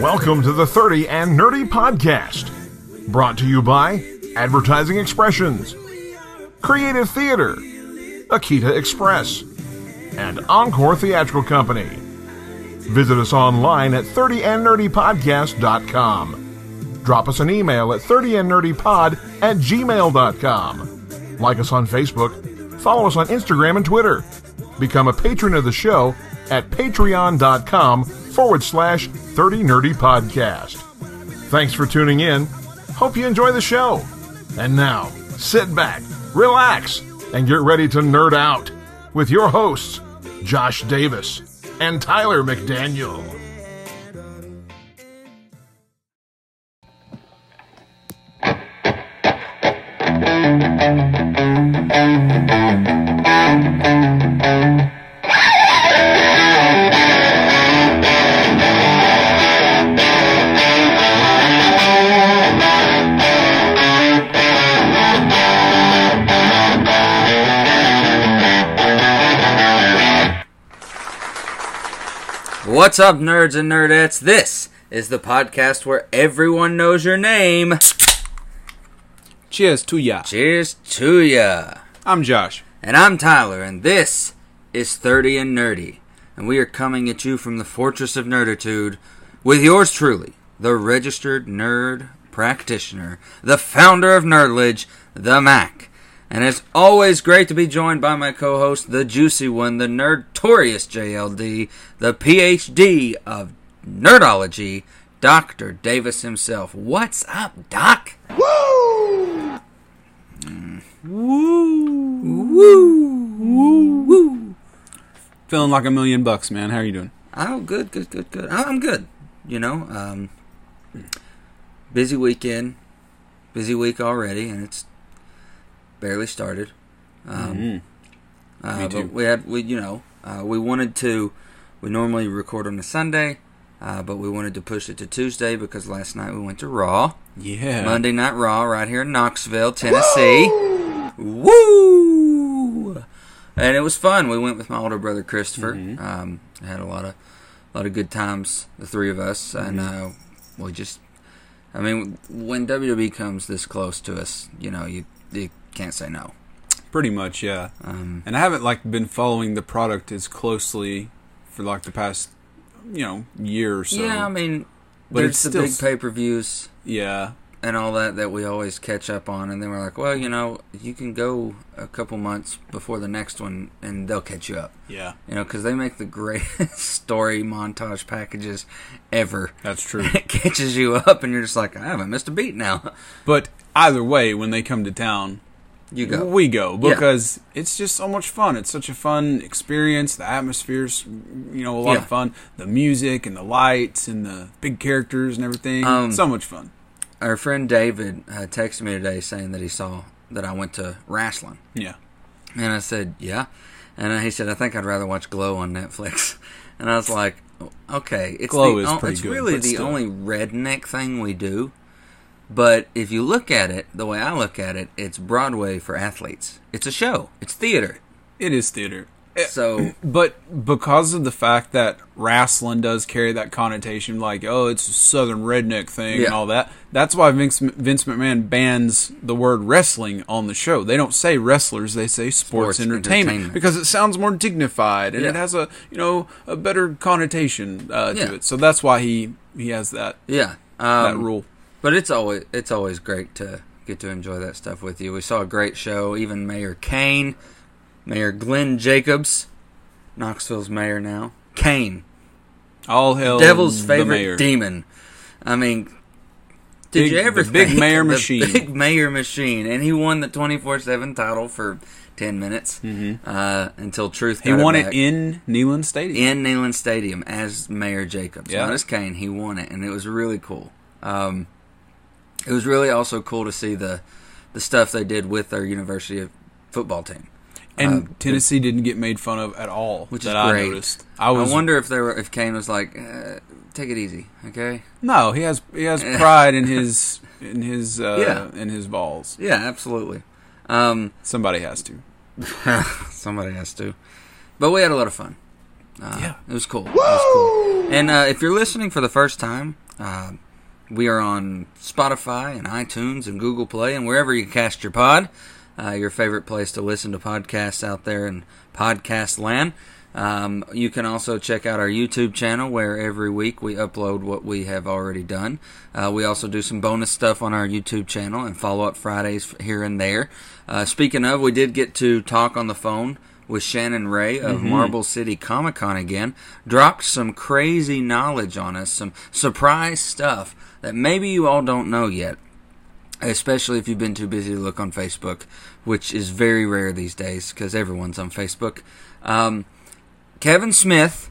Welcome to the 30 and Nerdy Podcast. Brought to you by Advertising Expressions, Creative Theater, Akita Express, and Encore Theatrical Company. Visit us online at 30andnerdypodcast.com. Drop us an email at 30andnerdypod at gmail.com. Like us on Facebook. Follow us on Instagram and Twitter. Become a patron of the show at patreon.com forward slash 30 Nerdy Podcast. Thanks for tuning in. Hope you enjoy the show. And now, sit back, relax, and get ready to nerd out with your hosts, Josh Davis and Tyler McDaniel. What's up, nerds and nerdettes? This is the podcast where everyone knows your name. Cheers to ya. Cheers to ya. I'm Josh. And I'm Tyler, and this is 30 and Nerdy. And we are coming at you from the Fortress of Nerditude with yours truly, the registered nerd practitioner, the founder of Nerdledge, the Mac. And it's always great to be joined by my co host, the juicy one, the nerdtorious JLD, the PhD of Nerdology, Dr. Davis himself. What's up, Doc? Woo! Woo. Woo. Woo. Woo! Feeling like a million bucks, man. How are you doing? Oh, good, good, good, good. I- I'm good. You know, um, busy weekend, busy week already, and it's barely started. Um, Mhm. Uh, Me too. But we had, we you know, uh, we wanted to. We normally record on a Sunday, uh, but we wanted to push it to Tuesday because last night we went to Raw, Yeah. Monday Night Raw, right here in Knoxville, Tennessee. Woo! And it was fun. We went with my older brother Christopher. Mhm. Um, had a lot of, lot of good times. The three of us, and uh, we just. I mean, when WWE comes this close to us, you know, you you can't say no. Pretty much, yeah. Um, And I haven't like been following the product as closely for like the past, you know, year or so. yeah, I mean, But there's it's the still big pay per views yeah. and all that that we always catch up on, and then we're like, well, you know, you can go a couple months before the next one, and they'll catch you up, Yeah. you know, because they make the greatest story montage packages ever. That's true. it catches you up, and you're just like, I haven't missed a beat now. but either way, when they come to town, You go. we go Yeah. because it's just so much fun. It's such a fun experience. The atmosphere's, you know, a lot Yeah. of fun. The music and the lights and the big characters and everything. Um, so much fun. Our friend David uh, texted me today saying that he saw that I went to wrestling. Yeah. And I said, yeah. And he said, I think I'd rather watch Glow on Netflix. And I was like, okay, it's Glow the, is pretty it's good, really the still. only redneck thing we do. But if you look at it, the way I look at it, it's Broadway for athletes. It's a show. It's theater. It is theater. Eh, So But because of the fact that wrestling does carry that connotation, like, oh, it's a southern redneck thing and all that, that's why Vince, Vince McMahon bans the word wrestling on the show. They don't say wrestlers, they say sports, Sports entertainment, entertainment. because it sounds more dignified and it has a, you know, a better connotation uh, Yeah. to it. So that's why he, he has that, yeah, that um, rule. But it's always it's always great to get to enjoy that stuff with you. We saw a great show. Even Mayor Kane, Mayor Glenn Jacobs, Knoxville's mayor now. Kane, All hell devil's favorite demon. I mean, did Big- you ever the big mayor the machine. Big mayor machine, and he won the twenty four seven title for ten minutes Mhm. uh, until Truth. He won it, it in Neyland Stadium. in Neyland Stadium as Mayor Jacobs, Yeah. not as Kane. He won it, and it was really cool. Um, it was really also cool to see the the stuff they did with their university football team. and Uh, Tennessee didn't get made fun of at all, Which is I great. noticed. I was I wonder if there were if Kane was like, uh, "Take it easy, okay." No, he has he has pride in his in his uh, Yeah. in his balls. Yeah, absolutely. Um, Somebody has to. Somebody has to. But we had a lot of fun. Uh, Yeah. It was cool. It was cool. And uh, if you're listening for the first time, uh, we are on Spotify and iTunes and Google Play and wherever you cast your pod. Uh, your favorite place to listen to podcasts out there in podcast land. Um, you can also check out our YouTube channel where every week we upload what we have already done. Uh, we also do some bonus stuff on our YouTube channel and follow up Fridays here and there. Uh, speaking of, we did get to talk on the phone with Shannon Ray of Marble City Comic Con again. Dropped some crazy knowledge on us, some surprise stuff that maybe you all don't know yet especially if you've been too busy to look on Facebook, which is very rare these days because everyone's on Facebook. Um, Kevin Smith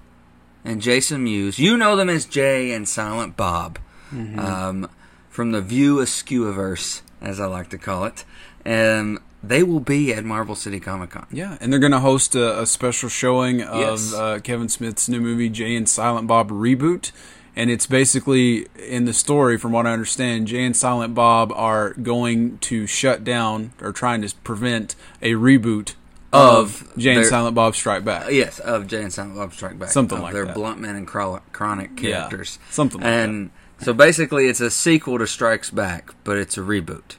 and Jason Mewes, you know them as Jay and Silent Bob um, from the View Askewverse, as I like to call it. And they will be at Marble City Comic Con. Yeah, and they're going to host a, a special showing of Yes. uh, Kevin Smith's new movie Jay and Silent Bob reboot, and it's basically in the story, from what I understand, Jay and Silent Bob are going to shut down or trying to prevent a reboot of, Of Jay and their- Silent Bob Strike Back. Uh, yes, of Jay and Silent Bob Strike Back. Something like their that. Bluntman and Cro- Chronic Yeah, characters. something like and so basically, it's a sequel to Strikes Back, but it's a reboot.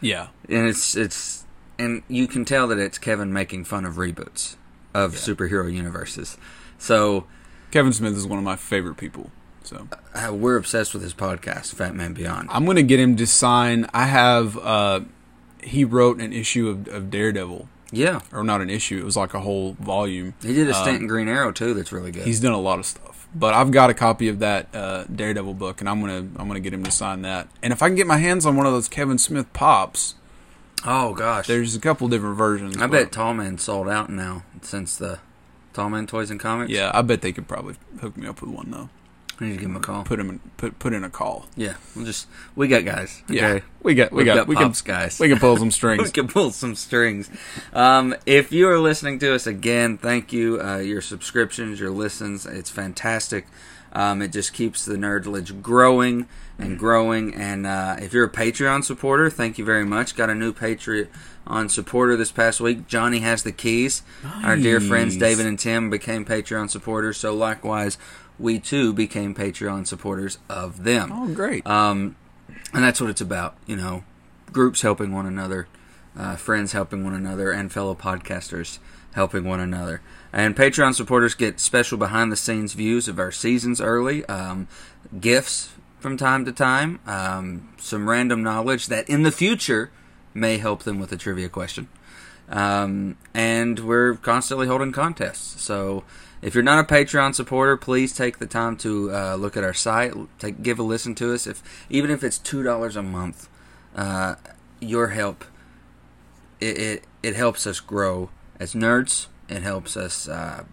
Yeah, and it's it's and you can tell that it's Kevin making fun of reboots of superhero universes. So Kevin Smith is one of my favorite people. So uh, we're obsessed with his podcast, Fat Man Beyond. I'm going to get him to sign. I have. Uh, he wrote an issue of, of Daredevil, Yeah, or not an issue. It was like a whole volume. he did a stint in Green Arrow too. That's really good. He's done a lot of stuff, but I've got a copy of that uh, Daredevil book, and I'm gonna I'm gonna get him to sign that. And if I can get my hands on one of those Kevin Smith pops, oh gosh, there's a couple different versions. I bet Tall Man sold out now since the Tall Man Toys and Comics. Yeah, I bet they could probably hook me up with one though. I need to give him a call. Put him in, put put in a call. Yeah, we'll just we got guys. Yeah, we got we We've got, got we pops, can guys. we can pull some strings. we can pull some strings. Um, if you are listening to us again, thank you. Uh, your subscriptions, your listens, it's fantastic. Um, it just keeps the nerdledge growing and growing. And uh, if you're a Patreon supporter, thank you very much. Got a new Patreon supporter this past week. Johnny has the keys. Our dear friends David and Tim became Patreon supporters. So likewise, we too became Patreon supporters of them. oh, great. Um, and that's what it's about, you know, groups helping one another, uh, friends helping one another, and fellow podcasters helping one another. And Patreon supporters get special behind the scenes views of our seasons early, um, gifts from time to time, um, some random knowledge that in the future may help them with a trivia question. Um, and we're constantly holding contests. So if you're not a Patreon supporter, please take the time to uh, look at our site, take, give a listen to us. If even if it's two dollars a month, uh, your help it, it it helps us grow as nerds. It helps us uh,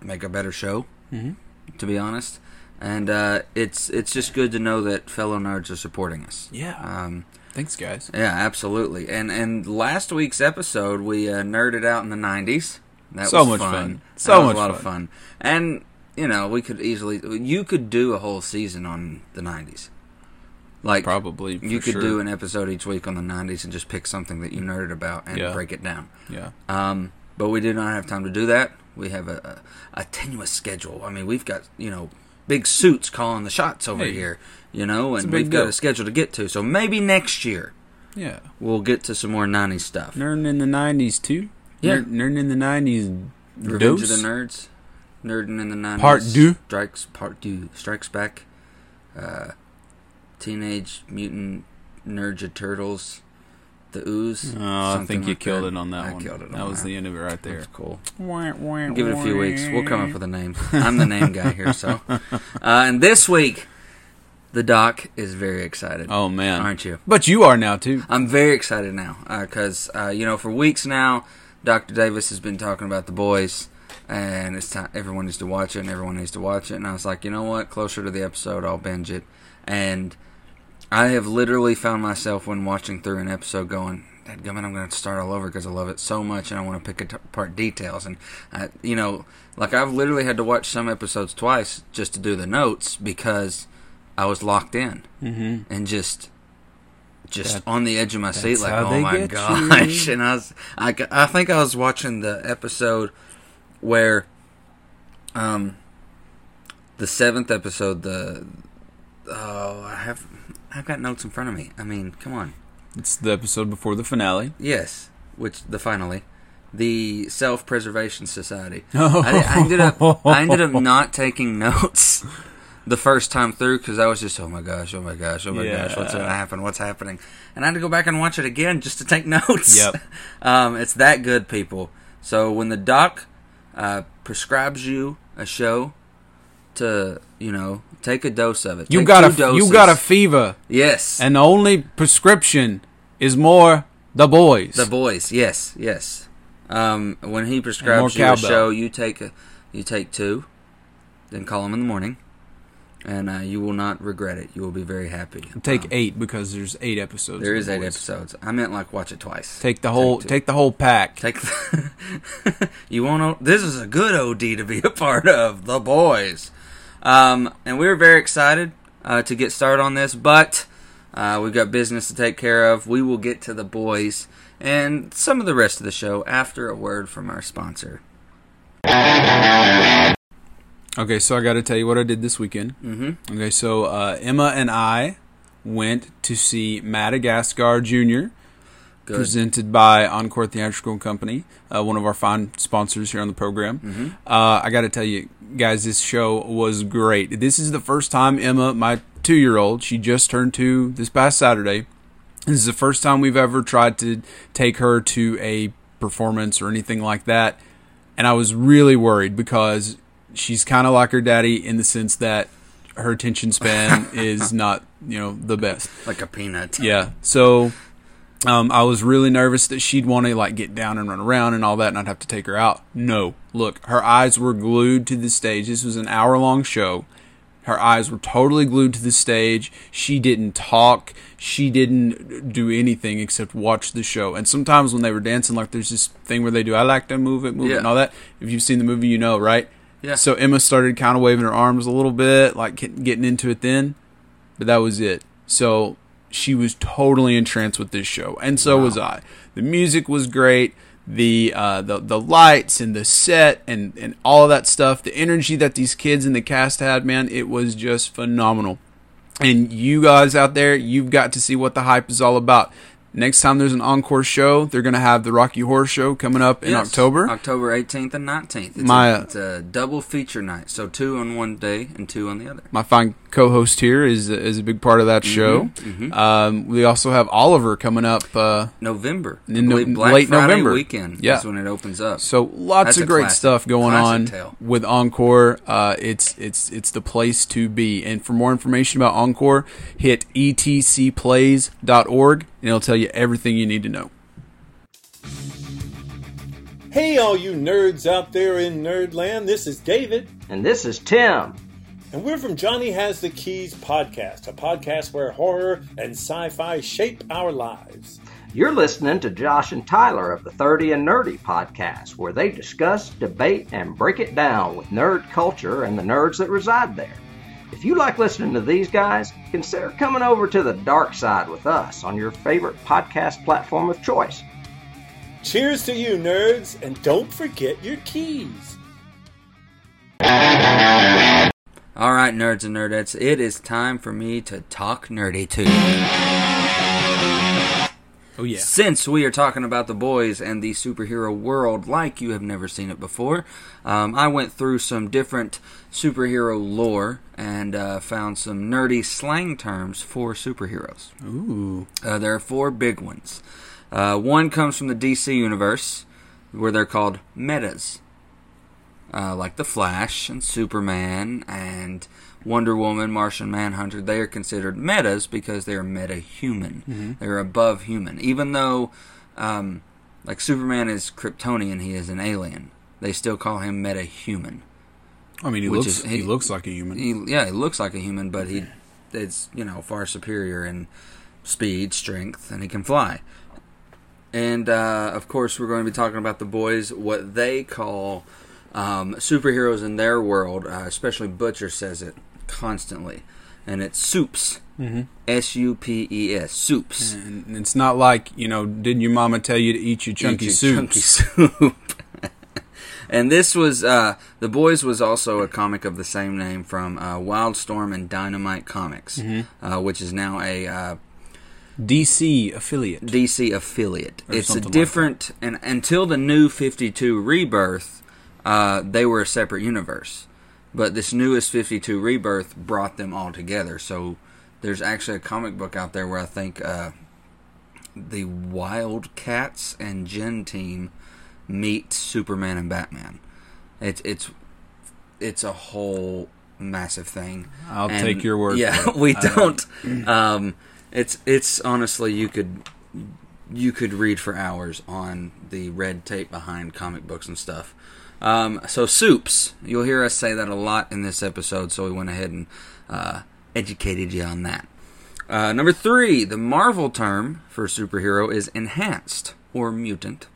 make a better show. Mhm. To be honest, and uh, it's it's just good to know that fellow nerds are supporting us. yeah. Um, Thanks, guys. yeah, absolutely. And and last week's episode, we uh, nerded out in the '90s. That So was much fun. fun. That So was much a lot of fun. fun. And you know, we could easily, you could do a whole season on the '90s. Like Probably. you could sure. do an episode each week on the '90s and just pick something that you nerded about and Yeah. break it down. Yeah. Um, but we do not have time to do that. We have a, a, a tenuous schedule. I mean, we've got you know big suits calling the shots over Hey, here, you know, and we've got a schedule to get to. So maybe next year Yeah. we'll get to some more '90s stuff. Nerding in the '90s too. Yeah. Nerd, nerding in the '90s. Revenge Dose? of the Nerds, Nerding in the Nineties, Part deux? Strikes Part Two, Strikes Back, uh, Teenage Mutant Ninja Turtles, the Ooze. Oh, I think you like killed that. it on that I one. killed it. that on was that. the end of it right there. That's cool. Give Give it a few weeks. We'll come up with a name. I'm the name guy here, so. Uh, and this week, the doc is very excited, Oh man, aren't you? But you are now too. I'm very excited now because uh, you know for weeks now, Dr. Davis has been talking about the boys, and it's time everyone needs to watch it, and everyone needs to watch it. And I was like, you know what? Closer to the episode, I'll binge it. And I have literally found myself when watching through an episode going, "Dadgummit, I'm going to start all over because I love it so much, and I want to pick apart details." And I, you know, like I've literally had to watch some episodes twice just to do the notes because I was locked in Mm-hmm. and just just That- on the edge of my seat, like, oh my gosh! you. And I was, I, I think I was watching the episode where, um, the seventh episode, the oh, I have, I've got notes in front of me. I mean, come on, It's the episode before the finale. yes, which the finally, the Self Preservation Society. I, I ended up, I ended up not taking notes. The first time through, because I was just, oh my gosh, oh my gosh, oh my gosh, what's gonna happen? What's happening? And I had to go back and watch it again just to take notes. Yep. um, it's that good, people. So when the doc uh, prescribes you a show to, you know, take a dose of it. You Take got a you got a fever, yes. and the only prescription is more the boys. the boys, yes, yes. Um, when he prescribes you a show, you take a, you take two, then call him in the morning, and uh, you will not regret it. You will be very happy. Take Um, eight because there's eight episodes. There is The eight Boys. episodes. I meant like watch it twice. Take the whole two. take the whole pack. Take the you want to? This is a good OD to be a part of. The boys, um, and we were very excited uh, to get started on this, but uh, we've got business to take care of. We will get to the boys and some of the rest of the show after a word from our sponsor. Okay, so I got to tell you what I did this weekend. Mm-hmm. Okay, so uh, Emma and I went to see Madagascar Junior, Good. presented by Encore Theatrical Company, uh, one of our fine sponsors here on the program. Mm-hmm. Uh, I got to tell you, guys, this show was great. This is the first time Emma, my two-year-old, she just turned two this past Saturday. This is the first time we've ever tried to take her to a performance or anything like that. And I was really worried because she's kind of like her daddy in the sense that her attention span is not, you know, the best. Like a peanut. Yeah. So um, I was really nervous that she'd want to like get down and run around and all that, and I'd have to take her out. No, look, her eyes were glued to the stage. This was an hour long show. Her eyes were totally glued to the stage. She didn't talk. She didn't do anything except watch the show. And sometimes when they were dancing, like there's this thing where they do, I like to move it, move it, and all that. If you've seen the movie, you know, right? Yeah. So Emma started kind of waving her arms a little bit, like getting into it then, but that was it. So she was totally entranced with this show, and so was I. The music was great. The uh, the the lights and the set and and all of that stuff. The energy that these kids in the cast had, man, it was just phenomenal. And you guys out there, you've got to see what the hype is all about. Next time there's an encore show, they're going to have the Rocky Horror Show coming up in Yes, October. October 18th and 19th. It's, My, a, it's a double feature night. So two on one day and two on the other. my fine co-host here is is a big part of that show. mhm. Um, we also have Oliver coming up. Uh, November. In no- Black late Friday November. weekend Yeah. is when it opens up. so lots That's of great classic. stuff going on tale. with Encore. Uh, it's it's it's the place to be. And for more information about Encore, hit etcplays.org and it'll tell you everything you need to know. Hey, all you nerds out there in Nerdland, this is David, And this is Tim. And we're from Johnny Has the Keys podcast, a podcast where horror and sci fi shape our lives. You're listening to Josh and Tyler of the 30 and Nerdy podcast, where they discuss, debate, and break it down with nerd culture and the nerds that reside there. If you like listening to these guys, consider coming over to the dark side with us on your favorite podcast platform of choice. Cheers to you, nerds, and don't forget your keys. All right, nerds and nerdettes, it is time for me to talk nerdy too. Oh yeah. Since we are talking about the boys and the superhero world like you have never seen it before, um, I went through some different superhero lore and uh, found some nerdy slang terms for superheroes. Ooh. Uh, there are four big ones. Uh, one comes from the DC universe, where they're called metas, uh, like the Flash and Superman and Wonder Woman, Martian Manhunter. They are considered metas because they are meta-human. They're above human, even though, um, like Superman is Kryptonian, he is an alien. They still call him meta-human. I mean, he Which looks is- he, he- looks like a human. He, yeah, he looks like a human, but he it's you know far superior in speed, strength, and he can fly. And uh, of course, we're going to be talking about the boys, what they call um, superheroes in their world. Uh, especially Butcher says it constantly. and it's Soups. Mm-hmm. S U P E S. Soups. And it's not like you know, didn't your mama tell you to eat your chunky Eat your soups? Chunky soup. and this was uh, the boys was also a comic of the same name from uh, Wildstorm and Dynamite Comics, Mm-hmm. uh, which is now a uh, DC affiliate. DC affiliate. Or it's a something like different, and until the new Fifty Two Rebirth, uh, they were a separate universe. But this newest Fifty Two Rebirth brought them all together. So there's actually a comic book out there where I think uh, the Wildcats and Gen Thirteen meet Superman and Batman. It's it's it's a whole massive thing. I'll And, take your word. Yeah, for it. we don't. Um, it's it's honestly you could you could read for hours on the red tape behind comic books and stuff. Um, so soups, you'll hear us say that a lot in this episode. So we went ahead and uh, educated you on that. Uh, number three, the Marvel term for superhero is enhanced or mutant.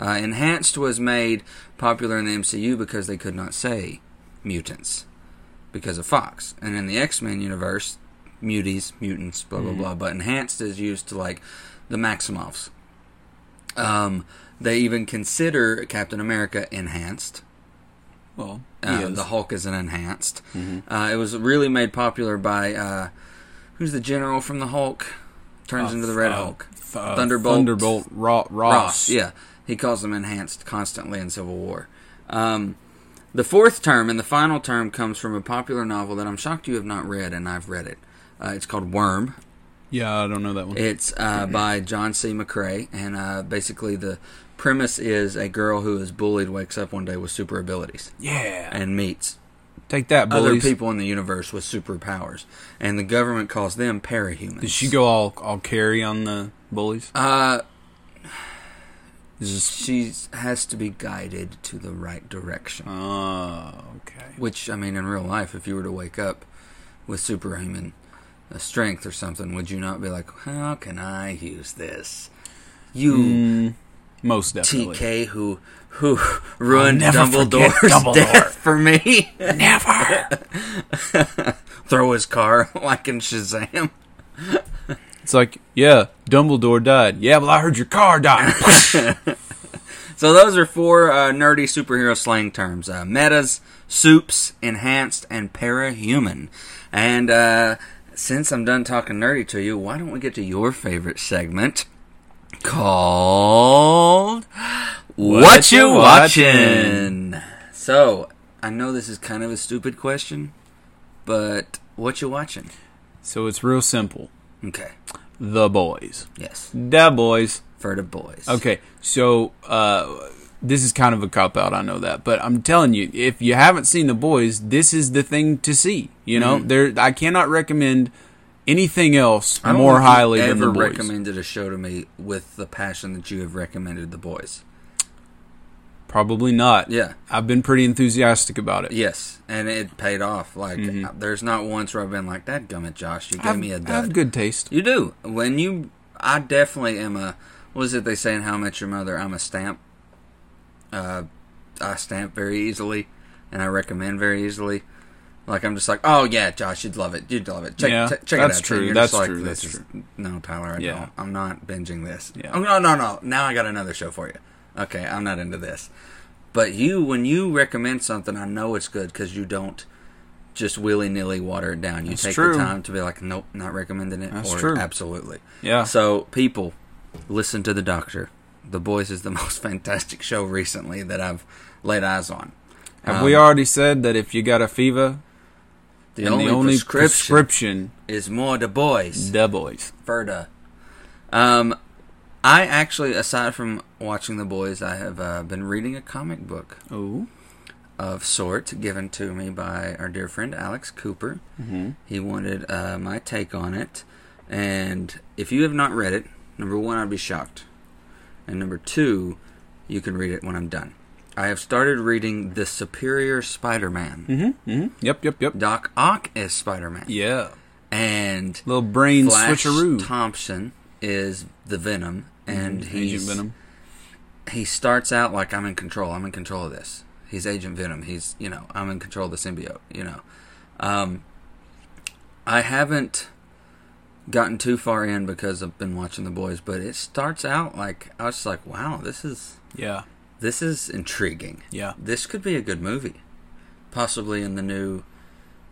Uh, enhanced was made popular in the MCU because they could not say mutants because of Fox. And in the X Men universe, muties, mutants, blah blah blah. But enhanced is used to like the Maximoffs. Um, they even consider Captain America enhanced. Well, Uh. Mm-hmm. the Hulk is an enhanced. Uh, it was really made popular by uh, who's the general from the Hulk? Turns Uh, into the Red uh, Hulk. Th- uh, Thunderbolt. Thunderbolt. Ro- Ross. Ross. Yeah, he calls them enhanced constantly in Civil War. Um, the fourth term and the final term comes from a popular novel that I'm shocked you have not read, and I've read it. Uh, it's called Worm. Yeah, I don't know that one. It's uh, by John C. McCrae, and uh, basically the premise is a girl who is bullied wakes up one day with super abilities yeah. and meets Take that, other bullies. people in the universe with superpowers, and the government calls them parahumans. Did she go all all carry on the bullies? Uh, this- she has to be guided to the right direction. Oh, okay. Which, I mean, in real life, if you were to wake up with superhuman uh, strength or something, would you not be like, how can I use this? You Mm, most definitely. TK who who ruined Dumbledore's Dumbledore. death for me. Never. Throw his car like in Shazam. It's like, yeah, Dumbledore died. Yeah, well, I heard your car died. So those are four uh, nerdy superhero slang terms: uh, metas, soups, enhanced, and parahuman. And uh, since I'm done talking nerdy to you, why don't we get to your favorite segment called "What, You Watching?" So I know this is kind of a stupid question, but what you watching? so it's real simple. Okay, The boys. yes, The boys. for the boys. Okay, so uh, this is kind of a cop out. I know that, but I'm telling you, if you haven't seen the boys, this is the thing to see. You know, there. I cannot recommend anything else. I more highly than the ever boys. recommended a show to me with the passion that you have recommended the boys. Probably not. Yeah. I've been pretty enthusiastic about it. Yes, and it paid off. Like, Mm-hmm. uh, there's not once where I've been like, "That gummit, Josh, you gave I've, me a I dud." have good taste. You do. When you, I definitely am a. What is it they say in How I Met Your Mother? I'm a stamp. Uh, I stamp very easily, and I recommend very easily. Like I'm just like, oh yeah, Josh, you'd love it. You'd love it. Check, Yeah, check, check that's it out. true, You're that's just like, true, that's is, no, Tyler, I Yeah. don't. I'm not binging this. Yeah. Oh, no, no, no. Now I got another show for you. Okay, I'm not into this. But you, when you recommend something, I know it's good because you don't just willy nilly water it down. You That's take true. the time to be like, nope, not recommending it. That's or true. absolutely. Yeah. So people, listen to the doctor. The Boys is the most fantastic show recently that I've laid eyes on. Have Um, we already said that if you got a fever, The then only, the only prescription, prescription, is more the boys. the boys? Ferda. Um, I actually, aside from watching The Boys, I have uh, been reading a comic book Oh, of sorts given to me by our dear friend Alex Cooper. mm-hmm. He wanted uh, my take on it. And if you have not read it, number one, I'd be shocked. And number two, you can read it when I'm done. I have started reading The Superior Spider Man. mm-hmm, mm-hmm. Yep, yep, yep. Doc Ock is Spider Man. Yeah, And little brain Flash switcheroo. Thompson is the Venom. And Mhm, he's, Agent Venom. he starts out like I'm in control. I'm in control of this. He's Agent Venom. He's you know I'm in control of the symbiote. You know, um, I haven't gotten too far in because I've been watching the boys, but it starts out like I was like, wow, this is Yeah. This is intriguing. Yeah. This could be a good movie, possibly in the new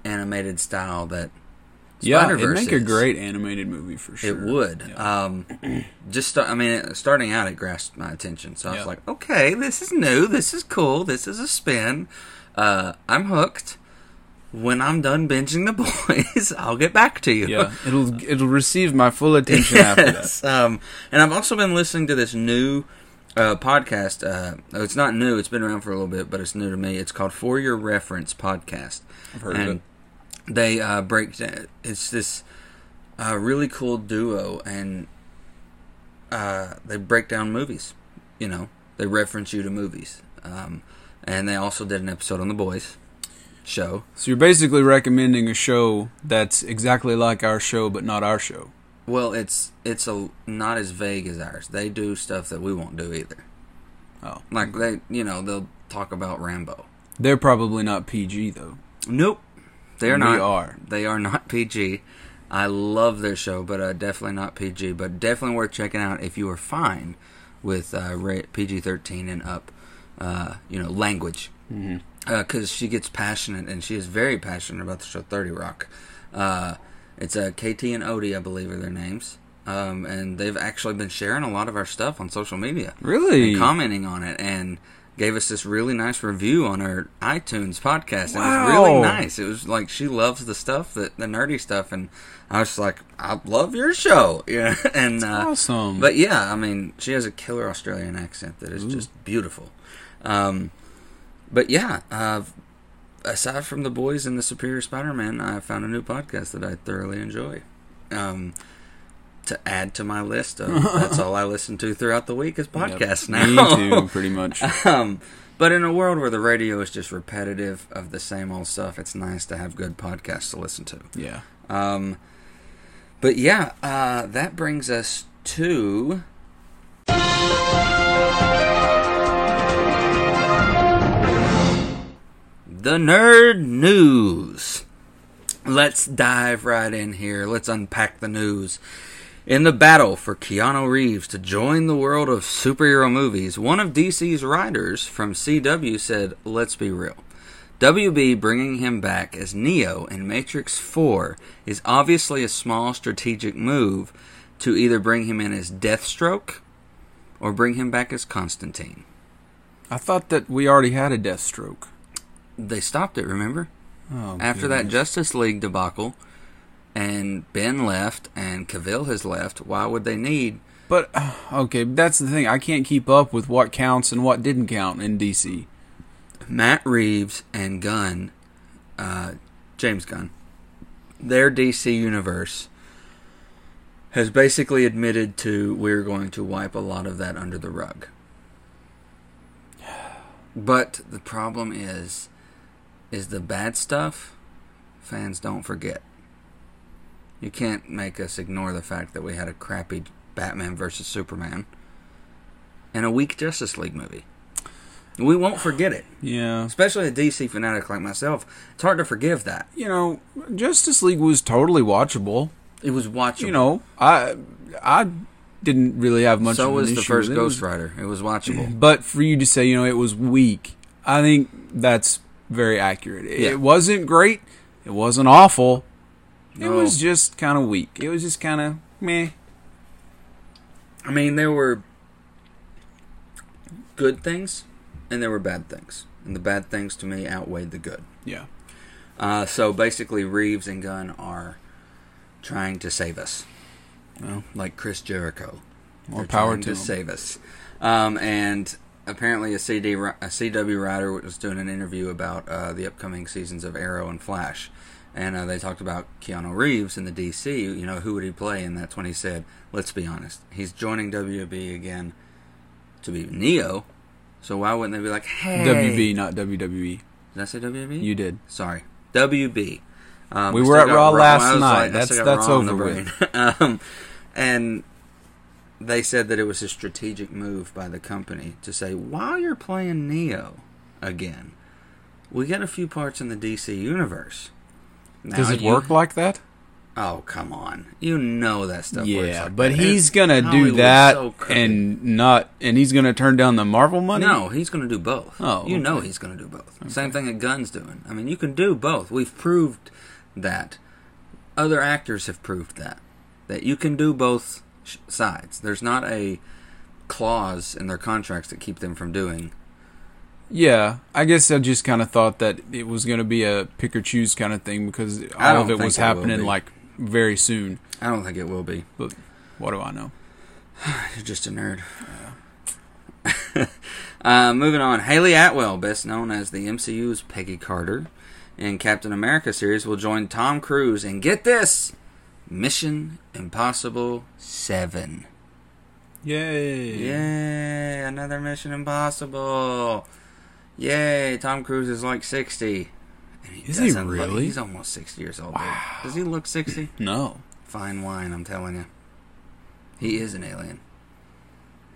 animated style that Yeah, it'd make a great animated movie for sure. It would. Yeah. Um, just I mean, starting out, it grasped my attention. So I was Yeah. like, okay, this is new. This is cool. This is a spin. Uh, I'm hooked. When I'm done binging the boys, I'll get back to you. yeah, it'll it'll receive my full attention after that. Um, and I've also been listening to this new uh, podcast. Uh, it's not new; it's been around for a little bit, but it's new to me. It's called For Your Reference Podcast. I've heard and of it. They uh, break. It's this uh, really cool duo, and uh, they break down movies. You know, they reference you to movies. Um, and they also did an episode on the boys show. So you're basically recommending a show that's exactly like our show, but not our show. Well, it's it's a not as vague as ours. They do stuff that we won't do either. Oh, Like they, you know, they'll talk about Rambo. they're probably not PG though. Nope, they're We not. are. They are not PG. I love their show, but uh, definitely not PG. But definitely worth checking out if you are fine with uh, PG thirteen and up. Uh, you know, language. Because she gets passionate, and she is very passionate about the show Thirty Rock. It's uh, KT and Odie, I believe, are their names. Um, and they've actually been sharing a lot of our stuff on social media. Really? and commenting on it and gave us this really nice review on our iTunes podcast. It was really nice. It was like she loves the stuff that the nerdy stuff, and I was like, I love your show, yeah. And uh, awesome. But yeah, I mean, she has a killer Australian accent that is just beautiful. Um, but yeah, uh, aside from the boys and the Superior Spider-Man, I found a new podcast that I thoroughly enjoy. Um, to add to my list of that's all I listen to throughout the week is podcasts now. Me too, pretty much. um, but in a world where the radio is just repetitive of the same old stuff, it's nice to have good podcasts to listen to. Yeah. Um, but yeah, uh, that brings us to. The Nerd News. Let's dive right in here. Let's unpack the news. In the battle for Keanu Reeves to join the world of superhero movies, one of DC's writers from CW said, Let's be real. WB bringing him back as Neo in Matrix 4 is obviously a small strategic move to either bring him in as Deathstroke or bring him back as Constantine. I thought that we already had a Deathstroke. They stopped it, remember? Oh, After that. Justice League debacle, and Ben left and Cavill has left, why would they need But okay, that's the thing. I can't keep up with what counts and what didn't count in DC. Matt Reeves and Gunn, uh, James Gunn, their DC universe has basically admitted to we're going to wipe a lot of that under the rug. But the problem is, is the bad stuff fans don't forget. You can't make us ignore the fact that we had a crappy Batman versus Superman and a weak Justice League movie. We won't forget it Yeah. especially a DC fanatic like myself, it's hard to forgive that. You know, Justice League was totally watchable. It was watchable. You know, I I didn't really have much. so was the first with it. It Ghost Rider. It was watchable. But for you to say, you know, it was weak, I think that's very accurate. It, Yeah. it wasn't great. It wasn't awful. It was just kind of weak. It was just kind of meh. I mean, there were good things and there were bad things, and the bad things to me outweighed the good. Yeah. Uh, so basically, Reeves and Gunn are trying to save us. Well, like Chris Jericho. More They're power to to save us. Um, and apparently, a CD a CW writer was doing an interview about uh, the upcoming seasons of Arrow and Flash, and uh, they talked about Keanu Reeves in the DC. You know, who would he play? And that's when he said, "Let's be honest, he's joining WB again to be Neo." So why wouldn't they be like, "Hey, WB, not WWE. Did I say WB? You did. Sorry, WB. Um, We were at Raw Raw- last night. like, That's- that's Raw in the over brain. um, and they said that it was a strategic move by the company to say, while you're playing Neo again, we get a few parts in the DC universe. Now Does it you- work like that? Oh come on! You know that stuff. works Yeah, like but that. he's gonna do Hollywood's that so and not, and he's gonna turn down the Marvel money. No, he's going to do both. Oh, you know he's going to do both. Same thing that Gunn's doing. I mean, you can do both. We've proved that. Other actors have proved that that you can do both sides. There's not a clause in their contracts that keep them from doing. Yeah, I guess I just kind of thought that it was going to be a pick or choose kind of thing because all of it was it happening like very soon. I don't think it will be. But what do I know? You're just a nerd. uh, moving on, Hayley Atwell, best known as the MCU's Peggy Carter, in Captain America series, will join Tom Cruise and get this Mission Impossible Seven. Yay! Yay! Another Mission Impossible. Yay! Tom Cruise is like sixty. And Is he doesn't look- really? he's almost sixty years old. dude. Does he look sixty? No. Fine wine, I'm telling you. He is an alien.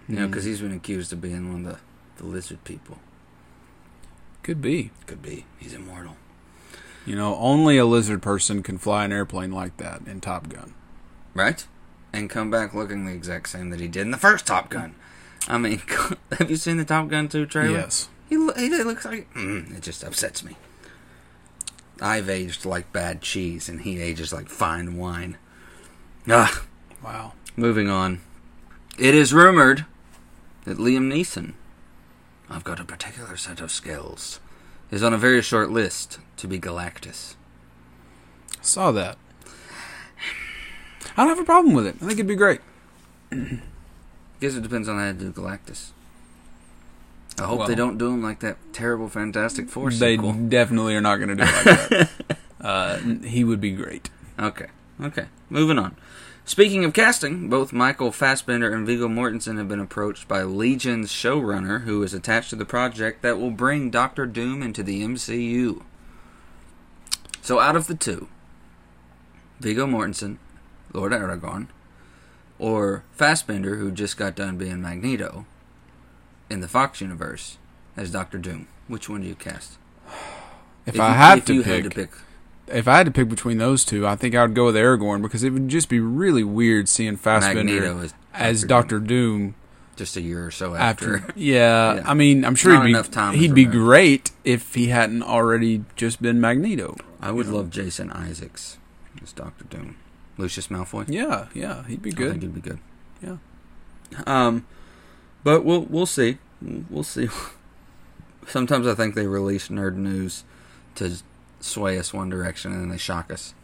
You know, hmm. because he's been accused of being one of the, the lizard people. Could be. Could be. He's immortal. You know, only a lizard person can fly an airplane like that in Top Gun. Right? And come back looking the exact same that he did in the first Top Gun. I mean, have you seen the Top Gun 2 trailer? Yes. He, he looks like. Mm, it just upsets me. I've aged like bad cheese, and he ages like fine wine. Ah, Wow. moving on. It is rumored that Liam Neeson, I've got a particular set of skills, is on a very short list to be Galactus. Saw that. I don't have a problem with it. I think it'd be great. Guess it depends on how to do Galactus. I hope they don't do him like that terrible Fantastic Four They sequel. definitely are not going to do it like that. uh, he would be great. Okay, okay. Moving on. Speaking of casting, both Michael Fassbender and Viggo Mortensen have been approached by Legion's showrunner, who is attached to the project that will bring Doctor Doom into the MCU. So, out of the two, Viggo Mortensen, Lord Aragorn, or Fassbender, who just got done being Magneto in the Fox universe as Doctor Doom, which one do you cast? If, I you- had if to you pick, had to pick, if I had to pick between those two, I think I would go with Aragorn because it would just be really weird seeing Fassbender as as Dr. Doctor Doom just a year or so after. after. Yeah, Yeah. I mean, I'm sure Not he'd enough be time he'd be great if he hadn't already just been Magneto. I would love Jason Isaacs as Doctor Doom. Lucius Malfoy. Yeah, yeah, he'd be I think good. he'd be good. Yeah. Um, but we'll we'll see. We'll see. Sometimes I think they release nerd news to sway us one direction and then they shock us.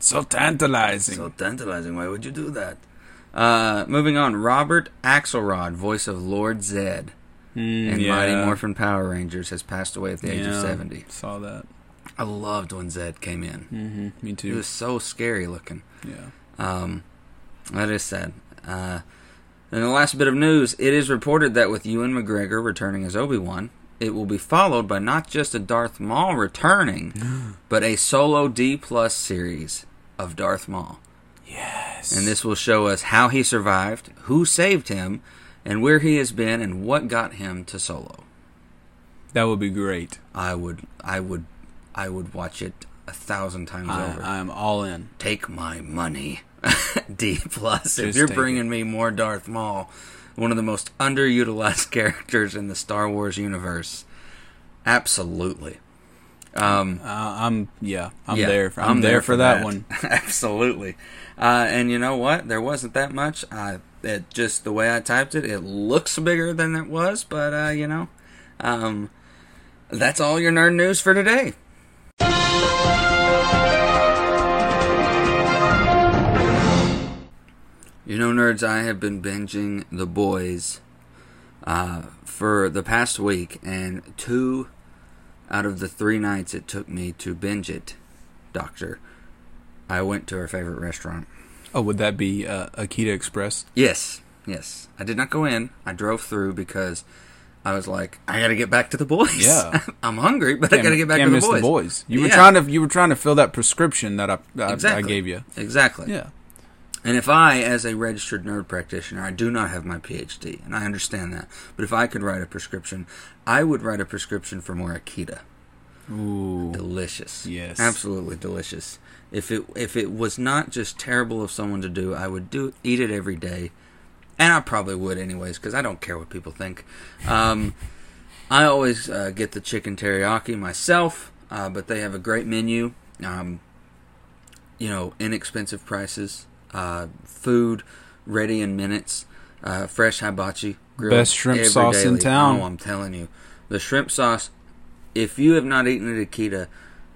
So tantalizing. So tantalizing. Why would you do that? Uh, moving on. Robert Axelrod, voice of Lord Zed Mm, in yeah. Mighty Morphin Power Rangers, has passed away at the age of seventy. Saw that. I loved when Zed came in. hmm Me too. He was so scary looking. Yeah. Um, that is sad. Uh, and the last bit of news: it is reported that with Ewan McGregor returning as Obi Wan, it will be followed by not just a Darth Maul returning, but a solo D plus series of Darth Maul. Yes. And this will show us how he survived, who saved him, and where he has been, and what got him to Solo. that would be great. I would, I would, I would watch it a thousand times I, over. I'm all in. take my money. D plus. If you're bringing me more Darth Maul, one of the most underutilized characters in the Star Wars universe, absolutely. Um, Uh, I'm yeah. I'm yeah, there. I'm, there, for that, one. absolutely. Uh, and you know what? There wasn't that much. I it just the way I typed it, it looks bigger than it was, but uh, you know, um, that's all your nerd news for today. You know, nerds, I have been binging The Boys uh, for the past week, and two out of the three nights it took me to binge it, Doctor, I went to our favorite restaurant. Oh, would that be uh, Akita Express? Yes, yes. I did not go in. I drove through because I was like, I got to get back to the boys. Yeah. I'm hungry, but I got to get back to the boys. the boys. You were Yeah. trying to you were trying to fill that prescription that I I, Exactly. I gave you. Exactly. Yeah. And if I, as a registered nerd practitioner, I do not have my PhD, and I understand that, but if I could write a prescription, I would write a prescription for more Akita. Ooh. delicious. Yes. absolutely delicious. If it if it was not just terrible of someone to do, I would do eat it every day, and I probably would anyways because I don't care what people think. Um, I always uh, get the chicken teriyaki myself, uh, but they have a great menu. Um, you know, inexpensive prices, uh, food ready in minutes, uh, fresh hibachi, grilled Best shrimp sauce in town. Oh, I'm telling you, the shrimp sauce. If you have not eaten at Akita,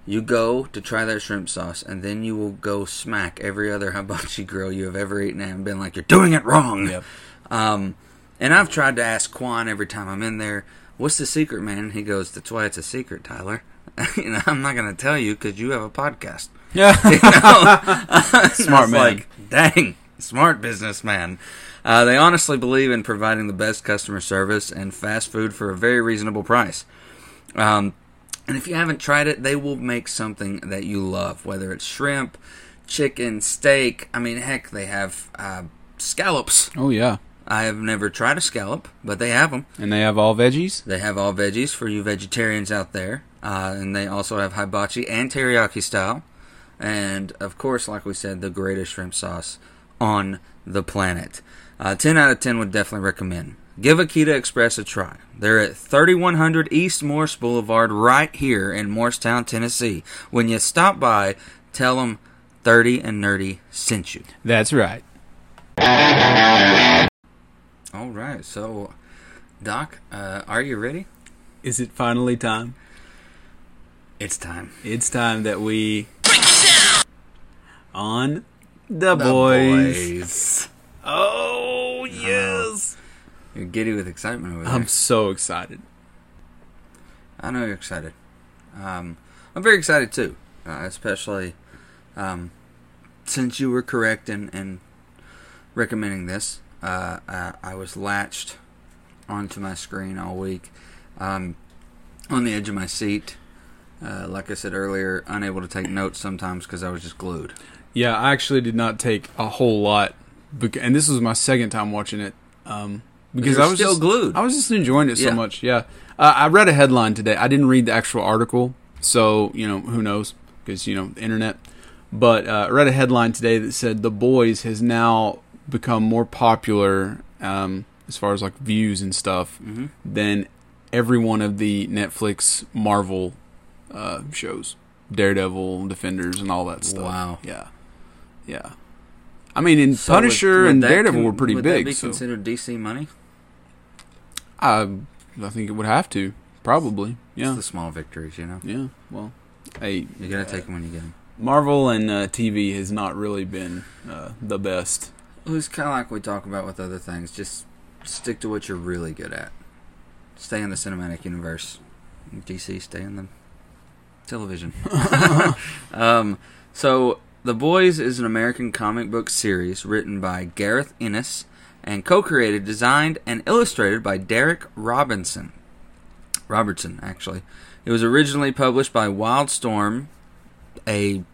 you go to try that shrimp sauce, and then you will go smack every other hibachi grill you have ever eaten at and been like, "You're doing it wrong." Yep. Um, and I've tried to ask Quan every time I'm in there, "What's the secret, man?" He goes, "That's why it's a secret, Tyler." you know, I'm not going to tell you because you have a podcast. Yeah. You know? Smart man. Like, dang, smart businessman. Uh, they honestly believe in providing the best customer service and fast food for a very reasonable price. Um, and if you haven't tried it, they will make something that you love, whether it's shrimp, chicken, steak. I mean, heck, they have uh, scallops. oh yeah. I have never tried a scallop, but they have them. And they have all veggies. They have all veggies for you vegetarians out there, uh, and they also have hibachi and teriyaki style, and of course, like we said, the greatest shrimp sauce on the planet. Uh, ten out of ten would definitely recommend. Give Akita Express a try. They're at 3100 East Morris Boulevard, right here in Morristown, Tennessee. When you stop by, tell them 30 and Nerdy sent you. That's right. All right, so Doc, uh, are you ready? Is it finally time? It's time. It's time that we on the, boys. Oh yes. You're giddy with excitement over there. I'm so excited. I know you're excited. Um, I'm very excited too, uh, especially um, since you were correct in, in recommending this. Uh, I, I was latched onto my screen all week, um, on the edge of my seat. Uh, like I said earlier, unable to take notes sometimes because I was just glued. Yeah, I actually did not take a whole lot, and this was my second time watching it. Um, because I was still just, glued. I was just enjoying it so Yeah. much. Yeah, uh, I read a headline today. I didn't read the actual article, so you know who knows because you know the internet. But uh, I read a headline today that said The Boys has now become more popular um, as far as like views and stuff Mm-hmm. than every one of the Netflix Marvel uh, shows, Daredevil, Defenders, and all that stuff. Wow. Yeah, yeah. I mean, in So Punisher would and Daredevil con- were pretty would big. That be so considered DC money? I, I think it would have to probably. Yeah, It's the small victories, you know. yeah. Well, hey, You gotta take them when you get them. Marvel and uh, TV has not really been uh, the best. Well, it's kind of like we talk about with other things. Just stick to what you're really good at. Stay in the cinematic universe. DC, stay in the television. um, so, The Boys is an American comic book series written by Garth Ennis and co-created, designed, and illustrated by Derek Robinson. Robertson, actually. It was originally published by Wildstorm, a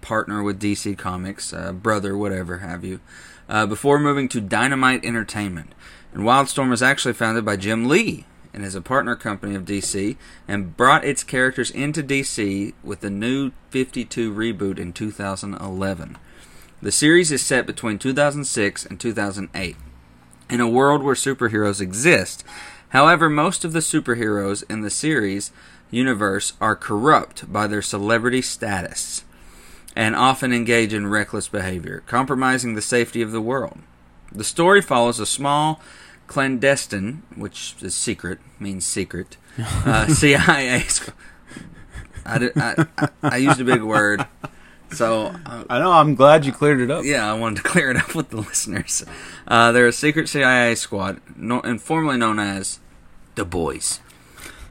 partner with DC Comics, uh, brother, whatever have you, uh, before moving to Dynamite Entertainment. And Wildstorm was actually founded by Jim Lee and is a partner company of DC and brought its characters into DC with the new 52 reboot in 2011. The series is set between 2006 and 2008 in a world where superheroes exist. However, most of the superheroes in the series universe are corrupt by their celebrity status and often engage in reckless behavior, compromising the safety of the world. The story follows a small clandestine, which is secret, means secret, uh, CIA. I, did, I, I, I used a big word, so uh, I know. I'm glad you cleared it up. yeah, I wanted to clear it up with the listeners. Uh, they're a secret CIA squad, no, and formerly known as the Boys,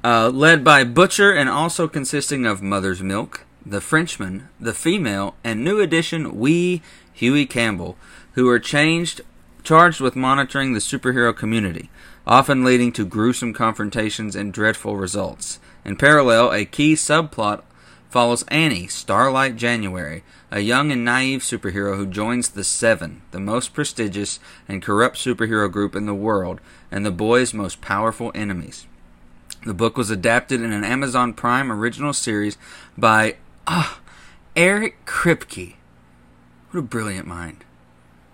uh, led by Butcher, and also consisting of Mother's Milk, the Frenchman, the female, and new addition Wee Huey Campbell, who are changed, charged with monitoring the superhero community, often leading to gruesome confrontations and dreadful results. In parallel, a key subplot follows Annie, Starlight January, a young and naive superhero who joins the Seven, the most prestigious and corrupt superhero group in the world, and the boys' most powerful enemies. The book was adapted in an Amazon Prime original series by ah, Eric Kripke. What a brilliant mind.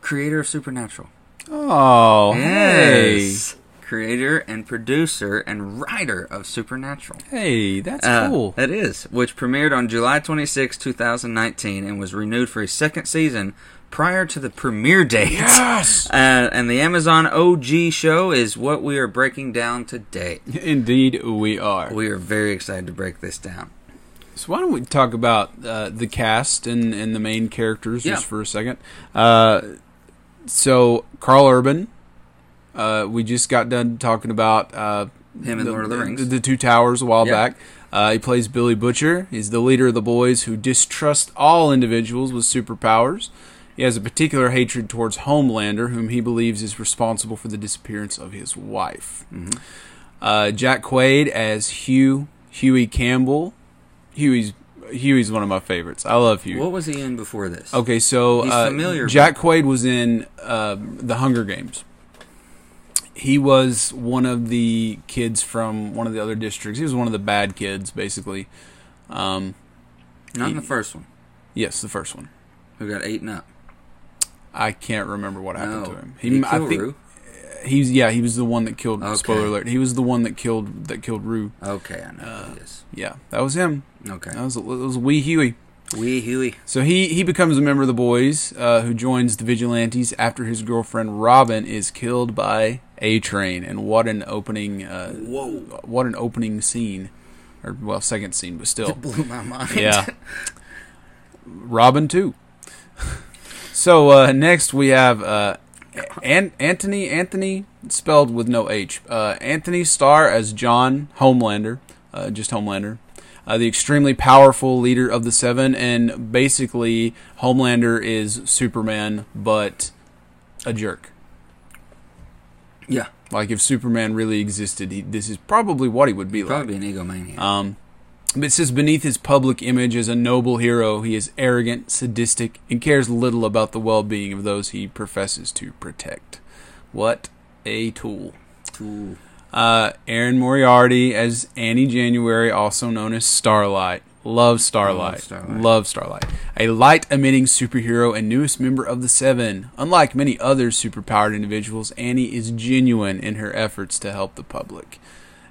Creator of Supernatural. Oh, Yes. Creator and producer and writer of Supernatural. hey, hey, that's Uh, cool. That is, which premiered on July 26, 2019, and was renewed for a second season prior to the premiere date. Yes. Uh, and the Amazon OG show is what we are breaking down today. Indeed, we are. We are very excited to break this down. So why don't we talk about uh, the cast and, and the main characters Yeah. just for a second? Uh, so Karl Urban, uh, we just got done talking about uh, Him in Lord of the Rings. the, Two Towers a while Yeah. back. Uh, he plays Billy Butcher. He's the leader of the boys who distrust all individuals with superpowers. He has a particular hatred towards Homelander, whom he believes is responsible for the disappearance of his wife. Mm-hmm. Uh, Jack Quaid as Hugh Huey Campbell. Huey's Huey's one of my favorites. I love Huey. What was he in before this? Okay, so He's uh, familiar, Jack Quaid was in uh, the Hunger Games. He was one of the kids from one of the other districts. He was one of the bad kids, basically. Um, Not in the first one. yes, the first one. Who got eaten up? I can't remember what happened No. to him. He I killed think Rue? He's yeah he was the one that killed. Okay. Spoiler alert: he was the one that killed that killed Rue. Okay, I know is. Yeah, that was him. Okay. That was that was Wee Huey. Wee Huey. So he, he becomes a member of the boys uh, who joins the vigilantes after his girlfriend Robin is killed by A Train. And what an opening! Uh, Whoa. What an opening scene, or well, second scene, but still, It blew my mind. yeah. Robin too. so uh, next we have uh, An- Anthony Anthony spelled with no H. Uh, Anthony Starr as John Homelander, uh, just Homelander. Uh, the extremely powerful leader of the Seven, and basically Homelander is Superman, but a jerk. yeah. Like if Superman really existed, he, this is probably what he would be like. Probably an egomaniac. Um, but it says beneath his public image as a noble hero, he is arrogant, sadistic, and cares little about the well-being of those he professes to protect. What a tool! Ooh. Uh, Erin Moriarty as Annie January, also known as Starlight. Love Starlight. Starlight. Love Starlight. A light emitting superhero and newest member of the Seven. Unlike many other superpowered individuals, Annie is genuine in her efforts to help the public.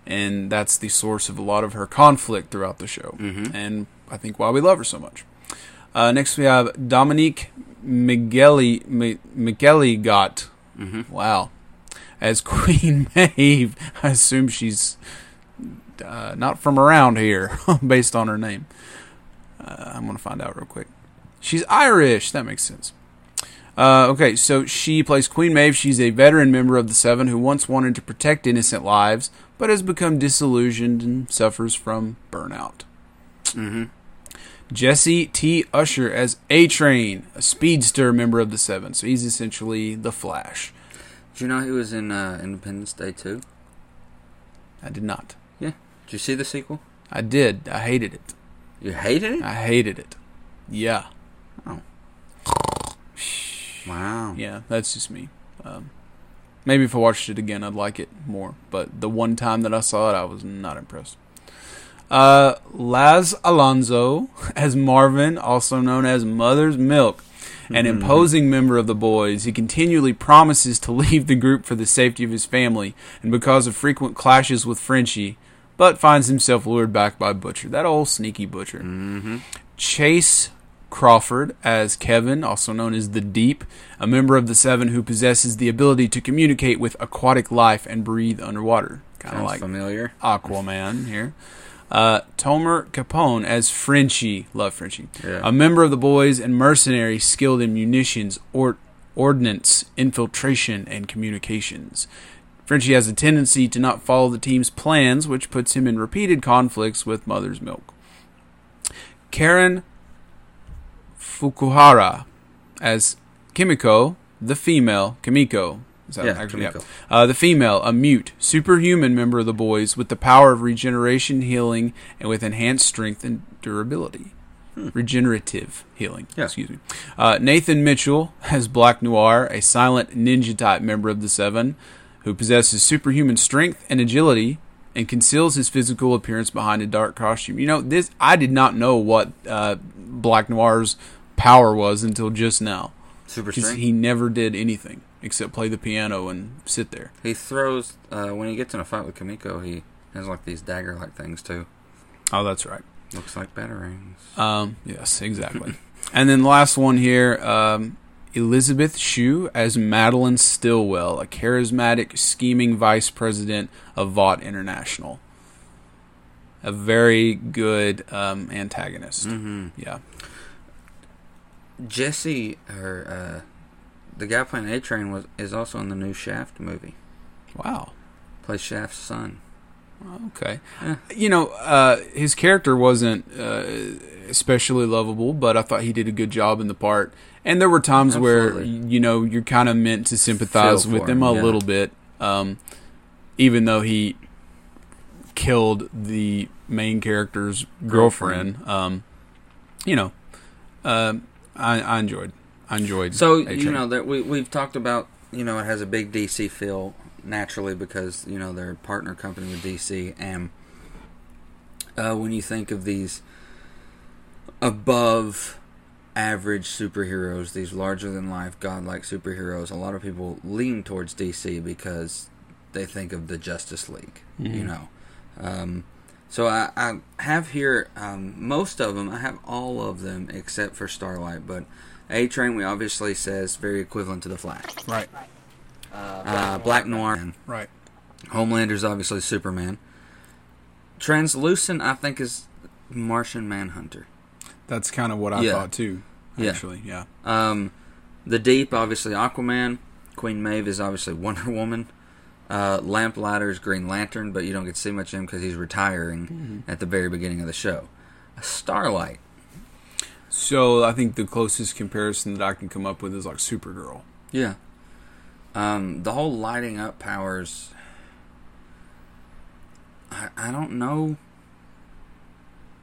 And that's the source of a lot of her conflict throughout the show. And I think why we love her so much. Uh, next we have Dominique Migueli, Mi- Migueli got. Wow. As Queen Maeve. I assume she's uh, not from around here, based on her name. Uh, I'm going to find out real quick. She's Irish. That makes sense. Uh, okay, so she plays Queen Maeve. She's a veteran member of the Seven who once wanted to protect innocent lives, but has become disillusioned and suffers from burnout. Mm-hmm. Jesse T. Usher as A Train, a speedster member of the Seven. So he's essentially the Flash. Did you know he was in uh, Independence Day too? I did not. Yeah. Did you see the sequel? I did. I hated it. You hated it? I hated it. Yeah. Wow. Yeah, that's just me. Um, maybe if I watched it again, I'd like it more. But the one time that I saw it, I was not impressed. Uh, Laz Alonso as Marvin, also known as Mother's Milk, an imposing member of the boys. He continually promises to leave the group for the safety of his family, and because of frequent clashes with Frenchie, but finds himself lured back by Butcher, that old sneaky Butcher. Mm-hmm. Chase Crawford as Kevin, also known as the Deep, a member of the Seven who possesses the ability to communicate with aquatic life and breathe underwater. Kind of like familiar. Aquaman here. Uh, Tomer Capone as Frenchie, love Frenchie, Yeah. a member of the boys and mercenary skilled in munitions, or, ordnance, infiltration, and communications. Frenchie has a tendency to not follow the team's plans, which puts him in repeated conflicts with Mother's Milk. Karen Fukuhara as Kimiko, the female, Kimiko. Is that Yeah, actually Kimiko. Uh, the female, a mute, superhuman member of the boys with the power of regeneration, healing, and with enhanced strength and durability. Regenerative healing. Yeah. Excuse me. Uh, Nathan Mitchell as Black Noir, a silent ninja type member of the Seven, who possesses superhuman strength and agility, and conceals his physical appearance behind a dark costume. You know, this I did not know what uh, Black Noir's power was until just now. Super strength. he never did anything except play the piano and sit there. He throws uh, when he gets in a fight with Kamiko. He has like these dagger-like things too. Oh, that's right. Looks like batarangs. Um, yes, exactly. and then the last one here, um, Elizabeth Shue as Madeline Stillwell, a charismatic, scheming vice president of Vought International. A very good um, antagonist. hmm Yeah. Jesse, or uh, the guy playing A Train, was is also in the new Shaft movie. Wow. Plays Shaft's son. Okay. Yeah. You know, uh, his character wasn't uh, especially lovable, but I thought he did a good job in the part. And there were times where you know you're kind of meant to sympathize Feel with him him, a yeah. little bit, um, even though he killed the main character's girlfriend. Um, you know, um I, enjoyed. I enjoyed. So A-Train. you know that we we've talked about you know it has a big DC feel naturally because you know they're a partner company with DC and uh, when you think of these above average superheroes, these larger than life godlike superheroes, a lot of people lean towards DC because they think of the Justice League. You know, um, so I, I have here um, most of them. I have all of them except for Starlight, but A Train we obviously says very equivalent to the Flash. right, Uh, Black Noir, right. Homelander's obviously Superman. Translucent, I think, is Martian Manhunter. That's kind of what I Yeah. thought too. Yeah. Actually, yeah. Um, the Deep, obviously Aquaman. Queen Maeve is obviously Wonder Woman. Uh, is Green Lantern, but you don't get to see much of him because he's retiring at the very beginning of the show. Starlight. So I think the closest comparison that I can come up with is like Supergirl. Yeah. Um, the whole lighting up powers. I, I don't know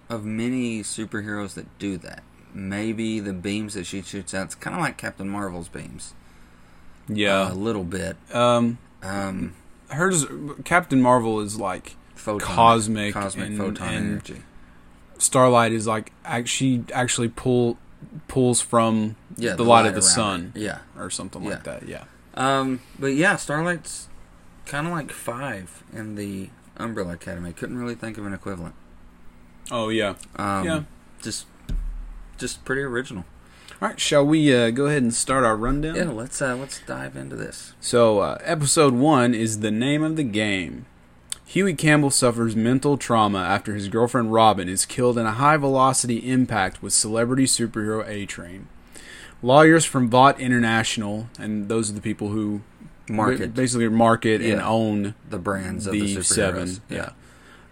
of many superheroes that do that. Maybe the beams that she shoots out, it's kind of like Captain Marvel's beams. Yeah. A little bit. um, Um, hers Captain Marvel is like photon, Cosmic cosmic and- photon and- energy. Starlight is like she actually pull pulls from Yeah, the, light, of the sun. Yeah. or something Yeah. like that. Yeah. Um, but yeah, Starlight's kind of like five in the Umbrella Academy. Couldn't really think of an equivalent. Oh yeah. Um, Yeah. Just, just pretty original. All right. Shall we uh, go ahead and start our rundown? Yeah, let's uh, let's dive into this. So, uh, episode one is the name of the game. Huey Campbell suffers mental trauma after his girlfriend Robin is killed in a high velocity impact with celebrity superhero A Train. Lawyers from Vought International, and those are the people who Market basically market and own the brands of the, the, superheroes. seven. Yeah.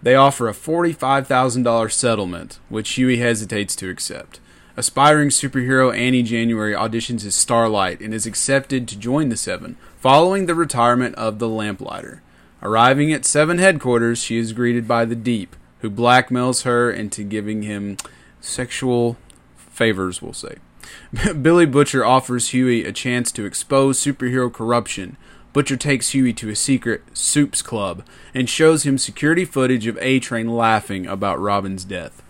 They offer a $45,000 settlement, which Huey hesitates to accept. Aspiring superhero Annie January auditions as Starlight and is accepted to join the Seven, following the retirement of the Lamplighter. Arriving at Seven headquarters, she is greeted by the Deep, who blackmails her into giving him sexual favors, we'll say. Billy Butcher offers Huey a chance to expose superhero corruption. Butcher takes Huey to a secret soups club and shows him security footage of A Train laughing about Robin's death.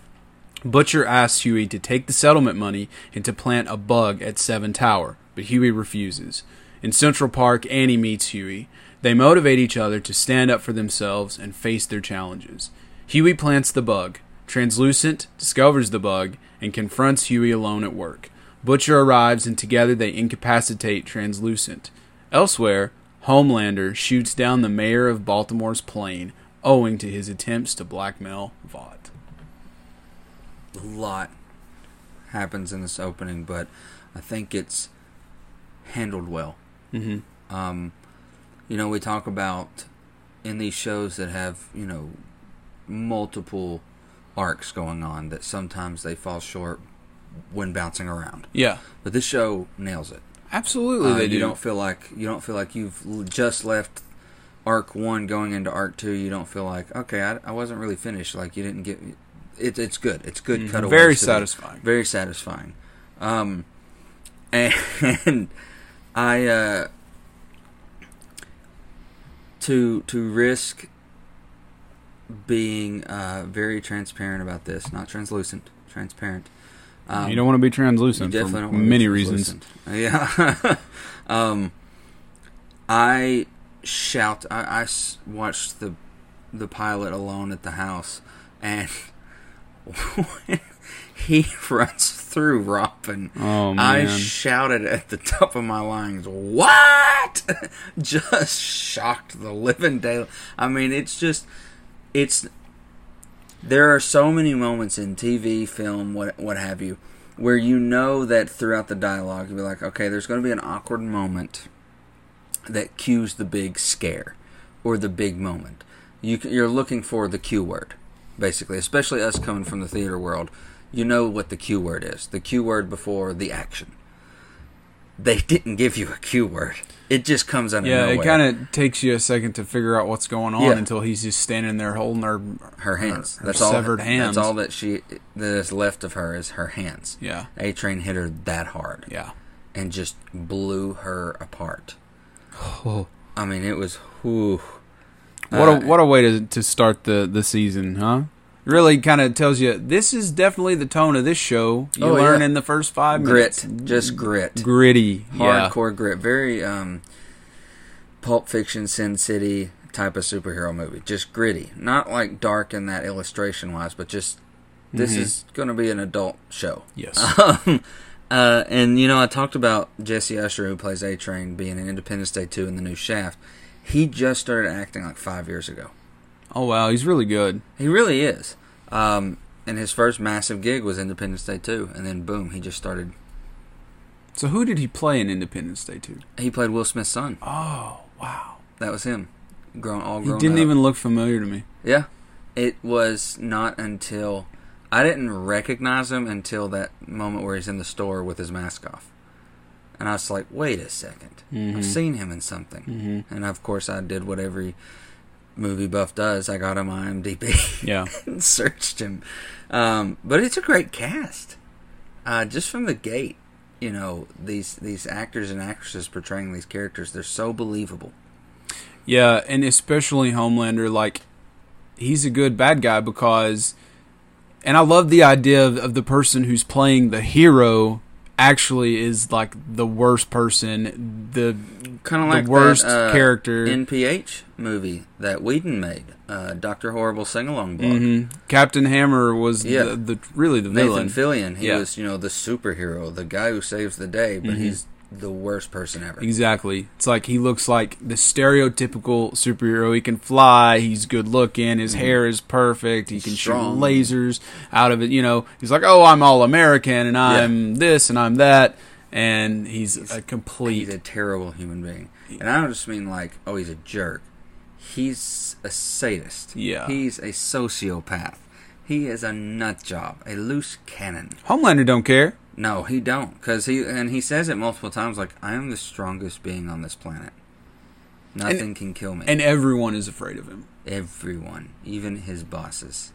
Butcher asks Huey to take the settlement money and to plant a bug at Seven Tower, but Huey refuses. In Central Park, Annie meets Huey. They motivate each other to stand up for themselves and face their challenges. Huey plants the bug. Translucent discovers the bug and confronts Huey alone at work. Butcher arrives and together they incapacitate Translucent. Elsewhere, Homelander shoots down the mayor of Baltimore's plane owing to his attempts to blackmail Vought. A lot happens in this opening, but I think it's handled well. Mm-hmm. Um, you know, we talk about in these shows that have you know multiple arcs going on that sometimes they fall short when bouncing around. Yeah, But this show nails it. absolutely. Uh, they you do. don't feel like you don't feel like you've just left arc one going into arc two. You don't feel like okay, I, I wasn't really finished. Like you didn't get it. It's good. It's good Mhm. cutaways. Very satisfying. very satisfying. Um, and I uh, to to risk being uh, very transparent about this, not translucent, transparent. Um, you don't want to be you translucent for don't wanna be many reasons. Yeah. um, I shout. I, I watched the the pilot alone at the house, and he runs through Robin. Oh I shouted at the top of my lungs, "What?" just shocked the living day. I mean, it's just, it's. There are so many moments in TV, film, what what have you, where you know that throughout the dialogue you'll be like, okay, there's going to be an awkward moment that cues the big scare or the big moment. You you're looking for the cue word, basically, especially us coming from the theater world. You know what the cue word is. The cue word before the action. They didn't give you a cue word. It just comes out yeah, it kind of takes you a second to figure out what's going on Yeah. until he's just standing there holding her her hands. her that's all. severed hands. That's all that she that is left of her is her hands. Yeah. A train hit her that hard Yeah. and just blew her apart. Oh. I mean, it was whew. What Uh, a what a way to to start the the season, huh? Really kind of tells you this is definitely the tone of this show. You Oh, learn yeah. in the first five grit, minutes. just grit. gritty, yeah. hardcore grit. Very um, Pulp Fiction, Sin City type of superhero movie. Just gritty, not like dark in that illustration wise, but just this Mm-hmm. is going to be an adult show. Yes. Uh, and you know, I talked about Jesse Usher, who plays A Train, being in Independence Day two in the new Shaft. He just started acting like five years ago. Oh wow, he's really good. He really is. Um, and his first massive gig was Independence Day two, and then boom, he just started. So who did he play in Independence Day two? He played Will Smith's son. Oh wow, That was him. Grown all grown up. he didn't up. even look familiar to me. Yeah. It was not until I didn't recognize him until that moment where he's in the store with his mask off. And I was like, wait a 2nd I've seen him in something. And of course, I did what every movie buff does. I got him on IMDb Yeah, and searched him. Um, but it's a great cast. Uh, just from the gate, you know, these, these actors and actresses portraying these characters, they're so believable. yeah, and especially Homelander. Like he's a good bad guy because, and I love the idea of, of the person who's playing the hero actually is like the worst person. The kind of the like worst that, uh, character. NPH movie that Whedon made, uh, Doctor Horrible sing along blog. Mhm. Captain Hammer was Yeah. the, the really the Nathan villain. Fillion, he Yeah. was you know the superhero, the guy who saves the day, but he's the worst person ever. Exactly. It's like he looks like the stereotypical superhero. He can fly. He's good looking. His mm-hmm. hair is perfect. He can Strong. shoot lasers out of it. You know, he's like, oh, I'm all American and I'm this and I'm that. And he's, a complete. He's a terrible human being, and I don't just mean like oh he's a jerk. He's a sadist. Yeah. he's a sociopath. He is a nut job, a loose cannon. Homelander don't care. No, he don't, cause he and he says it multiple times. Like I am the strongest being on this planet. Nothing can kill me. And everyone is afraid of him. Everyone, even his bosses,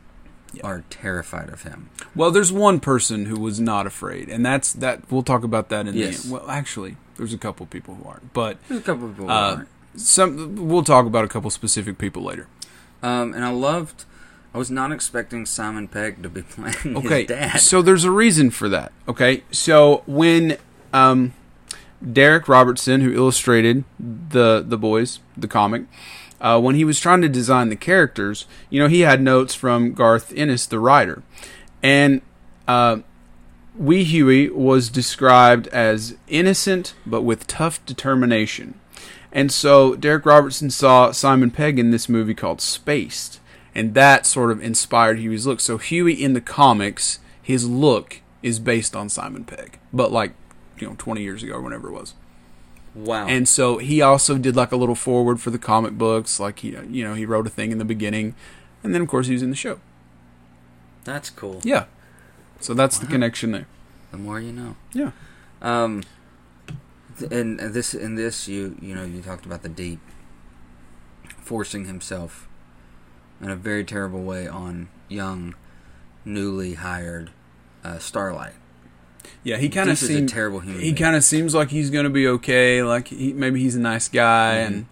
are terrified of him. Well, there's one person who was not afraid, and that's that. We'll talk about that in Yes. the end. Well, actually, there's a couple people who aren't, but There's a couple of people who uh, aren't. some we'll talk about a couple specific people later. Um, and I loved. I was not expecting Simon Pegg to be playing Okay, his dad. so there's a reason for that. Okay, so when um, Derek Robertson, who illustrated the the boys, the comic, uh, when he was trying to design the characters, you know, he had notes from Garth Ennis, the writer, and uh, Wee Huey was described as innocent but with tough determination. And so Derek Robertson saw Simon Pegg in this movie called Spaced, and that sort of inspired Huey's look. So Huey in the comics, his look is based on Simon Pegg, but like you know, 20 years ago or whenever it was. wow. And so he also did like a little forward for the comic books, like he you know he wrote a thing in the beginning, and then of course he was in the show. that's cool. Yeah, so that's the connection there. The more you know. Yeah. Um, and and this in this you you know you talked about the deep forcing himself in a very terrible way on young, newly hired uh, Starlight. Yeah, he kind of This is a seems terrible human He kind of seems like he's going to be okay. Like he, maybe he's a nice guy, Mm-hmm. and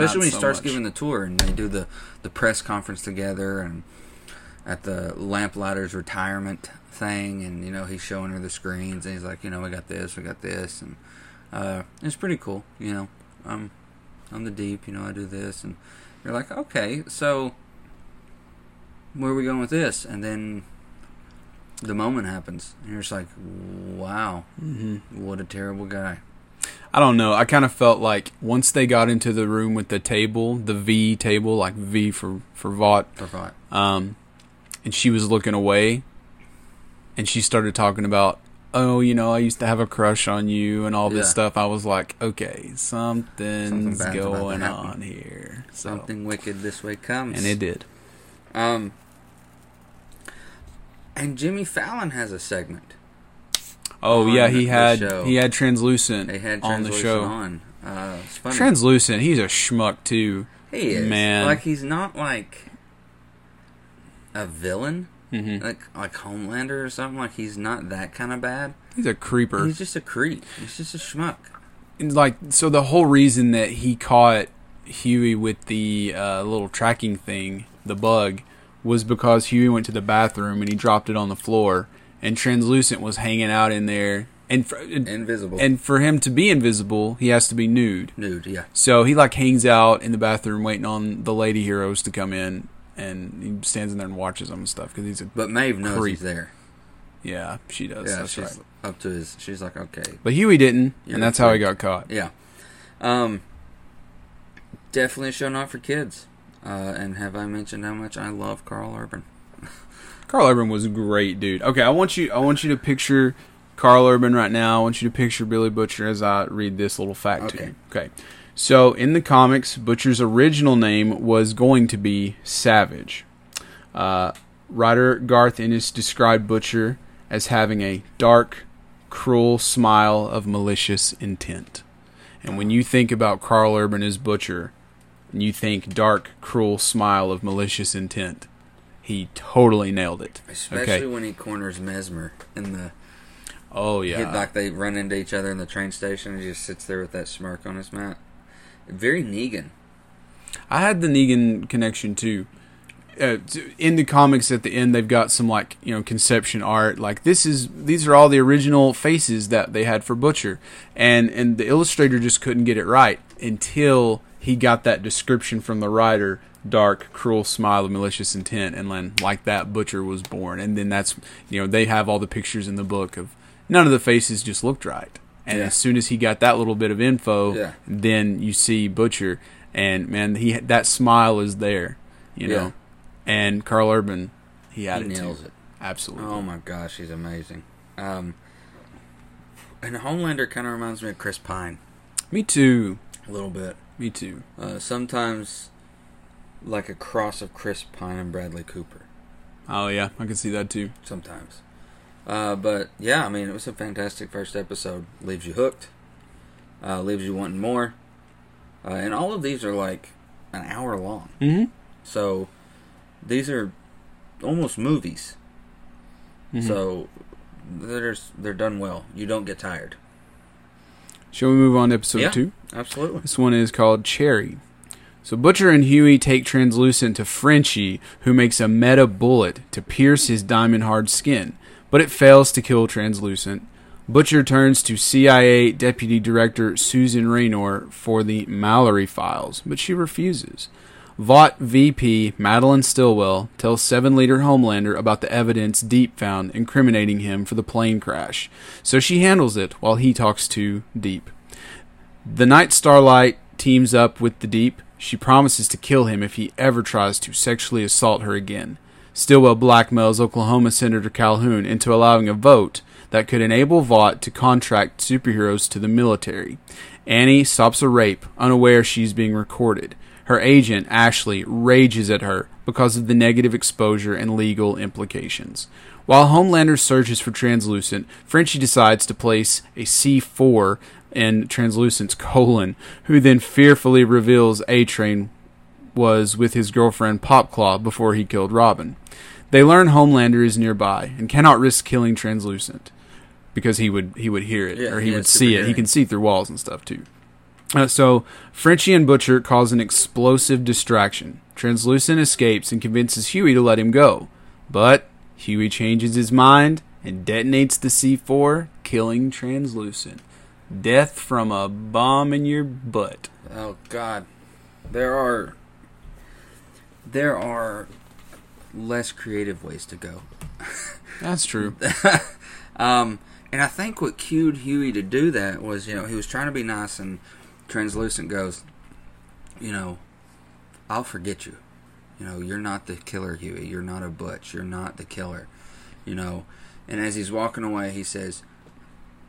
Especially when he so starts much. giving the tour and they do the, the press conference together and at the Lamplighter's retirement thing, and you know he's showing her the screens and he's like, you know, we got this, we got this, and uh, it's pretty cool. You know, I'm I'm the deep, you know, I do this, and you're like, okay, so where are we going with this? And then the moment happens, and you're just like, wow, Mm-hmm. what a terrible guy. I don't know. I kind of felt like once they got into the room with the table, the V table, like V for for Vought, I thought, um, and she was looking away, and she started talking about, oh, you know, I used to have a crush on you and all this Yeah. stuff. I was like, okay, something's to going on here. So, something wicked this way comes. and it did. Um, and Jimmy Fallon has a segment. Oh yeah, he the had show. he had translucent They had on the show. on. Uh. Translucent, he's a schmuck too. he is man. like he's not like a villain, hmm like like Homelander or something. Like he's not that kind of bad. He's a creeper. He's just a creep. He's just a schmuck. like so the whole reason that he caught Huey with the uh, little tracking thing, the bug, was because Huey went to the bathroom and he dropped it on the floor, and Translucent was hanging out in there, and for, Invisible. and for him to be invisible, he has to be nude. nude. Yeah. So he like hangs out in the bathroom waiting on the lady heroes to come in, and he stands in there and watches them and stuff because he's a But Maeve knows Creep. he's there. yeah she does Yeah, that's she's right. up to his. She's like, okay, But Huey didn't, You're and that's how he got caught. Yeah. Um, definitely a show not for kids. Uh, and have I mentioned how much I love Karl Urban? Karl Urban was a great dude. Okay, I want you I want you to picture Karl Urban right now. I want you to picture Billy Butcher as I read this little fact to you. Okay. So in the comics, Butcher's original name was going to be Savage. Uh, writer Garth Ennis described Butcher as having a dark, cruel smile of malicious intent. And when you think about Karl Urban as Butcher, and you think dark, cruel smile of malicious intent, he totally nailed it. Especially okay. when he corners Mesmer in the Oh yeah. like they run into each other in the train station and he just sits there with that smirk on his mouth. Very Negan. I had the Negan connection too. Uh, in the comics, at the end, they've got some like you know conception art. Like this is these are all the original faces that they had for Butcher, and and the illustrator just couldn't get it right until he got that description from the writer. Dark, cruel smile of malicious intent, and then like that, Butcher was born. And then that's you know they have all the pictures in the book of none of the faces just looked right. And Yeah. as soon as he got that little bit of info, Yeah. then you see Butcher, and man, he that smile is there, you know. Yeah. And Karl Urban, he had he it nails too. it. Absolutely. Oh my gosh, he's amazing. Um, and Homelander kind of reminds me of Chris Pine Me too. a little bit. Me too. Uh, sometimes like a cross of Chris Pine and Bradley Cooper. Oh yeah, I can see that too. Sometimes. Uh, but yeah, I mean, it was a fantastic first episode. Leaves you hooked. Uh, leaves you wanting more. Uh, and all of these are like an hour long. Mm-hmm. So these are almost movies. Mm-hmm. So they're they're done well. You don't get tired. Shall we move on to episode Yeah. two? Absolutely. This one is called Cherry. So Butcher and Huey take Translucent to Frenchie, who makes a meta bullet to pierce his diamond hard skin, but it fails to kill Translucent. Butcher turns to CIA Deputy Director Susan Raynor for the Mallory files, but she refuses. Vought VP Madeline Stillwell tells 7 Leader Homelander about the evidence Deep found incriminating him for the plane crash, so she handles it while he talks to Deep. The Night Starlight teams up with the Deep. She promises to kill him if he ever tries to sexually assault her again. Stillwell blackmails Oklahoma Senator Calhoun into allowing a vote that could enable Vought to contract superheroes to the military. Annie stops a rape, unaware she's being recorded. Her agent, Ashley, rages at her because of the negative exposure and legal implications. While Homelander searches for Translucent, Frenchie decides to place a C4 in Translucent's colon, who then fearfully reveals A Train was with his girlfriend Popclaw before he killed Robin. They learn Homelander is nearby and cannot risk killing Translucent because he would he would hear it Yeah, or he has would see it. He can see through walls and stuff too. Uh, so Frenchie and Butcher cause an explosive distraction. Translucent escapes and convinces Huey to let him go, but Huey changes his mind and detonates the C4, killing Translucent. Death from a bomb in your butt. Oh God, there are there are less creative ways to go. That's true. Um, and I think what cued Huey to do that was, you know, he was trying to be nice, and Translucent goes, you know, I'll forget you. You know, you're not the killer, Huey. You're not a butch. You're not the killer. You know, and as he's walking away, he says,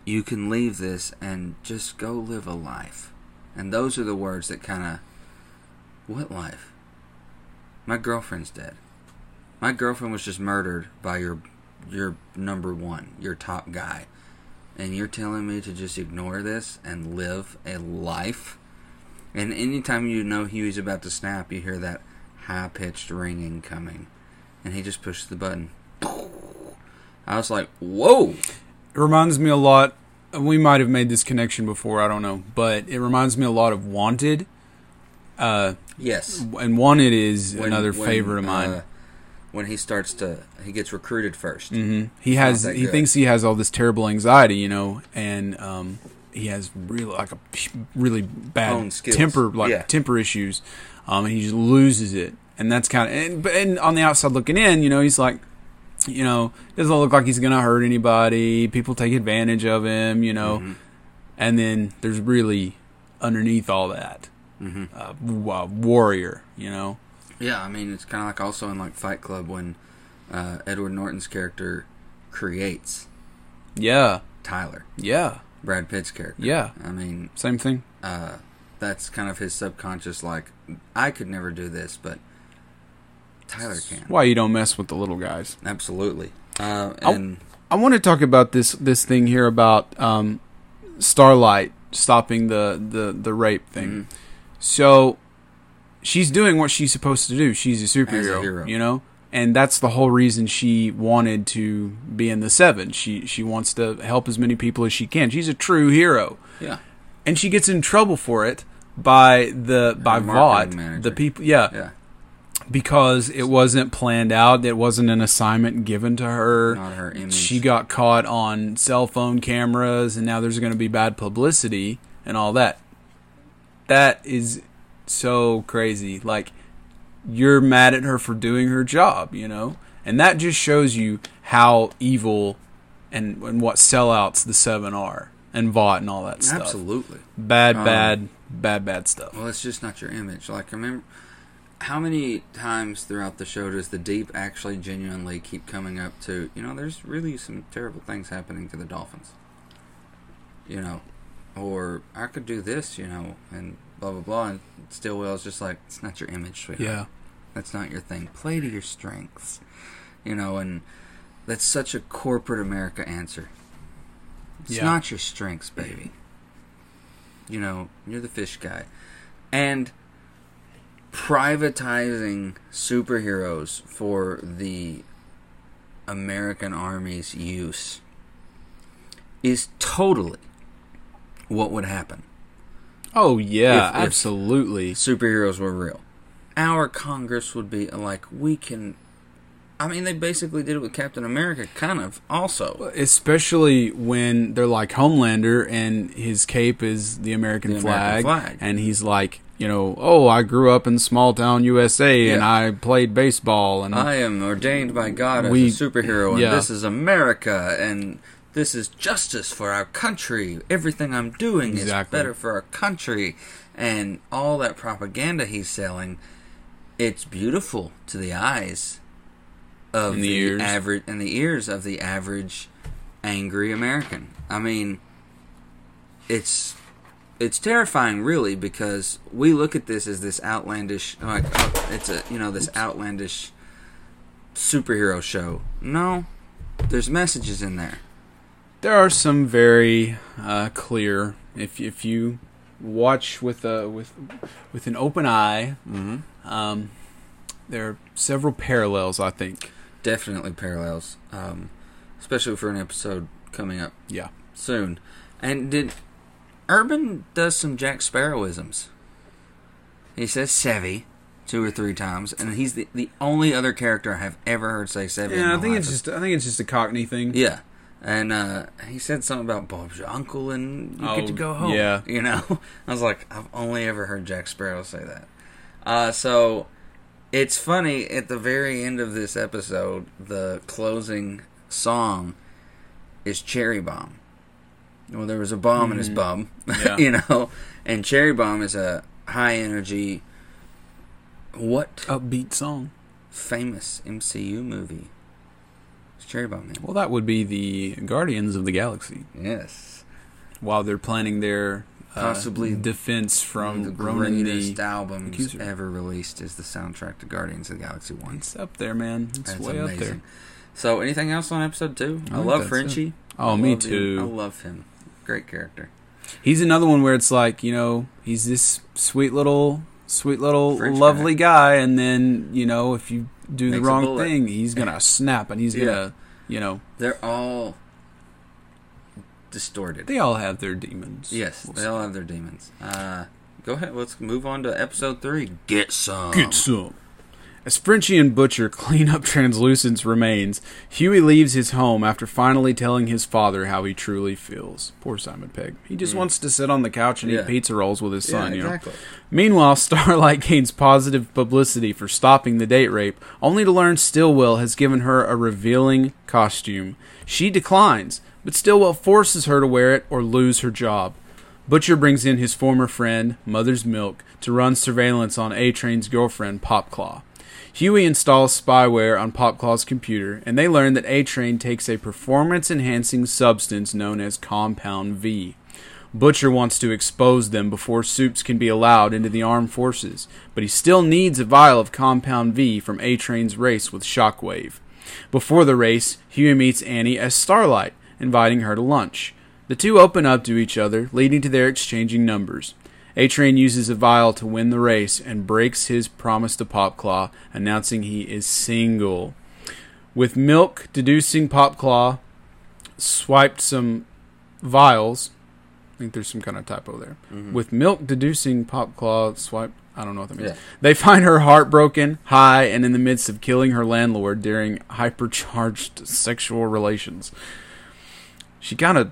"You can leave this and just go live a life." And those are the words that kind of, what life? My girlfriend's dead. My girlfriend was just murdered by your your number one, your top guy. And you're telling me to just ignore this and live a life? And anytime you know Huey's about to snap, you hear that high pitched ringing coming. And he just pushes the button. I was like, whoa! It reminds me a lot. We might have made this connection before. I don't know, but it reminds me a lot of Wanted. Uh, Yes. and Wanted is When- another when, favorite of mine. uh, when he starts to, he gets recruited 1st hmm He has he good. thinks he has all this terrible anxiety, you know, and um, he has really like a really bad temper like Yeah. temper issues, um, and he just loses it, and that's kind of and, but and on the outside looking in, you know, he's like. You know, doesn't look like he's gonna hurt anybody. People take advantage of him, you know, Mm-hmm. and then there's really underneath all that, Mm-hmm. uh, uh, warrior, you know. Yeah, I mean, it's kind of like also in like Fight Club when uh, Edward Norton's character creates Yeah, Tyler, yeah, Brad Pitt's character. yeah. I mean, Same thing. uh, that's kind of his subconscious. Like, I could never do this, but Tyler can. Why you don't mess with the little guys? Absolutely. Uh, and I want to talk about this this thing here about um, Starlight stopping the the the rape thing. Mhm. So she's doing what she's supposed to do. She's a superhero, hero. you know, and that's the whole reason she wanted to be in the Seven. She she wants to help as many people as she can. She's a true hero, yeah, and she gets in trouble for it by the by Vought, manager. the people. Yeah, yeah, because it wasn't planned out. It wasn't an assignment given to her. not her image. She got caught on cell phone cameras, and now there's going to be bad publicity and all that. That is so crazy. Like, you're mad at her for doing her job, you know? And that just shows you how evil and, and what sellouts the Seven are, and Vought and all that stuff. absolutely. Bad, Um, bad, bad, bad stuff. Well, it's just not your image. Like, remember how many times throughout the show does the deep actually genuinely keep coming up to? You know, there's really some terrible things happening to the dolphins. You know, or I could do this. You know, and blah blah blah. And Stillwell's just like, it's not your image, sweetheart. Yeah. That's not your thing. Play to your strengths. You know, and that's such a corporate America answer. It's Yeah. not your strengths, baby. You know, you're the fish guy. And privatizing superheroes for the American Army's use is totally what would happen Oh, yeah, If- if- absolutely. superheroes were real. Our Congress would be like, we can. I mean, they basically did it with Captain America, kind of, also. especially when they're like Homelander and his cape is the American, The flag, American flag. and he's like, you know, oh, I grew up in small town USA and I played baseball and I am ordained by God as We- a superhero, and yeah. this is America, and this is justice for our country. Everything I'm doing Exactly. is better for our country, and all that propaganda he's selling. It's beautiful to the eyes of And the the, ears. average and the ears of the average angry American. I mean, it's it's terrifying, really, because we look at this as this outlandish, like oh, it's a you know this outlandish superhero show. No, there's messages in there. There are some very uh, clear if if you watch with a with with an open eye. Um, there are several parallels, I think. Definitely parallels, um, especially for an episode coming up Yeah. soon. And did Urban does some Jack Sparrowisms. He says "Sevy" two or three times, and he's the the only other character I have ever heard say in Yeah, I think life. it's just I think it's just a Cockney thing. Yeah. And uh, he said something about Bob's your uncle and you get Oh, to go home. yeah. You know? I was like, I've only ever heard Jack Sparrow say that. Uh, so it's funny, at the very end of this episode, the closing song is Cherry Bomb. Well, there was a bomb in his bum, Mm-hmm. Yeah. you know? And Cherry Bomb is a high energy, what Upbeat song. famous MCU movie? Cherry Bomb, man. Well, that would be the Guardians of the Galaxy Yes. while they're planning their uh, Possibly defense from the Ronan greatest the. albums accuser. ever released is the soundtrack to Guardians of the Galaxy One. It's up there, man. It's That's way up there. So, anything else on episode two? I, I love Frenchie. Oh, I me love him. too. I love him. Great character. He's another one where it's like you know he's this sweet little, sweet little, French lovely guy, and then you know if you do the wrong thing, he's gonna snap and he's Yeah. gonna, you know, They're all distorted. they all have their demons. yes, We'll they say. all have their demons. Uh, go ahead. Let's move on to episode three. Get some. Get some. As Frenchie and Butcher clean up Translucent's remains, Huey leaves his home after finally telling his father how he truly feels. Poor Simon Pegg. He just wants to sit on the couch and Mm. Yeah. eat pizza rolls with his son, yeah, you know. exactly. Meanwhile, Starlight gains positive publicity for stopping the date rape, only to learn Stillwell has given her a revealing costume. She declines, but Stillwell forces her to wear it or lose her job. Butcher brings in his former friend, Mother's Milk, to run surveillance on A Train's girlfriend, Popclaw. Huey installs spyware on Popclaw's computer, and they learn that A Train takes a performance enhancing substance known as Compound V. Butcher wants to expose them before Supes can be allowed into the armed forces, but he still needs a vial of Compound V from A Train's race with Shockwave. Before the race, Huey meets Annie as Starlight, inviting her to lunch. The two open up to each other, leading to their exchanging numbers. A Train uses a vial to win the race and breaks his promise to Popclaw, announcing he is single. With Milk deducing Popclaw, swiped some vials. I think there's some kind of typo there. Mm-hmm. With Milk deducing Popclaw, swipe. I don't know what that means. Yeah. They find her heartbroken, high, and in the midst of killing her landlord during hypercharged sexual relations. She kind of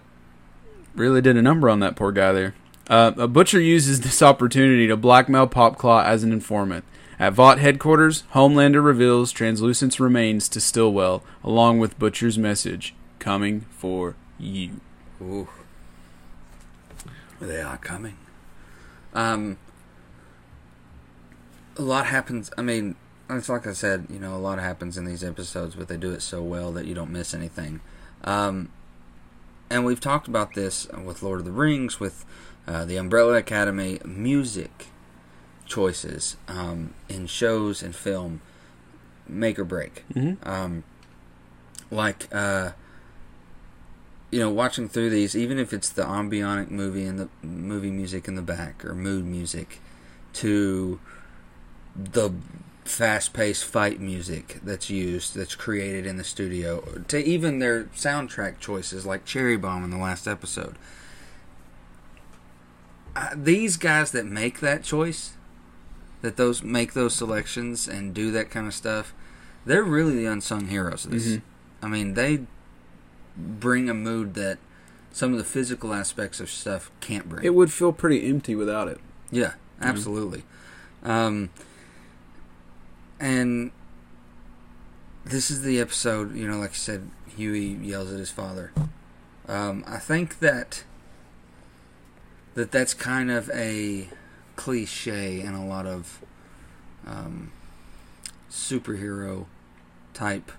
really did a number on that poor guy there. Uh, a butcher uses this opportunity to blackmail Popclaw as an informant. At Vought headquarters, Homelander reveals Translucent's remains to Stillwell, along with Butcher's message coming for you. Ooh. They are coming. Um, a lot happens. I mean, it's like I said, you know, a lot happens in these episodes, but they do it so well that you don't miss anything. Um, and we've talked about this with Lord of the Rings, with uh, the Umbrella Academy, music choices um, in shows and film make or break. Mhm. Um, like, uh, you know, watching through these, even if it's the ambionic movie and the movie music in the back or mood music, to the fast-paced fight music that's used, that's created in the studio, to even their soundtrack choices, like Cherry Bomb in the last episode. Uh, these guys that make that choice, that those make those selections and do that kind of stuff, they're really the unsung heroes of this. Mhm. I mean, they bring a mood that some of the physical aspects of stuff can't bring. It would feel pretty empty without it. Yeah, absolutely. Um, and this is the episode, you know, like I said, Huey yells at his father. Um, I think that that that's kind of a cliche in a lot of um, superhero type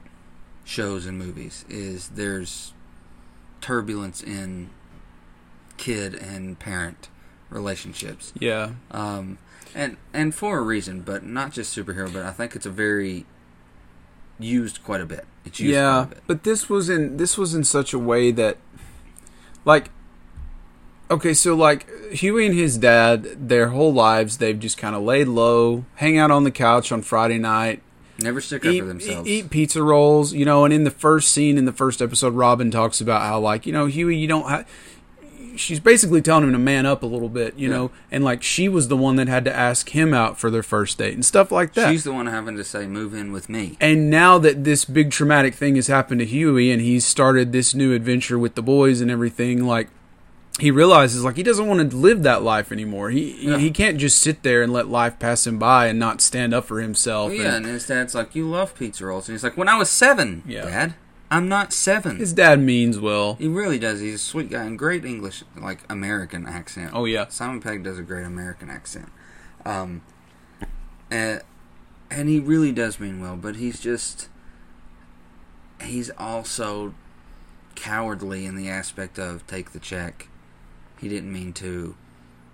shows and movies. Is there's turbulence in kid and parent relationships Yeah. um, and and for a reason, but not just superhero. But I think it's a very used quite a bit. It's used yeah, quite a bit. but this was in this was in such a way that, like, okay, so like Huey and his dad, their whole lives they've just kind of laid low, hang out on the couch on Friday night, Never stick up eat, for themselves. eat pizza rolls, you know. And in the first scene in the first episode, Robin talks about how like you know Huey, you don't have she's basically telling him to man up a little bit, you Yeah. know, and like she was the one that had to ask him out for their first date and stuff like that. She's the one having to say, "Move in with me." and now that this big traumatic thing has happened to Huey and he's started this new adventure with the boys and everything, like he realizes like he doesn't want to live that life anymore. He Yeah. he can't just sit there and let life pass him by and not stand up for himself. Yeah, and and his dad's like, "You love pizza rolls," and he's like, "When I was seven, Yeah. Dad, I'm not seven. his dad means well. He really does. He's a sweet guy and great English, like American accent. Oh, yeah. Simon Pegg does a great American accent. Um, and, and he really does mean well, but he's just he's also cowardly in the aspect of take the check. He didn't mean to.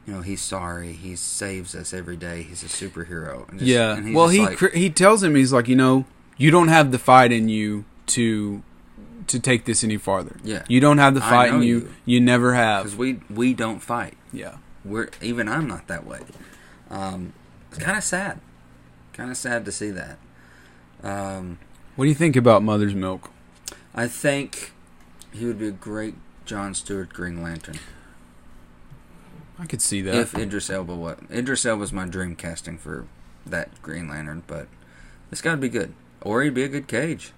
You know, he's sorry. He saves us every day. He's a superhero. And just- Yeah. and Well, he like- cr- he tells him he's like, you know, you don't have the fight in you to to take this any farther. Yeah. You don't have the fight in you. you. You never because have. we we don't fight. Yeah. we're even I'm not that way. Um, it's kind of sad, kind of sad to see that. Um, What do you think about Mother's Milk? I think he would be a great John Stewart Green Lantern I could see that. if Idris Elba was. Idris Elba's my dream casting for that Green Lantern, but it's got to be good, or he'd be a good Cage.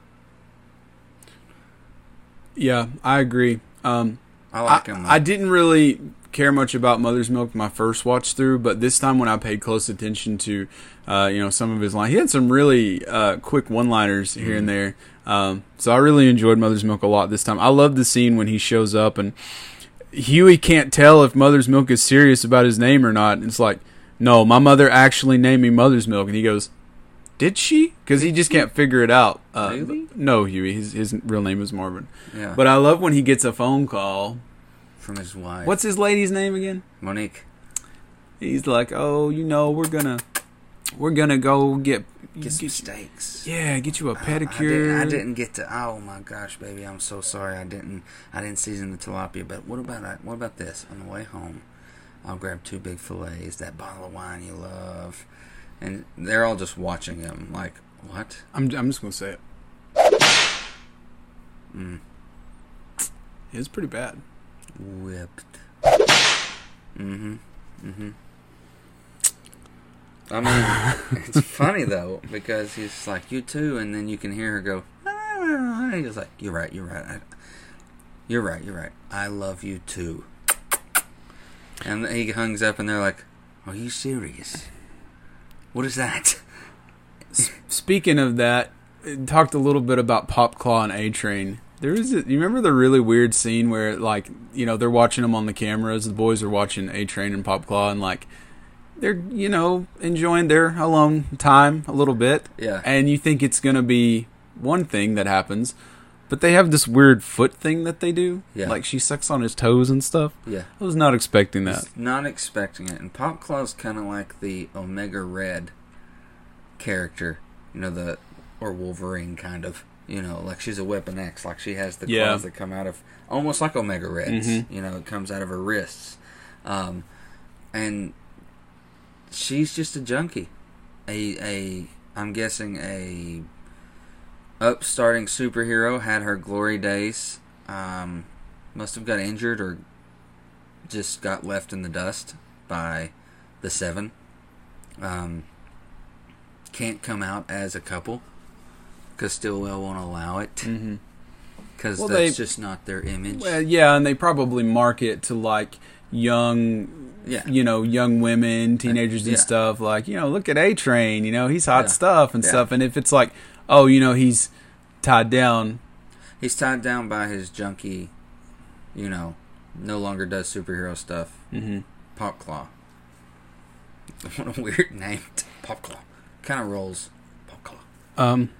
yeah, I agree. Um, I I, like him. I didn't really care much about Mother's Milk my first watch through, but this time when I paid close attention to, uh, you know, some of his lines, he had some really uh, quick one-liners here Mm-hmm. and there. Um, so I really enjoyed Mother's Milk a lot this time. I love the scene when he shows up and Huey can't tell if Mother's Milk is serious about his name or not. It's like, no, my mother actually named me Mother's Milk, and he goes. Did she? Because he just can't figure it out. Uh, Really? No, Huey. His his real name is Marvin. yeah, But I love when he gets a phone call from his wife. What's his lady's name again? Monique? He's like, oh, you know, we're gonna, we're gonna go get, Get some get- steaks. yeah, get you a pedicure. didn't, I didn't get to. Oh my gosh, baby, I'm so sorry. I didn't. I didn't season the tilapia. But what about I- what about this? On the way home, I'll grab two big fillets, that bottle of wine you love, and they're all just watching him like, what? I'm, I'm just gonna say it. Mm. It's pretty bad. Whipped. Mm-hmm. Mm-hmm. I mean, it's funny though because he's like you too, and then you can hear her go. "Ah," He's like, "You're right. You're right. I, you're right. You're right. I love you too." And he hangs up, and they're like, "Are you serious? What is that?" Speaking of that, talked a little bit about Pop Claw and A Train. There is, a, you remember the really weird scene where, like, you know, they're watching them on the cameras. The boys are watching A Train and Pop Claw, and like, they're, you know, enjoying their alone time a little bit. Yeah. And you think it's gonna be one thing that happens, but they have this weird foot thing that they do. Yeah. Like she sucks on his toes and stuff. Yeah. I was not expecting that. Just not expecting it. And Pop Claw's kind of like the Omega Red character, you know, the or Wolverine kind of, you know, like she's a Weapon X, like she has the Yeah. claws that come out of almost like Omega Reds, Mhm. you know, it comes out of her wrists, um, and she's just a junkie, a a I'm guessing a upstarting superhero had her glory days. Um, must have got injured or just got left in the dust by the seven. Um, can't come out as a couple because Stillwell won't allow it Mm-hmm. because Well, that's they- just not their image. Well, yeah, and they probably market to like young, Yeah. you know, young women, teenagers, and Yeah. stuff. Like, you know, look at A Train. You know, he's hot Yeah. stuff and stuff. And if it's like, oh, you know, he's tied down. He's tied down by his junkie, you know, no longer does superhero stuff. Mm-hmm. Pop Claw. What a weird name. Pop Claw. Kind of rolls. Pop Claw. Um,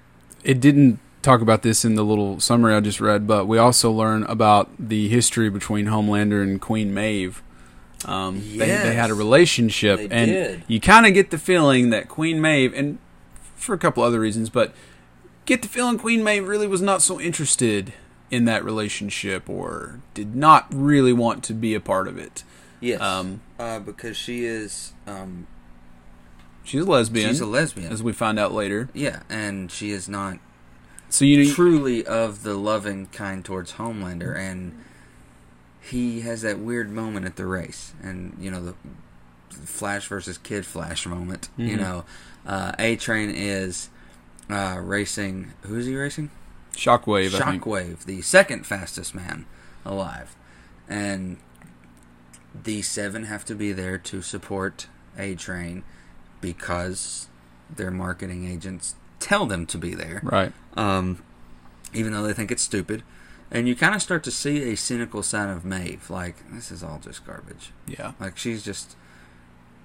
it didn't talk about this in the little summary I just read, but we also learn about the history between Homelander and Queen Maeve. Um, they, they had a relationship, and did. you kind of get the feeling that Queen Maeve, and for a couple other reasons, but get the feeling Queen Maeve really was not so interested in that relationship, or did not really want to be a part of it. Yes. Um, uh, because she is. Um, She's a lesbian, she's a lesbian. as we find out later. yeah, and she is not So you know, truly of the loving kind towards Homelander, and he has that weird moment at the race, and you know the Flash versus Kid Flash moment. You Mhm. know, uh, A Train is uh, racing. Who is he racing? Shockwave, I think. Shockwave, the second fastest man alive, and the seven have to be there to support A Train because their marketing agents tell them to be there Right. um, even though they think it's stupid. And you kind of start to see a cynical side of Maeve. Like, this is all just garbage. Yeah. Like, she's just,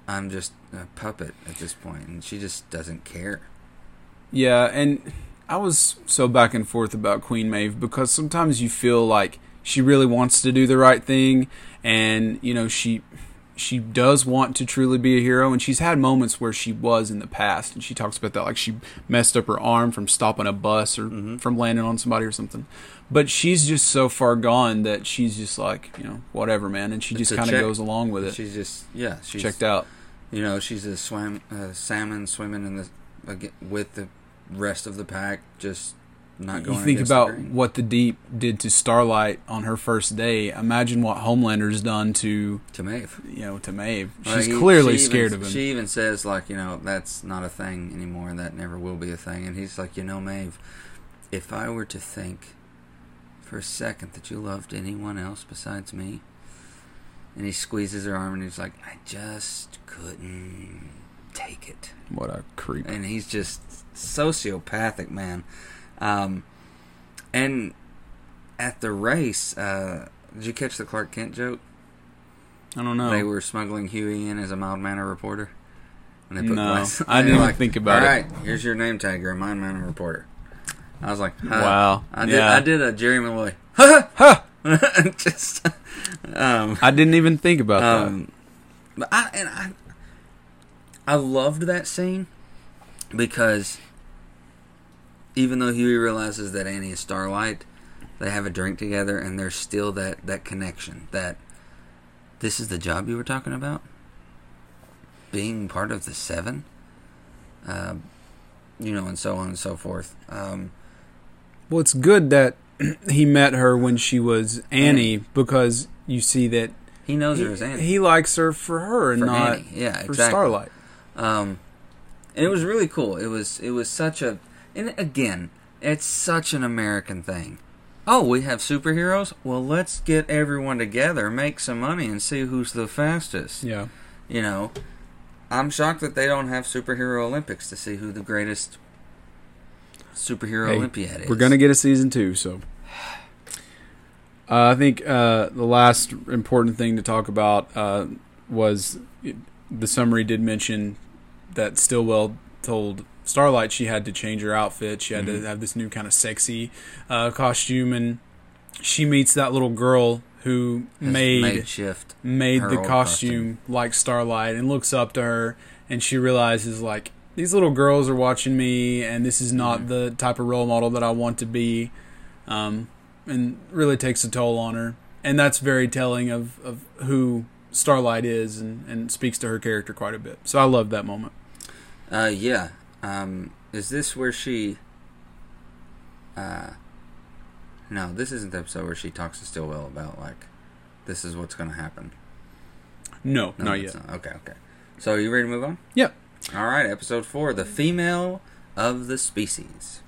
I'm just a puppet at this point, and she just doesn't care. Yeah, and I was so back and forth about Queen Maeve because sometimes you feel like she really wants to do the right thing and you know she she does want to truly be a hero and she's had moments where she was in the past and she talks about that like she messed up her arm from stopping a bus or mm-hmm. from landing on somebody or something but she's just so far gone that she's just like you know whatever man and she It's just kind of goes along with it She's just, yeah, she's checked out You know, she's a swam, uh, salmon swimming in the with the rest of the pack, just not going. you think against the about what the deep did to starlight on her first day imagine what homelander's done to to Maeve. you know to maeve Like, she's he- clearly she scared even, of him She even says like, you know, that's not a thing anymore. and That never will be a thing. And he's like, you know, Maeve, if I were to think for a second that you loved anyone else besides me, and he squeezes her arm and he's like, I just couldn't take it. what a creep And he's just sociopathic, man. Um, and at the race, uh, did you catch the Clark Kent joke? i don't know They were smuggling Huey in as a mild manner reporter. And No, glass- I and didn't they're think about All it." All right, here's your name tag. You're a mild manner reporter. I was like, huh. Wow. I did. Yeah. I did a Jerry Malloy. Ha Just, um, i didn't even think about that. um, but I and I, I loved that scene because even though Huey realizes that Annie is Starlight, they have a drink together, and there's still that that connection. That this is the job you were talking about, being part of the Seven, uh, you know, and so on and so forth. Um, that well it's good that he met her when she was annie because you see that he knows he, her as Annie. he likes her for her and For not Annie. Yeah, for exactly. starlight Um, and it was really cool. It was it was such a and again, it's such an American thing. Oh, we have superheroes. Well, let's get everyone together, make some money, and see who's the fastest. yeah You know, I'm shocked that they don't have superhero Olympics to see who the greatest superhero Hey, Olympiad is. We're gonna get a season two, so uh, I think uh, the last important thing to talk about uh, was the summary did mention that Stillwell told Starlight she had to change her outfit. She had Mhm. to have this new kind of sexy uh, costume, and she meets that little girl who Has made shift. made the old costume, like Starlight and looks up to her and she realizes like these little girls are watching me and this is not Mhm. the type of role model that I want to be um, and really takes a toll on her and that's very telling of, of who Starlight is and, and speaks to her character quite a bit so I love that moment Uh, yeah. Um, is this where she? Uh, no, this isn't the episode where she talks to Stillwell about like, this is what's going to happen. no, No, not yet Not. Okay, okay. So are you ready to move on? Yep. All right, episode four: the female of the species.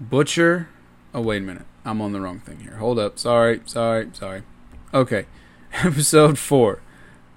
Butcher. Oh, wait a minute. I'm on the wrong thing here. Hold up. Sorry, sorry, sorry. Okay. Episode 4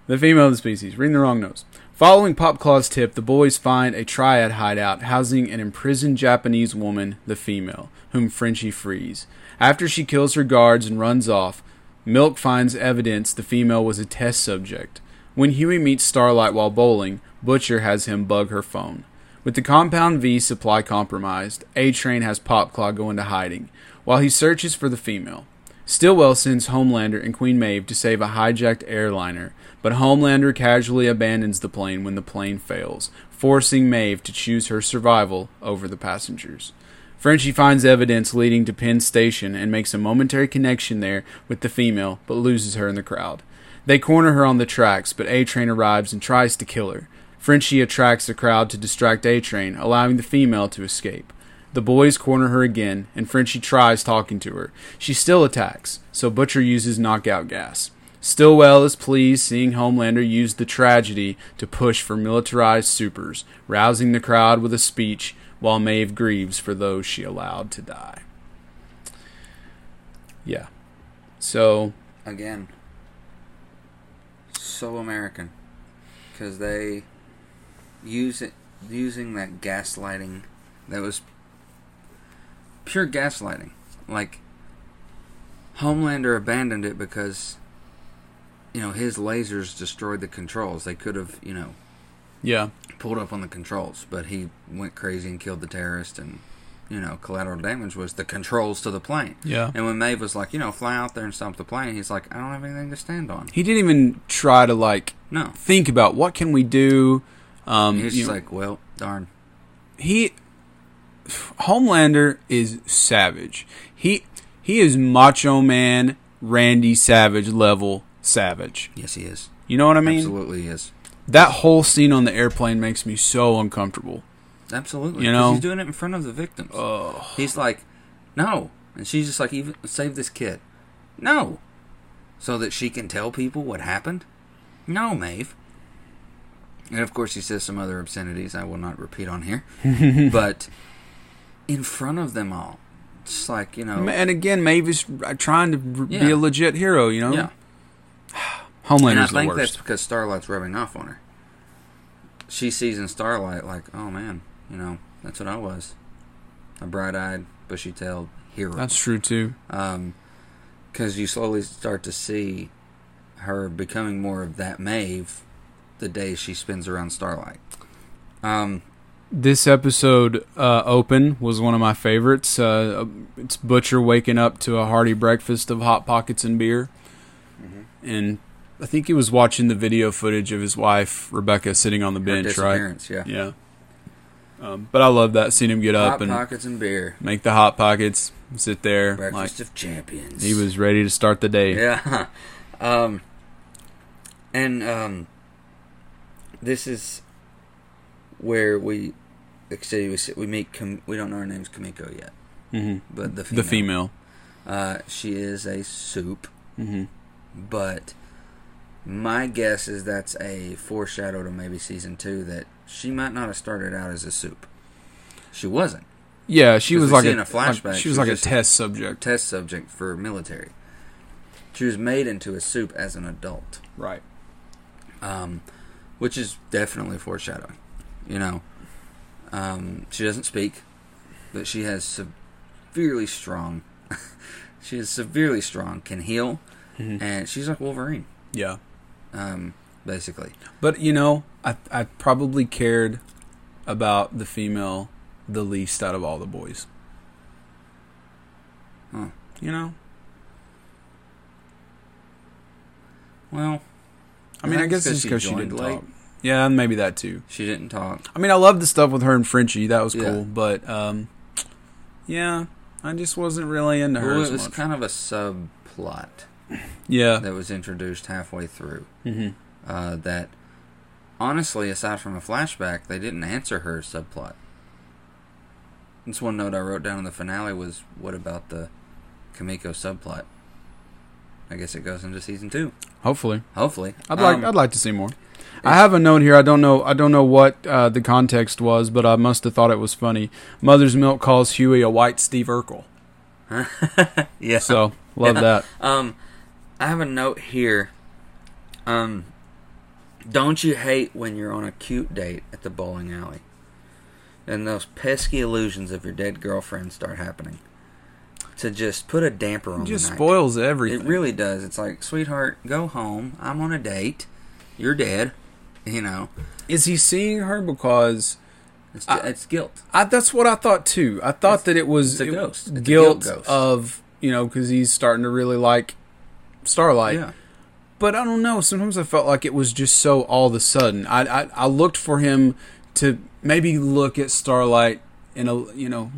The Female of the Species. Reading the wrong notes. Following Popclaw's tip, the boys find a triad hideout housing an imprisoned Japanese woman, the female, whom Frenchie frees. After she kills her guards and runs off, Milk finds evidence the female was a test subject. When Huey meets Starlight while bowling, Butcher has him bug her phone. With the Compound V supply compromised, A Train has Popclaw go into hiding, while he searches for the female. Stillwell sends Homelander and Queen Maeve to save a hijacked airliner, but Homelander casually abandons the plane when the plane fails, forcing Maeve to choose her survival over the passengers. Frenchie finds evidence leading to Penn Station and makes a momentary connection there with the female, but loses her in the crowd. They corner her on the tracks, but A Train arrives and tries to kill her. Frenchie attracts the crowd to distract A Train, allowing the female to escape. The boys corner her again, and Frenchie tries talking to her. She still attacks, so Butcher uses knockout gas. Stillwell is pleased seeing Homelander use the tragedy to push for militarized supers, rousing the crowd with a speech while Maeve grieves for those she allowed to die. Yeah. So, Again, so American because they use it using that gaslighting that was pure gaslighting. Like Homelander abandoned it because you know his lasers destroyed the controls. They could have you know yeah. pulled up on the controls, but he went crazy and killed the terrorist and you know, collateral damage was the controls to the plane. Yeah. And when Maeve was like, you know, fly out there and stop the plane, he's like, I don't have anything to stand on. He didn't even try to like No. think about what can we do. Um, He was you know, like, well, darn. he Homelander is savage. He he is Macho Man Randy Savage level savage. Yes, he is. You know what I mean? Absolutely, he is. That whole scene on the airplane makes me so uncomfortable. Absolutely. you know? he's doing it in front of the victims. Oh, He's like, no, and she's just like, even save this kid. No, so that she can tell people what happened. No, Maeve. And of course, he says some other obscenities I will not repeat on here, but in front of them all, it's like you know, and again, Maeve is trying to r- be a legit hero. You know, yeah. Homelander's And I think that's because Starlight's rubbing off on her. She sees in Starlight like, oh man, you know, that's what I was, a bright-eyed, bushy-tailed hero. That's true too. Um, because you slowly start to see her becoming more of that Maeve the days she spends around Starlight. Um, This episode uh, open was one of my favorites. Uh, it's Butcher waking up to a hearty breakfast of hot pockets and beer, Mm-hmm. and I think he was watching the video footage of his wife Rebecca sitting on the bench, right? yeah. Yeah. Um, but I love that. Seeing him get up and pockets and beer, make the hot pockets, sit there like breakfast of champions. he was ready to start the day. yeah. um, and um, this is where we, say, we, we meet. Kam- we don't know her name's Kamiko yet, hmm but the female. The female. Uh, she is a supe. hmm but my guess is that's a foreshadow to maybe season two that she might not have started out as a supe. She wasn't Yeah, she was like a, a flashback, like- she she was was like a test subject. test subject for military. She was made into a supe as an adult, Right. um, which is definitely foreshadowing. You know, um, she doesn't speak, but she has severely strong. she is severely strong, can heal, Mhm. and she's like Wolverine, Yeah. um, basically. But you know, I I probably cared about the female the least out of all the boys. Huh. You know, Well, I mean, I, think guess it's because she joined didn't late. talk. Yeah, maybe that too. She didn't talk. I mean, I love the stuff with her and Frenchie. That was Yeah. cool. But um, yeah, I just wasn't really into her Well, as it was much. kind of a subplot yeah. that was introduced halfway through. hmm Uh, that honestly, aside from a flashback, they didn't answer her subplot. This one note I wrote down in the finale was, "What about the Kamiko subplot?" I guess it goes into season two. Hopefully, Hopefully, I'd like Um, I'd like to see more. I have a note here. I don't know. I don't know what uh, the context was, but I must have thought it was funny. Mother's Milk calls Huey a white Steve Urkel. yeah. So love Yeah. that. Um, I have a note here. Um, don't you hate when you're on a cute date at the bowling alley, and those pesky illusions of your dead girlfriend start happening? To just put a damper on It just spoils everything. It really does. It's like, sweetheart, go home. I'm on a date. You're dead. You know, Is he seeing her because it's I- it's guilt. I, that's what I thought too. I thought that it was it's a it- a guilt, guilt ghost. of you know because he's starting to really like Starlight. yeah, But I don't know. Sometimes I felt like it was just so all of a sudden. I, I I looked for him to maybe look at Starlight in a you know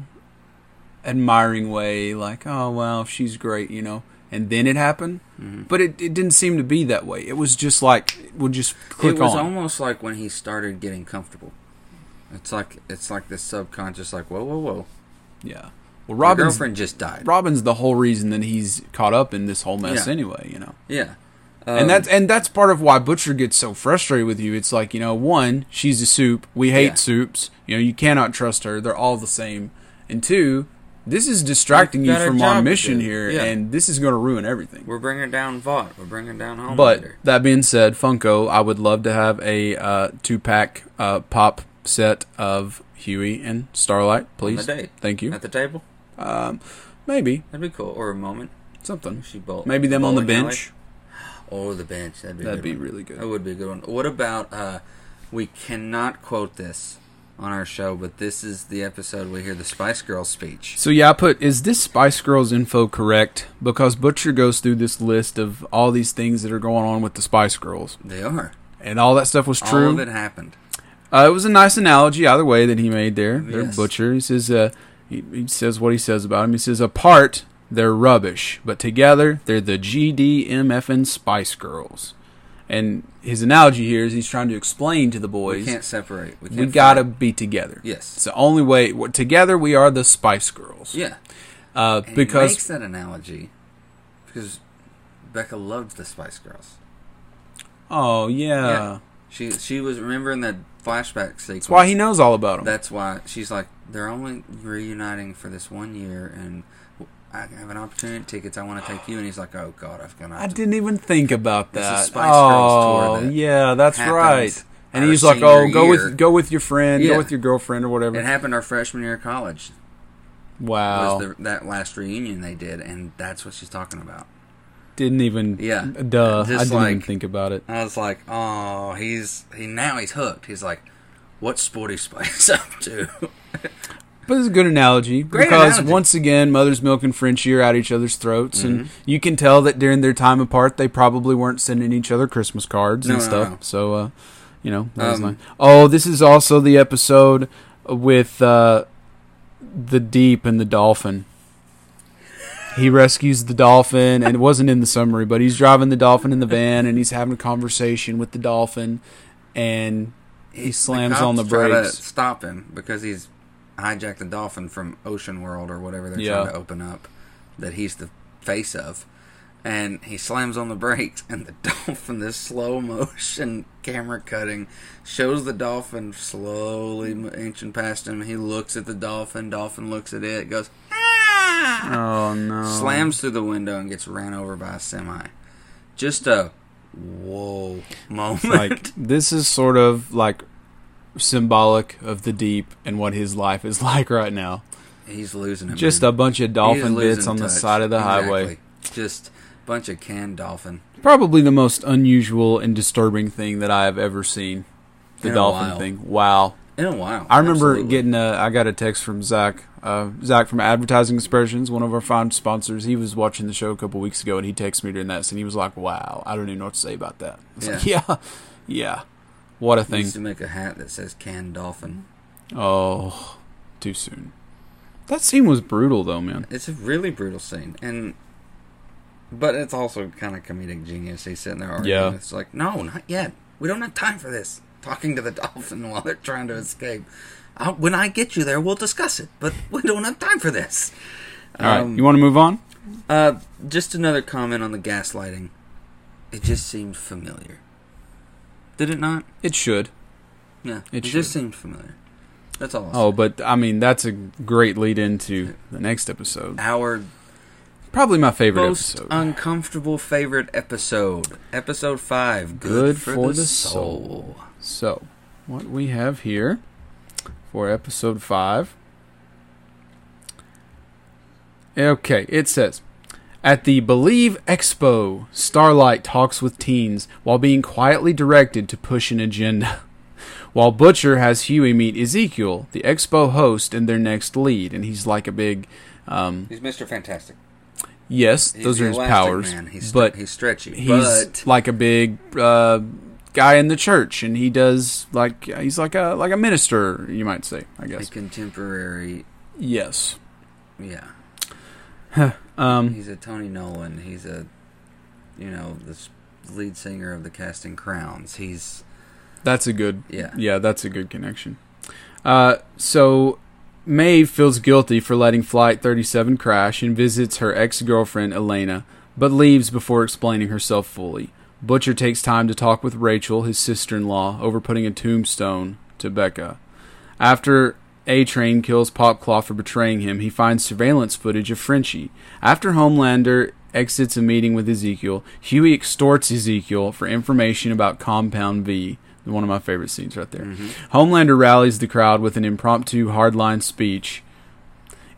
admiring way, like oh well, she's great, you know. And then it happened, Mm-hmm. but it, it didn't seem to be that way. It was just like it would just click on. it was on. almost like when he started getting comfortable. It's like it's like this subconscious, like whoa, whoa, whoa, Yeah. Well, Robin's girlfriend just died. Robin's the whole reason that he's caught up in this whole mess Yeah. anyway. You know. yeah. and Um, that's and that's part of why Butcher gets so frustrated with you. It's like you know, one, she's a supe. We hate Yeah. supes. You know, you cannot trust her. They're all the same. And two, this is distracting you from our mission here, Yeah. and this is going to ruin everything. We're bringing down Vought. We're bringing down Homelander. But that being said, Funko, I would love to have a uh, two pack uh, pop set of Huey and Starlight, please. date. Thank you. at the table, Maybe that'd be cool. Or a moment. something. She bowl, Maybe them on the alley. bench. Oh, the bench. That'd be. That'd be one. really good. That would be a good one. What about? uh We cannot quote this on our show, but this is the episode we hear the Spice Girls speech. So yeah, I put is this Spice Girls info correct? Because Butcher goes through this list of all these things that are going on with the Spice Girls, They are. and all that stuff was true. All of it happened. Uh, it was a nice analogy either way that he made there. They're Yes. Butcher. He says uh, he, he says what he says about him. He says apart they're rubbish, but together they're the GDMFN Spice Girls. And his analogy here is he's trying to explain to the boys, We can't separate. We, we can't gotta fight. be together. Yes. It's the only way. Together we are the Spice Girls. Yeah. Uh, because he makes that analogy because Becca loved the Spice Girls. oh yeah. Yeah. She she was remembering that flashback sequence. that's why he knows all about them. That's why she's like, they're only reuniting for this one year, and I have an opportunity tickets. I want to take you, and he's like, oh god, I've gonna. I didn't even think about that. Spice Girls tour oh, that yeah, that's right. And he's like, "Oh, go year. with go with your friend, Yeah. go with your girlfriend or whatever." It happened our freshman year of college. wow, Was the, that last reunion they did, and that's what she's talking about. didn't even. Yeah. duh. I didn't even think about it. I was like, oh, he's he now he's hooked. He's like, what's Sporty Spice up to? But it's a good analogy Great because analogy. once again, Mother's Milk and Frenchie are at each other's throats, and Mm-hmm. you can tell that during their time apart, they probably weren't sending each other Christmas cards No, and no, stuff. no. So, uh, you know, that was Um, nice. Oh, this is also the episode with uh, the deep and the dolphin. He rescues the dolphin, and it wasn't in the summary, but he's driving the dolphin in the van, and he's having a conversation with the dolphin, and he slams on the try to brakes. stop him because he's hijacked the dolphin from Ocean World or whatever they're Yeah. trying to open up that he's the face of. And he slams on the brakes, and the dolphin, this slow motion camera cutting, shows the dolphin slowly inching past him. He looks at the dolphin, dolphin looks at it, goes, ah! Oh no! slams through the window and gets ran over by a semi. Just a whoa moment. like this is sort of like symbolic of the deep and what his life is like right now. He's losing. Just man. a bunch of dolphin bits on the side of the highway. Just a bunch of canned dolphin. Probably the most unusual and disturbing thing that I have ever seen. The In dolphin thing. Wow. In a while. I remember Absolutely. getting a. I got a text from Zach. Uh, Zach from Advertising Expressions, one of our fine sponsors. He was watching the show a couple weeks ago, and he texted me during that, and he was like, "Wow, I don't even know what to say about that." Was like, "Yeah, yeah, what a thing." used to make a hat that says "Can dolphin. Oh, too soon. That scene was brutal, though, man. It's a really brutal scene, and but it's also kind of comedic genius. He's sitting there arguing. Yeah. It's like, no, not yet. We don't have time for this. Talking to the dolphin while they're trying to escape. I'll, when I get you there, we'll discuss it. But we don't have time for this. All right, Um, you want to move on? Uh, just another comment on the gaslighting. It just seemed familiar. Did it not? It should. Yeah, It it, just seemed familiar. That's all. I'll Oh, say. but I mean, that's a great lead into the next episode. our Probably my favorite most episode. uncomfortable favorite episode, episode five. Good, for, the, soul. So, what we have here for episode 5. Okay, it says At the Believe Expo, Starlight talks with teens while being quietly directed to push an agenda. While Butcher has Huey meet Ezekiel, the expo host and their next lead, and he's like a big um, He's Mister Fantastic. yes, He's those are his powers. Man. He's but he's stretchy. he's but like a big uh, guy in the church, and he does like he's like a like a minister, you might say. I guess. contemporary. Yes. Yeah, Um. he's a Tony Nolan. He's a, you know, the s- lead singer of the Casting Crowns. He's That's a good. yeah. Yeah, that's a good connection. Uh. So, Maeve feels guilty for letting Flight 37 crash and visits her ex girlfriend Elena, but leaves before explaining herself fully. Butcher takes time to talk with Rachel, his sister in law, over putting a tombstone to Becca. After A Train kills Popclaw for betraying him, he finds surveillance footage of Frenchie. After Homelander exits a meeting with Ezekiel, Huey extorts Ezekiel for information about Compound V. One of my favorite scenes right there. Mm-hmm. Homelander rallies the crowd with an impromptu hardline speech,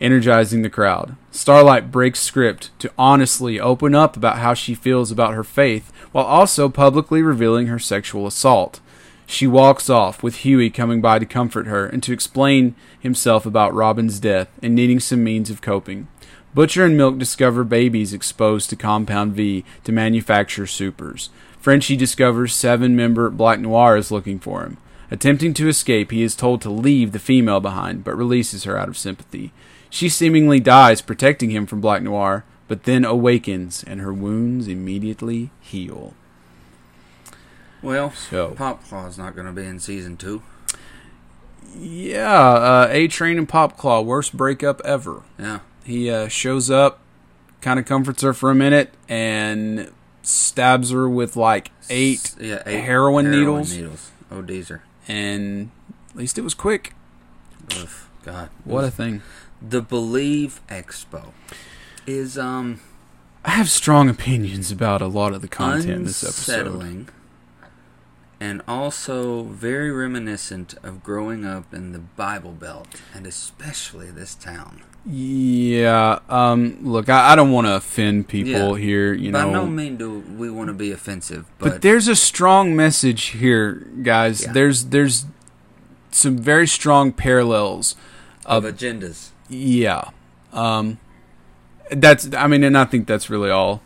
energizing the crowd. Starlight breaks script to honestly open up about how she feels about her faith while also publicly revealing her sexual assault. She walks off, with Huey coming by to comfort her and to explain himself about Robin's death and needing some means of coping. Butcher and Milk discover babies exposed to Compound V to manufacture supers. Frenchie discovers seven member Black Noir is looking for him. Attempting to escape, he is told to leave the female behind, but releases her out of sympathy. She seemingly dies protecting him from Black Noir, but then awakens and her wounds immediately heal. Well, So- Popclaw's not going to be in season two. Yeah, uh, A Train and Popclaw, worst breakup ever. Yeah. He uh, shows up, kind of comforts her for a minute, and stabs her with like eight, yeah, eight heroin needles. needles. Oh, Deezer. and at least it was quick. Ugh, God. What a thing. the Believe Expo is um I have strong opinions about a lot of the content in this episode. unsettling and also very reminiscent of growing up in the Bible Belt and especially this town. Yeah, um, look, I, I don't want to offend people Yeah. here, you By know. no mean do we want to be offensive, but, but there's a strong message here, guys. Yeah. There's there's some very strong parallels of of agendas. yeah. Um, that's I mean, and I think that's really all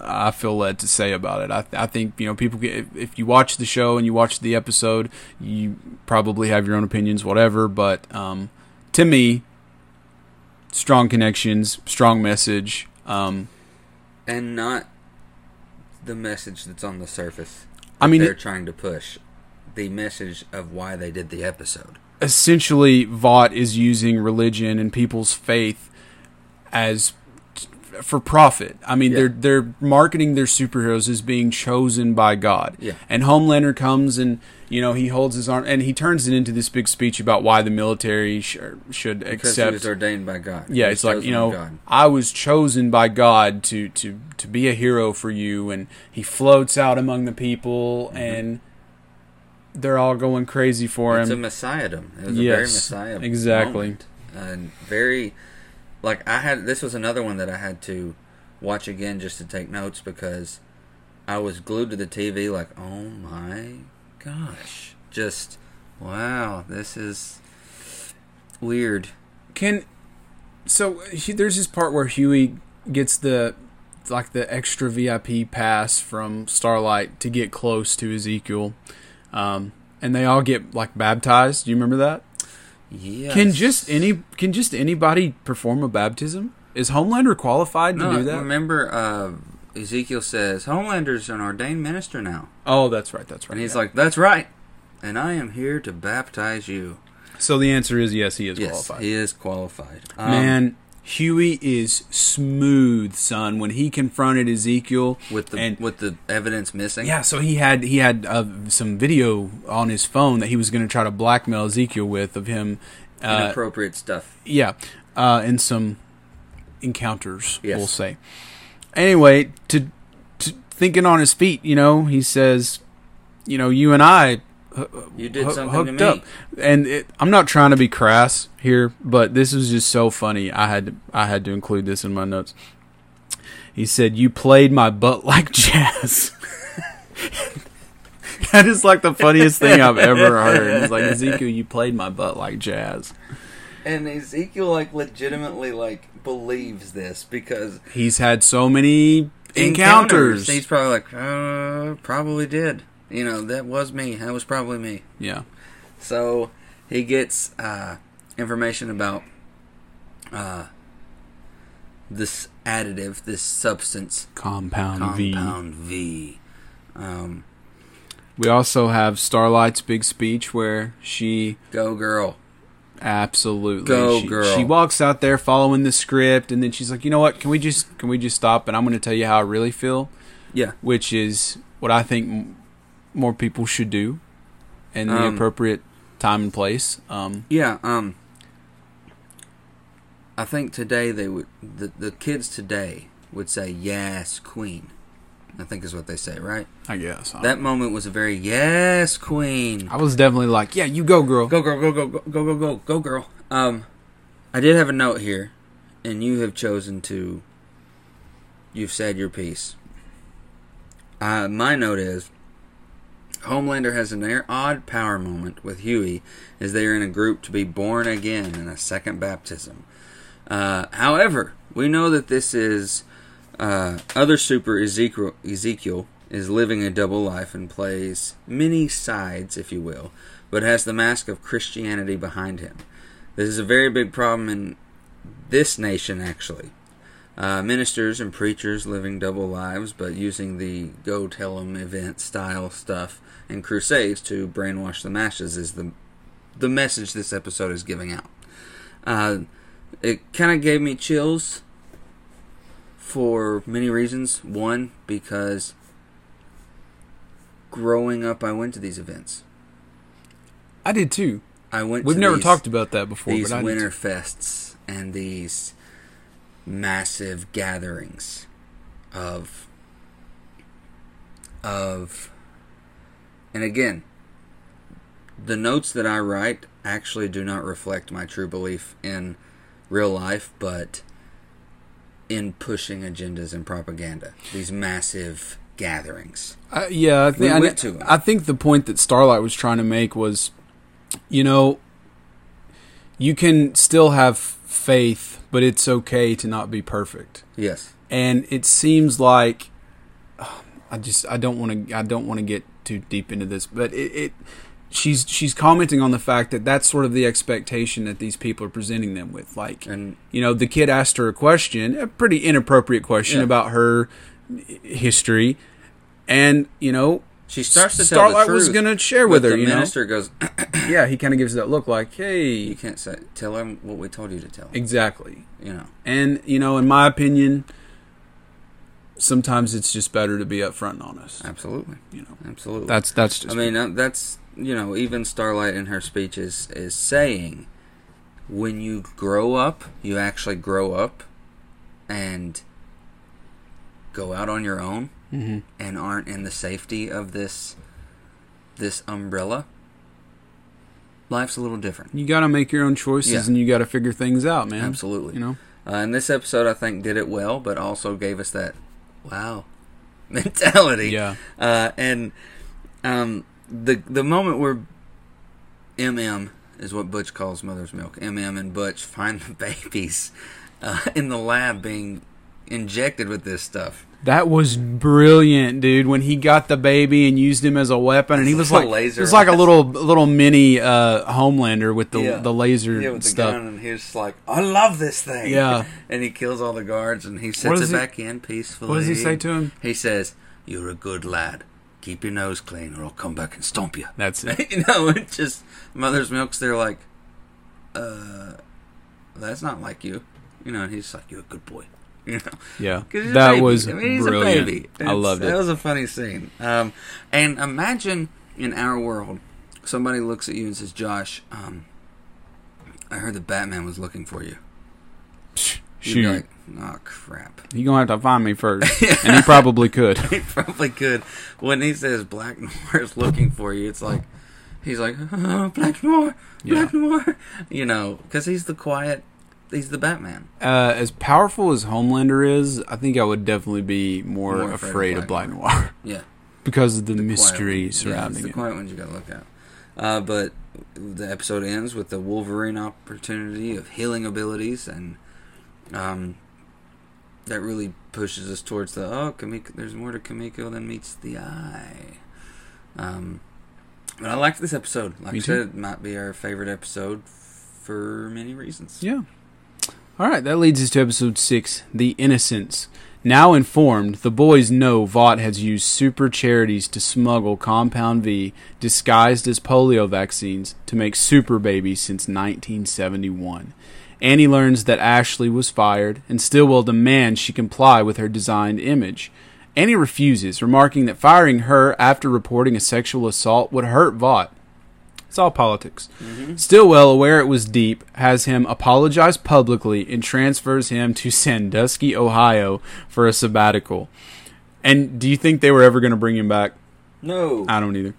I feel led to say about it. I I think you know people get if, you watch the show and you watch the episode, you probably have your own opinions, whatever. But um, to me, strong connections, strong message. Um, And not the message that's on the surface. I mean, they're it- trying to push the message of why they did the episode. essentially Vought is using religion and people's faith as for profit. I mean, Yeah. they're they're marketing their superheroes as being chosen by God. Yeah. And Homelander comes and you know he holds his arm and he turns it into this big speech about why the military sh- should Because he accept. was ordained by God. Yeah, it's like you know I was chosen by God to to to be a hero for you, and he floats out among the people and. They're all going crazy for Mm-hmm. It's a messiahdom. It was a very messiah. exactly. moment. And very, like I had. This was another one that I had to watch again just to take notes because I was glued to the TV. Like, oh my gosh, just wow, this is weird. Can so he, there's this part where Huey gets the like the extra VIP pass from Starlight to get close to Ezekiel, um, and they all get like baptized. Do you remember that? Yeah. Can just any can just anybody perform a baptism? Is Homelander qualified to no, do that? Remember, uh, Ezekiel says Homelander's an ordained minister now, oh, that's right. That's right. and he's yeah. like, "That's right." And I am here to baptize you. so the answer is yes, he is Yes, qualified. he is qualified. Um, Man, Huey is smooth, son. When he confronted Ezekiel with the and with the evidence missing. Yeah, so he had he had uh, some video on his phone that he was going to try to blackmail Ezekiel with of him. Uh, inappropriate stuff. yeah, uh, and some encounters, Yes. we'll say. Anyway, to, to thinking on his feet, you know, he says, you know, you and I You did something hooked to me. up, and it, I'm not trying to be crass here, but this was just so funny. I had to, I had to include this in my notes. He said, "You played my butt like jazz." that is like the funniest thing I've ever heard. It's like Ezekiel, you played my butt like jazz. And Ezekiel like legitimately like believes this because He's had so many encounters. He's probably like, uh, probably did. You know, that was me. That was probably me. Yeah, So he gets uh, information about uh, this additive, this substance, compound, V. compound V. Um, We also have Starlight's big speech where she go girl. Absolutely. Go, she, girl. She walks out there following the script, and then she's like, "You know what? Can we just can we just stop?" And I'm going to tell you how I really feel, Yeah. which is what I think more people should do, in the Um, appropriate time and place. Um, Yeah, um I think today they would the the kids today would say yes, queen. I think is what they say, right? I guess That moment was a very yes, queen. I was definitely like, "Yeah, you go, girl." Go girl, go go go go go go go girl. Um I did have a note here and you have chosen to you've said your piece. Uh my note is Homelander has an odd power moment with Hughie as they are in a group to be born again in a second baptism. Uh, however, we know that this is uh, other super Ezekiel, Ezekiel is living a double life and plays many sides, if you will, but has the mask of Christianity behind him. This is a very big problem in this nation, actually. Uh, ministers and preachers living double lives, but using the go tell 'em event style stuff and crusades to brainwash the masses is the the message this episode is giving out. Uh, it kind of gave me chills for many reasons. One, because growing up, I went to these events. I did too. I went. We've never these- talked about that before, these but I winter fests and these massive gatherings of of and again the notes that I write actually do not reflect my true belief in real life but in pushing agendas and propaganda these massive gatherings Uh, yeah, I We think I, went to 'em. I think the point that Starlight was trying to make was, you know, you can still have faith, but it's okay to not be perfect. yes And it seems like I just I don't want to I don't want to get too deep into this, but it, it she's she's commenting on the fact that that's sort of the expectation that these people are presenting them with. Like, and you know, the kid asked her a question, a pretty inappropriate question Yeah. about her history, and you know, she starts to tell the Starlight was going to share with her. the You know, minister goes yeah, he kind of gives that look like, hey, you can't say tell him what we told you to tell him exactly. you know And you know, in my opinion, sometimes it's just better to be upfront and honest. absolutely You know, absolutely that's that's just. I mean, uh, that's you know, even Starlight in her speeches is is saying, when you grow up, you actually grow up, and go out on your own, Mhm. and aren't in the safety of this this umbrella. Life's a little different. you got to make your own choices, Yeah. and you got to figure things out, man. Absolutely. You know, Uh, and this episode, I think, did it well, but also gave us that wow mentality. yeah, Uh, and um, the the moment where MM is what Butch calls mother's milk. MM and Butch find the babies uh, in the lab being injected with this stuff. That was brilliant, dude. When he got the baby and used him as a weapon, and he was like, laser it was like a little little mini uh, Homelander with the Yeah. the laser Yeah, with the stuff. gun, and he's like, "I love this thing." Yeah. and he kills all the guards, and he sets it he- back in peacefully. What does he say to him? He says, "You're a good lad. Keep your nose clean, or I'll come back and stomp you." That's it. you know, it's just mother's milk's. They're like, uh, that's not like you, you know. And he's like, "You're a good boy," you know. Yeah, that was I mean, brilliant. a baby. I loved it. That was a funny scene. Um, and imagine in our world, somebody looks at you and says, "Josh, um, I heard that Batman was looking for you." Shoot, like, "Oh crap." you gonna have to find me first, and he probably could. he probably could. When he says Black Noir is looking for you, it's like he's like oh, Black Noir, Black Noir, you know, because he's the quiet, he's the Batman. Uh, as powerful as Homelander is, I think I would definitely be more, More afraid, of Black Noir Yeah, because of the, quiet mystery one. surrounding yeah, it's the it. quiet ones you gotta look at. Uh, but the episode ends with the Wolverine opportunity of healing abilities, and um, that really pushes us towards the oh, Kimiko, there's more to Kimiko than meets the eye. Um, but I liked this episode. Like Me I said, it might be our favorite episode for many reasons. Yeah. All right, that leads us to episode six, The Innocents. Now informed, the boys know Vought has used super charities to smuggle Compound V, disguised as polio vaccines, to make super babies since 1971. Annie learns that Ashley was fired, and Stillwell demands she comply with her designed image. Annie refuses, remarking that firing her after reporting a sexual assault would hurt Vought. It's all politics. Stillwell, aware it was deep, has him apologize publicly and transfers him to Sandusky, Ohio for a sabbatical. And do you think they were ever going to bring him back? No. I don't either.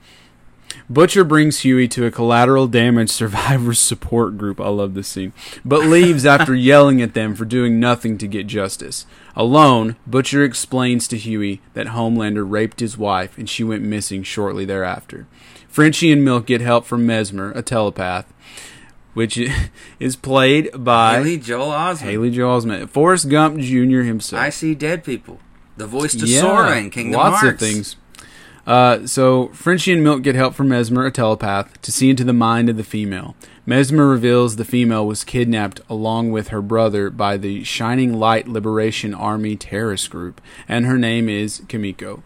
Butcher brings Hughie to a collateral damage survivors support group. I love this scene. But leaves after yelling at them for doing nothing to get justice. Alone, Butcher explains to Hughie that Homelander raped his wife and she went missing shortly thereafter. Frenchie and Milk get help from Mesmer, a telepath, which is played by Haley Joel Osment. Haley Joel Osment. Forrest Gump Jr. himself. I see dead people. The voice to Yeah, Sora in Kingdom lots Hearts. of things. Uh, so Frenchie and Milk get help from Mesmer, a telepath, to see into the mind of the female. Mesmer reveals the female was kidnapped along with her brother by the Shining Light Liberation Army terrorist group, and her name is Kimiko.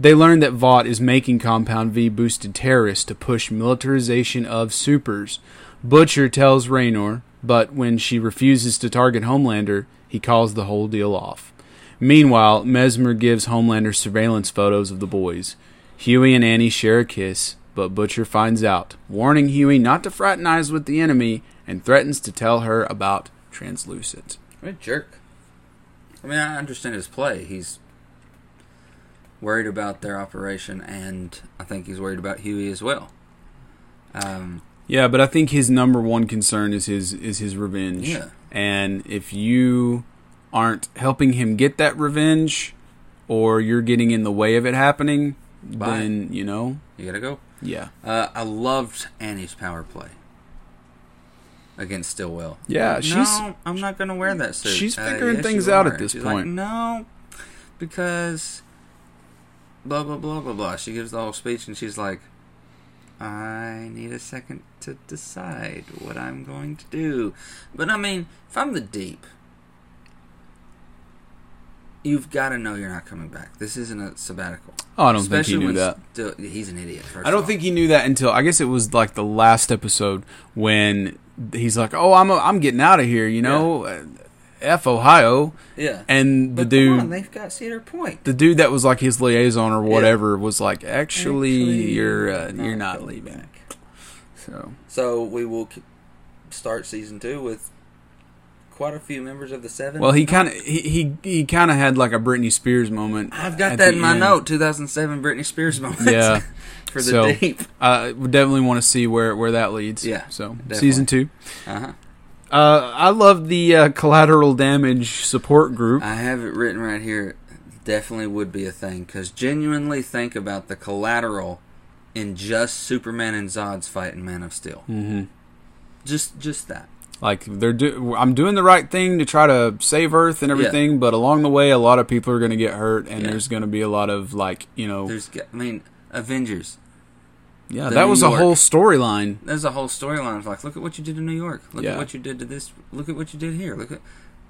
They learn that Vought is making Compound V boosted terrorists to push militarization of supers. Butcher tells Raynor, but when she refuses to target Homelander, he calls the whole deal off. Meanwhile, Mesmer gives Homelander surveillance photos of the boys. Hughie and Annie share a kiss, but Butcher finds out, warning Hughie not to fraternize with the enemy and threatens to tell her about Translucent. What a jerk. I mean, I understand his play. He's worried about their operation, and I think he's worried about Hughie as well. Um, Yeah, but I think his number one concern is his is his revenge. Yeah. And if you aren't helping him get that revenge or you're getting in the way of it happening, Bye. then, you know, you gotta go. yeah. Uh, I loved Annie's power play against Stillwell. Yeah, no, she's- I'm not gonna wear that suit. she's Uh, figuring yes, things out are. at this She's point. Like, no, because blah blah blah blah blah. She gives the whole speech, and she's like, "I need a second to decide what I'm going to do." But I mean, if I'm the deep. You've got to know you're not coming back. This isn't a sabbatical. Oh, I don't think Especially he knew that. Still, he's an idiot. First I don't think he knew that until I guess it was like the last episode when he's like, "Oh, I'm i I'm getting out of here," you know, uh F Ohio, Yeah. and the dude, on, they've got Cedar Point. the dude that was like his liaison or whatever was like, "Actually, Actually, you're uh, you're not leaving." back. So So we will k- start season two with quite a few members of the Seven. Well, he kind of he he, he kind of had like a Britney Spears moment. I've got that in my end. note. 2007 Britney Spears moment. Yeah. for the So- deep. I definitely want to see where where that leads. Yeah, So definitely. season two. Uh huh. Uh, I love the uh, collateral damage support group. I have it written right here. Definitely would be a thing because genuinely think about the collateral in just Superman and Zod's fight in Man of Steel. hmm Just, just that. Like they're do- I'm doing the right thing to try to save Earth and everything, but along the way, a lot of people are going to get hurt, and Yeah. there's going to be a lot of like you know, There's, I mean, Avengers. Yeah, that was a whole storyline. There's a whole storyline of like, look at what you did in New York. Look Yeah. at what you did to this. Look at what you did here. Look at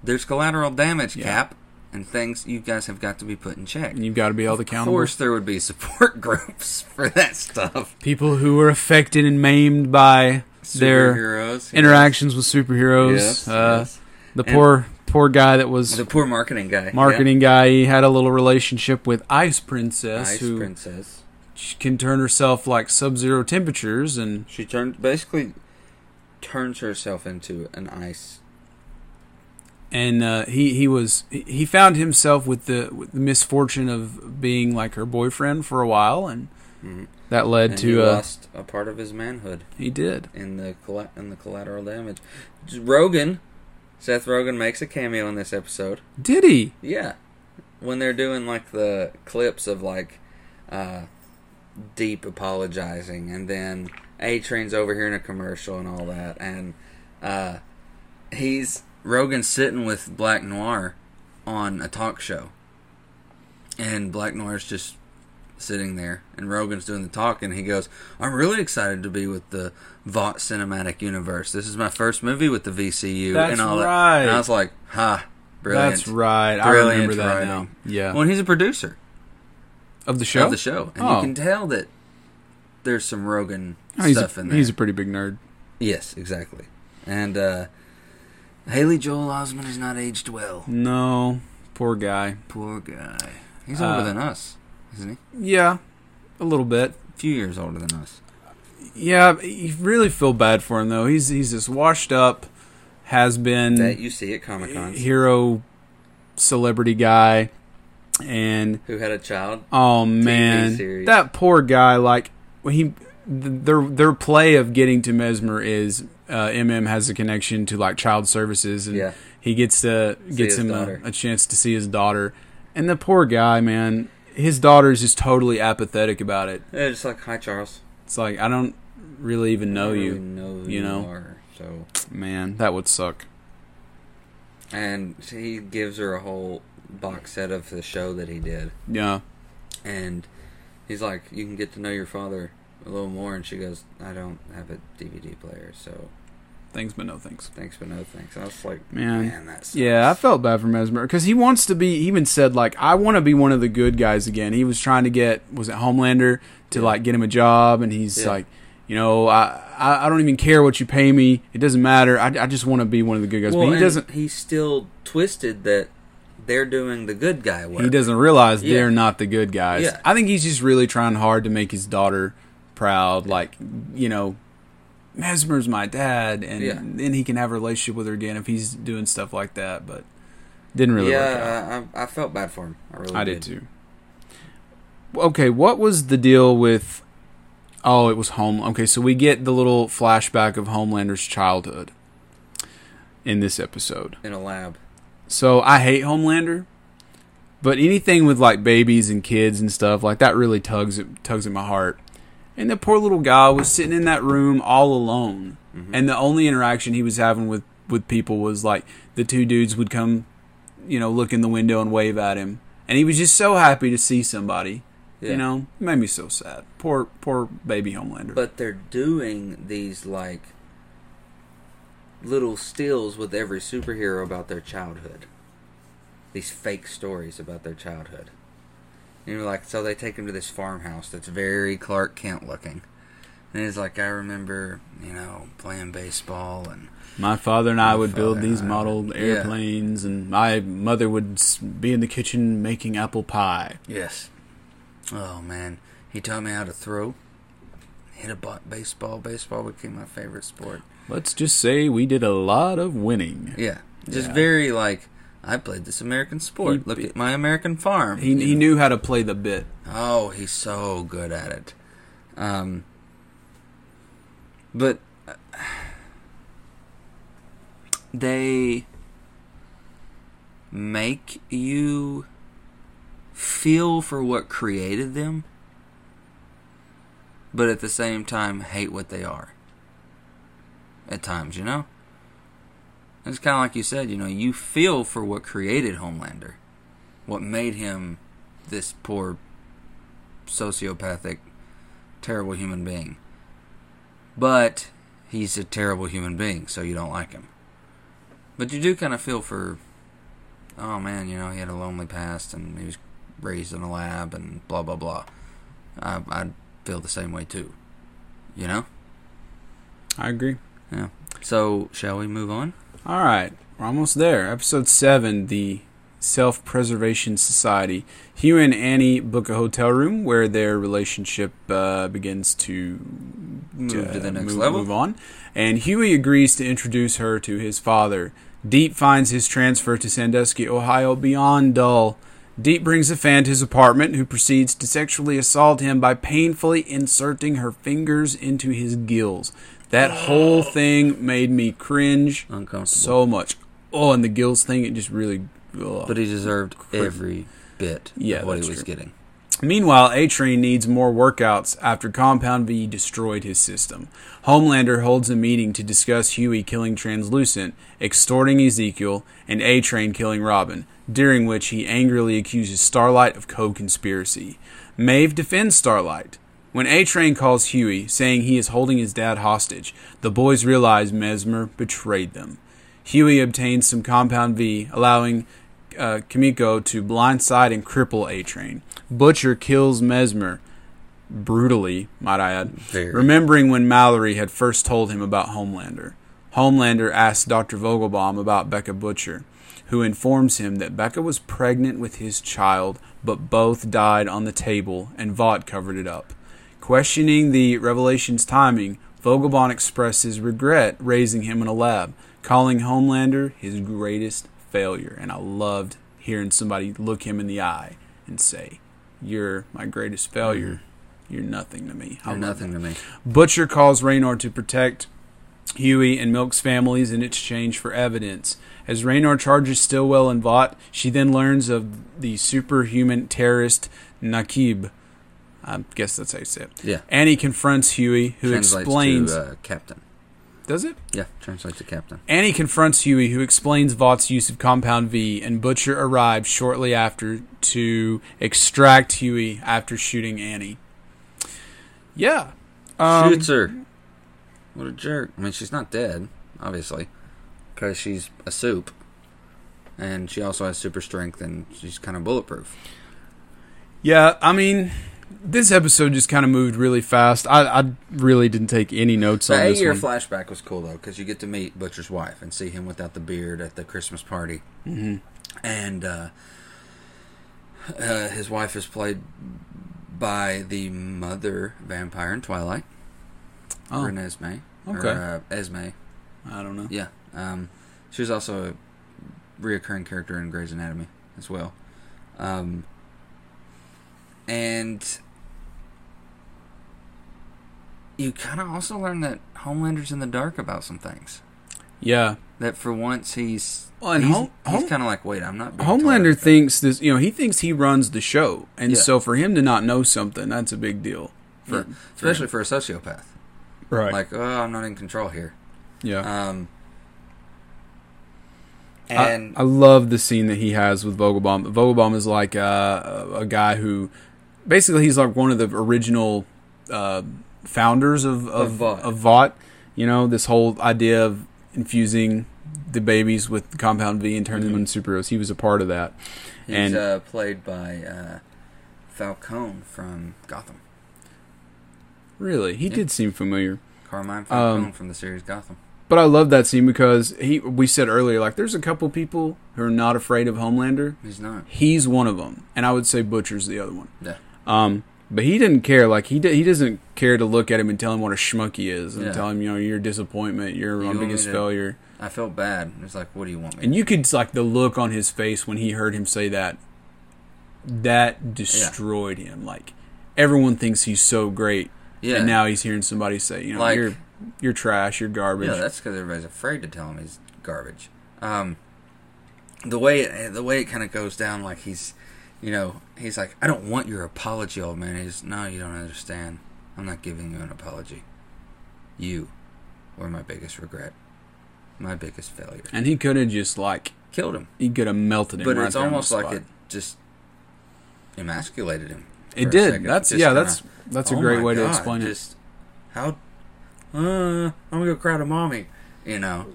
there's collateral damage, Yeah. Cap, and things you guys have got to be put in check. And you've got to be held accountable. Of course, there would be support groups for that stuff. People who were affected and maimed by their yes. interactions with superheroes. Yes, uh, yes. The And- poor poor guy that was The poor marketing guy. marketing guy. He had a little relationship with Ice Princess. Ice who princess. Can turn herself like sub-zero temperatures, and She turned basically turns herself into an ice. and uh, he he was he- found himself with the, with the misfortune of being like her boyfriend for a while, and Mhm. that led And he to uh, lost a part of his manhood he did. in the colla- in the collateral damage. Rogen, Seth Rogen makes a cameo in this episode. Did he? Yeah, when they're doing like the clips of like uh, deep apologizing, and then A Train's over here in a commercial and all that, and uh, he's Rogen sitting with Black Noir on a talk show, and Black Noir's just sitting there, and Rogen's doing the talking. And he goes, "I'm really excited to be with the Vought Cinematic Universe. This is my first movie with the VCU That's and all that." right. And I was like, "Ha, brilliant!" That's right. I remember that writing. now. Yeah. Well, he's a producer of the show. of the show, and Oh. you can tell that there's some Rogen Oh, stuff a, in there. he's a pretty big nerd. yes, exactly. And uh, Haley Joel Osment has not aged well. No, poor guy. Poor guy. He's Uh, older than us, isn't he? Yeah, a little bit. A few years older than us. Yeah, you really feel bad for him though. He's he's this washed up, has been That you see at Comic Con. hero, celebrity guy, and Who had a child? oh man, that poor guy. Like he, th- their their play of getting to Mesmer is uh, MM has a connection to like child services, and Yeah. he gets to gets him a, a chance to see his daughter, and the poor guy, man, his daughter's just totally apathetic about it. Yeah, just like, hi, Charles. It's like I don't really even know I you, really know who you you know? are. So, man. That would suck. and he gives her a whole box set of the show that he did, Yeah, and he's like, "You can get to know your father a little more." And she goes, "I don't have a DVD player, so thanks but no thanks. thanks but no thanks." I was like, Man. "Man, that's Yeah, I felt bad for Mesmer because he wants to be. He even said like, "I want to be one of the good guys again." He was trying to get was it Homelander to Yeah. like get him a job, and he's Yeah. like, you know, I, I I don't even care what you pay me. It doesn't matter. I, I just want to be one of the good guys. Well, but he doesn't. He's still twisted that they're doing the good guy work. He doesn't realize Yeah. they're not the good guys. Yeah. I think he's just really trying hard to make his daughter proud. Like, you know, Mesmer's my dad, and Yeah. then he can have a relationship with her again if he's doing stuff like that. But didn't really work out. yeah, I, I, felt bad for him. I really I did too. Okay, what was the deal with? Oh, it was home. Okay, so we get the little flashback of Homelander's childhood in this episode. In a lab. So I hate Homelander, but anything with like babies and kids and stuff like that really tugs at tugs at my heart. And the poor little guy was sitting in that room all alone, mm-hmm. and the only interaction he was having with with people was like the two dudes would come, you know, look in the window and wave at him, and he was just so happy to see somebody. Yeah. You know, it made me so sad. Poor poor baby Homelander. But they're doing these like little stills with every superhero about their childhood. These fake stories about their childhood. And you're like, so they take him to this farmhouse that's very Clark Kent looking. And he's like, I remember, you know, playing baseball and My father and I would build these model yeah. airplanes, and my mother would be in the kitchen making apple pie. yes. Oh man, he taught me how to throw. Hit a baseball. Baseball became my favorite sport. Let's just say we did a lot of winning. Yeah, just Yeah. very like I played this American sport. He- Look at my American farm. He, he knew how to play the bit. Oh, he's so good at it. Um, but uh, they make you feel for what created them, but at the same time hate what they are. At times, you know? It's kind of like you said, you know, you feel for what created Homelander, what made him this poor sociopathic, terrible human being. But he's a terrible human being, so you don't like him. But you do kind of feel for, oh man, you know, he had a lonely past and he was raised in a lab and blah blah blah. I I feel the same way too. You know. I agree. Yeah. So shall we move on? All right, we're almost there. Episode seven, the Self Preservation Society. Hugh and Annie book a hotel room where their relationship uh, begins to Move to the next move, level. move on. And Hughie agrees to introduce her to his father. Deep finds his transfer to Sandusky, Ohio, beyond dull. Deep brings a fan to his apartment who proceeds to sexually assault him by painfully inserting her fingers into his gills. That whole thing made me cringe Uncomfortable. so much. Oh, and the gills thing, it just really. ugh. But he deserved every bit Yeah, of what that's he was true. getting. Meanwhile, A Train needs more workouts after Compound V destroyed his system. Homelander holds a meeting to discuss Hughie killing Translucent, extorting Ezekiel, and A Train killing Robin. during which he angrily accuses Starlight of co-conspiracy. Maeve defends Starlight. When A Train calls Hughie, saying he is holding his dad hostage, the boys realize Mesmer betrayed them. Hughie obtains some Compound V, allowing uh, Kimiko to blindside and cripple A Train. Butcher kills Mesmer brutally, might I add, Very. remembering when Mallory had first told him about Homelander. Homelander asks Dr. Vogelbaum about Becca Butcher, who informs him that Becca was pregnant with his child, but both died on the table and Vought covered it up. Questioning the revelation's timing, Vogelbaum expresses regret raising him in a lab, calling Homelander his greatest failure. And I loved hearing somebody look him in the eye and say, You're my greatest failure. Mm-hmm. You're nothing to me. I You're nothing to me. Butcher calls Raynor to protect Hughie and Milk's families in exchange for evidence. As Raynor charges Stillwell and Vought, she then learns of the superhuman terrorist Naqib. I guess that's how you say it. Yeah. Annie confronts Hughie, who Translates explains. to uh, captain. does it? Yeah, translates to captain. Annie confronts Hughie, who explains Vought's use of Compound V, and Butcher arrives shortly after to extract Hughie after shooting Annie. Yeah. Um, Shoots her. What a jerk. I mean, she's not dead, obviously, because she's a supe. And she also has super strength and she's kind of bulletproof. Yeah, I mean, this episode just kind of moved really fast. I, I really didn't take any notes The on this year one. flashback was cool, though, because you get to meet Butcher's wife and see him without the beard at the Christmas party. Mm-hmm. And uh, uh, his wife is played by the mother vampire in Twilight, Oh, Renesmee. Okay. Or, uh, Esme. I don't know. Yeah. Um, she was also a reoccurring character in Grey's Anatomy as well. Um, and you kind of also learn that Homelander's in the dark about some things. Yeah. That for once he's Well, and he's, Home- he's kind of like, wait, I'm not. being Homelander everything." thinks this, you know, he thinks he runs the show. And Yeah. so for him to not know something, that's a big deal. Yeah, especially for a sociopath. Right. Like, oh, I'm not in control here. yeah. Um, I- and I, love the scene that he has with Vogelbaum. Vogelbaum is like uh, a guy who, basically, he's like one of the original uh, founders of of, Of Vought. of Vought. You know, this whole idea of infusing the babies with Compound V and turning them into superheroes. He was a part of that. he's and- uh, played by uh, Falcone from Gotham. Really, he Yeah. did seem familiar. Carmine Falcone Um, from the series Gotham. But I love that scene because he. We said earlier, like, there's a couple people who are not afraid of Homelander. He's not. He's one of them, and I would say Butcher's the other one. Yeah. Um, but he didn't care. Like he d- he doesn't care to look at him and tell him what a schmuck he is, and Yeah. tell him you know you're disappointment, you're You my want me biggest to- failure. I felt bad. It's like, what do you want me? And you could like the look on his face when he heard him say that. That destroyed him. Like everyone thinks he's so great, yeah. and now he's hearing somebody say, you know, Like- you're you're trash, you're garbage. yeah, that's because everybody's afraid to tell him he's garbage. Um, the way it, the way it kind of goes down, like he's, you know, he's like, I don't want your apology, old man. He's no, you don't understand. I'm not giving you an apology. You were my biggest regret, my biggest failure. and he could have just like Killed him, he could have melted him. but right it's there on the almost like it just emasculated him. It did. That's Just yeah. kinda- That's that's a oh great way to God, explain it. How? Uh, I'm gonna go cry to mommy. You know.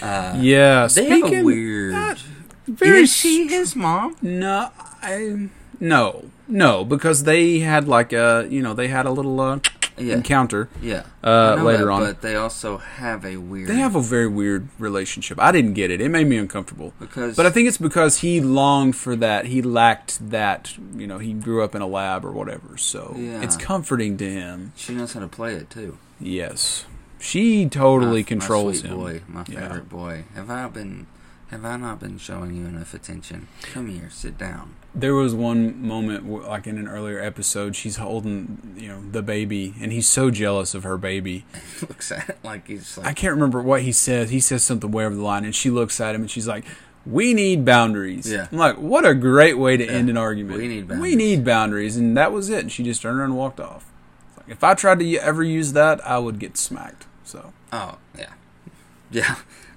Uh, Yeah, They have a speaking weird. that- very Is she his mom? No, I no no because they had like a you know they had a little uh, Yeah, encounter. yeah. Uh, later that, on. but they also have a weird. They have a very weird relationship. I didn't get it. It made me uncomfortable. because. But I think it's because he longed for that. He lacked that. You know, he grew up in a lab or whatever. So Yeah. it's comforting to him. she knows how to play it too. Yes, she totally My- controls my sweet him. boy, my Yeah. favorite boy. Have I been? Have I not been showing you enough attention? Come here, sit down. There was one moment, like in an earlier episode, she's holding, you know, the baby, and he's so jealous of her baby. Looks at it like he's like. I can't remember what he says. He says something way over the line, and she looks at him and she's like, "We need boundaries." Yeah. I'm like, what a great way to end an argument. We need boundaries. We need boundaries, and that was it. And she just turned around and walked off. Like, if I tried to ever use that, I would get smacked. So oh yeah, yeah.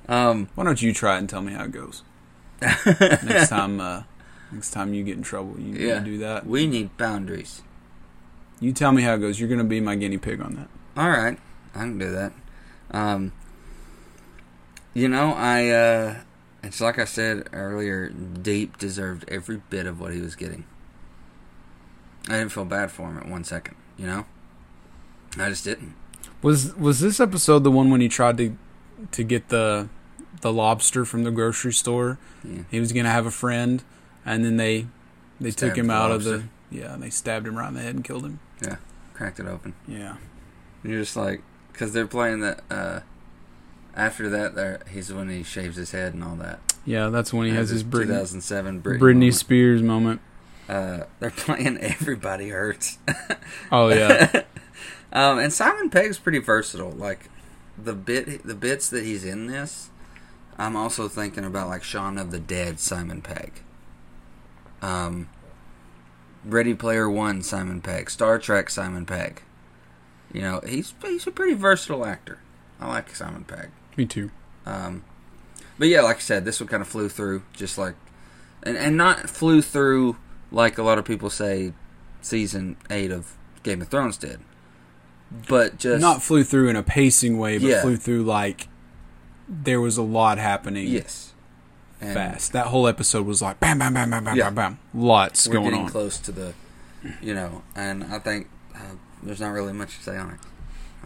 Um. why don't you try it and tell me how it goes? next time, uh, next time you get in trouble, you, you Yeah. do that. We need boundaries. You tell me how it goes. You're gonna be my guinea pig on that. All right, I can do that. Um, you know, I uh, it's like I said earlier. Deep deserved every bit of what he was getting. I didn't feel bad for him at one second. You know, I just didn't. Was was this episode the one when he tried to to get the the lobster from the grocery store? Yeah. He was gonna have a friend, and then they they took him the out of the lobster. yeah. They stabbed him right in the head and killed him. Yeah, cracked it open. Yeah. And you're just like, because they're playing that. Uh, after that, there he's when he shaves his head and all that. Yeah, that's when he has his Britney, 2007 Britney. Britney moment. Spears moment. Uh, they're playing "Everybody Hurts." Oh yeah, Um, and Simon Pegg's pretty versatile. Like the bit, the bits that he's in this, I'm also thinking about like Shaun of the Dead, Simon Pegg. Um, Ready Player One, Simon Pegg. Star Trek, Simon Pegg. You know, he's he's a pretty versatile actor. I like Simon Pegg. me too. Um, but yeah, like I said, this one kind of flew through, just like, and and not flew through like a lot of people say, season eight of Game of Thrones did, but just Not flew through in a pacing way, but Yeah. flew through like there was a lot happening yes, And fast. That whole episode was like bam, bam, bam, bam, bam, Yeah. bam, bam. Lots going on. We're going getting on. close to the, you know, and I think uh, there's not really much to say on it.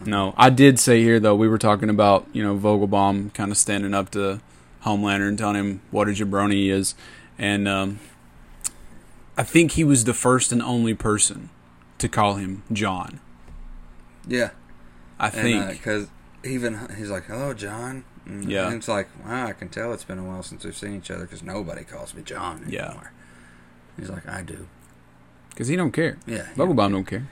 No, I did say here though we were talking about you know Vogelbaum kind of standing up to Homelander and telling him what a jabroni he is, and um, I think he was the first and only person to call him John. Yeah, I think uh, because even he's like, "Hello, John." And Yeah. and it's like, wow, I can tell it's been a while since we've seen each other because nobody calls me John Yeah. anymore. He's like, I do. because he don't care. Yeah. he Vogelbaum don't care.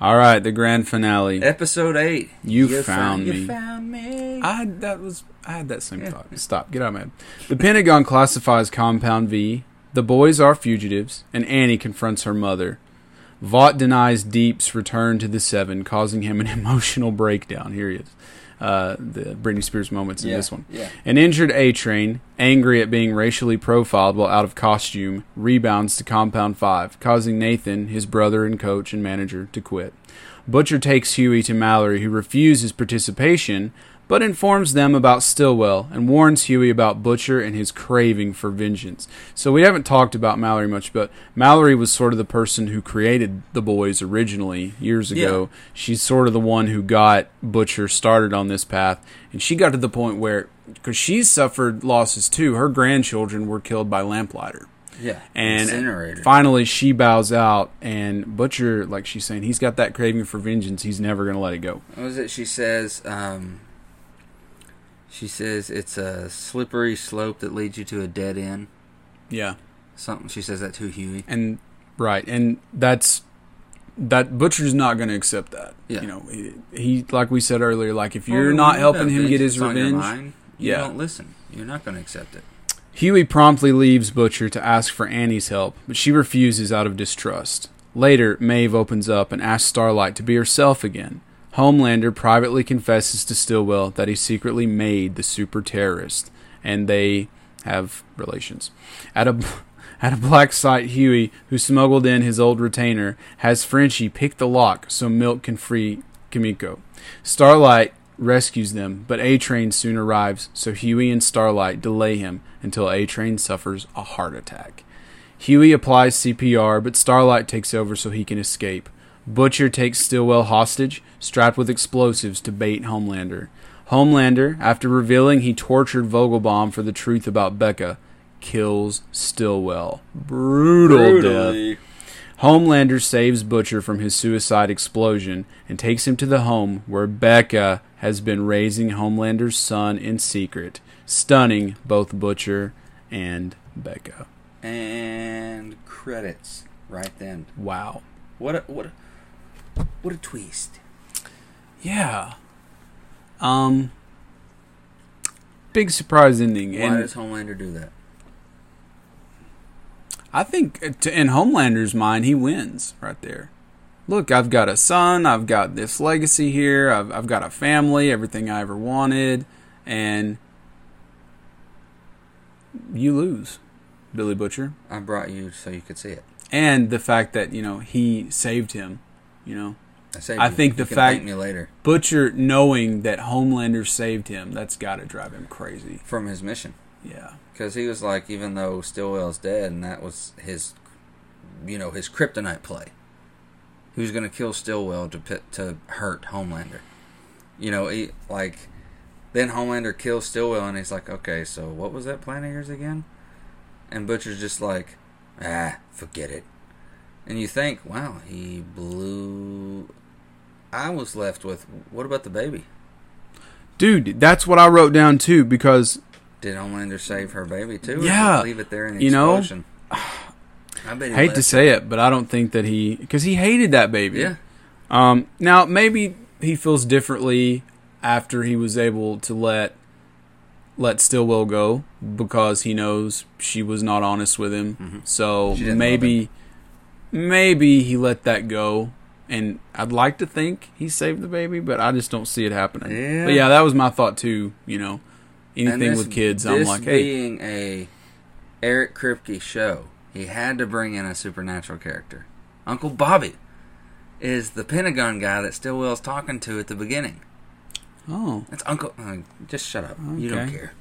All right, the grand finale. Episode eight. You found You me. found me. I had that was I had that same Yeah. thought. Stop, get out of my head. The Pentagon classifies Compound V. The boys are fugitives, and Annie confronts her mother. Vought denies Deep's return to the Seven, causing him an emotional breakdown. Here he is. Uh, the Britney Spears moments in yeah. this one. Yeah. An injured A Train, angry at being racially profiled while out of costume, rebounds to Compound 5, causing Nathan, his brother and coach and manager, to quit. Butcher takes Hughie to Mallory, who refuses participation, but informs them about Stillwell and warns Hughie about Butcher and his craving for vengeance. So we haven't talked about Mallory much, but Mallory was sort of the person who created the boys originally years ago. She's sort of the one who got Butcher started on this path, and she got to the point where because she's suffered losses too. Her grandchildren were killed by lamplighter. Yeah. And Incinerator. finally, she bows out, and Butcher, like she's saying, he's got that craving for vengeance. He's never going to let it go. What was it? She says, um, she says it's a slippery slope that leads you to a dead end. Yeah, Something. She says that to Hughie. and right, and that's that Butcher's not going to accept that. Yeah. You know, he, he like we said earlier, like if you're when not helping him get his vengeance on your revenge, mind, you Yeah. don't listen. You're not going to accept it. Hughie promptly leaves Butcher to ask for Annie's help, but she refuses out of distrust. Later, Maeve opens up and asks Starlight to be herself again. Homelander privately confesses to Stillwell that he secretly made the super terrorist, and they have relations. At a at a black site, Hughie, who smuggled in his old retainer, has Frenchie pick the lock so Milk can free Kimiko. Starlight rescues them, but A Train soon arrives, so Hughie and Starlight delay him until A Train suffers a heart attack. Hughie applies CPR, but Starlight takes over so he can escape. Butcher takes Stillwell hostage, strapped with explosives to bait Homelander. Homelander, after revealing he tortured Vogelbaum for the truth about Becca, kills Stillwell. Brutal death. Homelander saves Butcher from his suicide explosion and takes him to the home where Becca has been raising Homelander's son in secret, stunning both Butcher and Becca. And credits right then. Wow. What a what a what a twist. Yeah. Um big surprise ending Why and does Homelander do that? I think uh, to, in Homelander's mind he wins right there. Look, I've got a son, I've got this legacy here, I've I've got a family, everything I ever wanted and you lose. Billy Butcher, I brought you so you could see it. and the fact that you know he saved him. You know, I, I think You the fact- me later Butcher knowing that Homelander saved him, that's got to drive him crazy. from his mission Yeah. because he was like, even though Stillwell's dead, and that was his, you know, his kryptonite play. He was going to kill Stillwell to pit, to hurt Homelander. You know, he like then Homelander kills Stillwell, and he's like, okay, so what was that plan of yours again? And Butcher's just like, ah, forget it. And you think, wow, he blew. I was left with, what about the baby? Dude, that's what I wrote down too because Did Homelander save her baby too? Yeah. leave it there in the You know. I hate to say it, but I don't think that he because he hated that baby. Yeah, Um. Now maybe he feels differently after he was able to let let Stillwell go because he knows she was not honest with him. So Mm-hmm. Love maybe maybe he let that go. And I'd like to think he saved the baby, but I just don't see it happening. Yeah. But yeah, that was my thought too. You know, anything this- with kids, I'm like, hey, being a Eric Kripke show, he had to bring in a supernatural character. Uncle Bobby is the Pentagon guy that Stillwell's talking to at the beginning. oh, That's Uncle. Uh, just shut up. You don't care.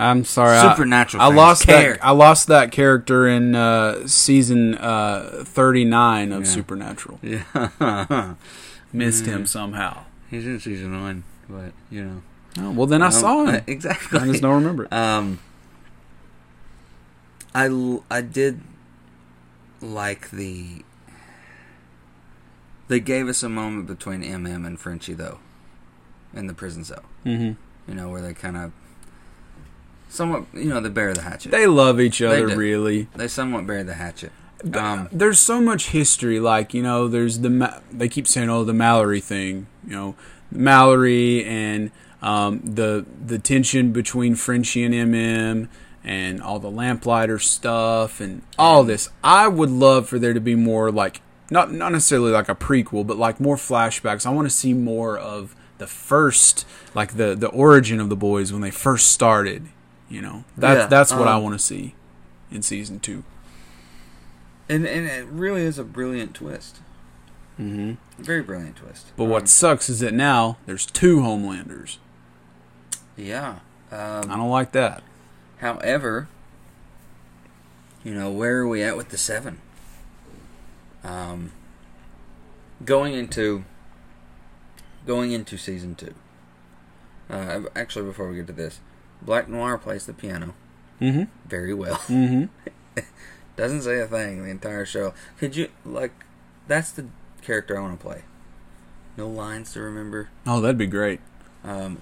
I'm sorry. I- Supernatural I, fans lost care. that. I lost that character in uh, season uh, 39 of Yeah. Supernatural. Yeah, Missed Mm. him somehow. he's in season one, but you know. Oh, well, then I Um, saw him. exactly. I just don't remember it. Um, I l- I did like the. They gave us a moment between MM and Frenchie though, in the prison cell. hmm You know where they kind of, somewhat you know they bury the hatchet. They love each other, do. really. They somewhat bury the hatchet. Um, there's so much history. Like you know, there's the Ma- they keep saying, "Oh, the Mallory thing." You know, Mallory and um, the the tension between Frenchie and MM, and all the lamplighter stuff, and all this. I would love for there to be more like not not necessarily like a prequel, but like more flashbacks. I want to see more of the first, like the the origin of the boys when they first started. You know, that's Yeah, that's what I um, want to see in season two. and and it really is a brilliant twist. Mm-hmm. Very brilliant twist. But Um, what sucks is that now there's two Homelanders. Yeah. Um, I don't like that. However, you know, where are we at with the seven? Um, going into going into season two. Uh, actually, before we get to this, Black Noir plays the piano Mm-hmm. very well. Mm-hmm. Doesn't say a thing the entire show. Could you like? That's the character I want to play. No lines to remember. Oh, that'd be great. Um,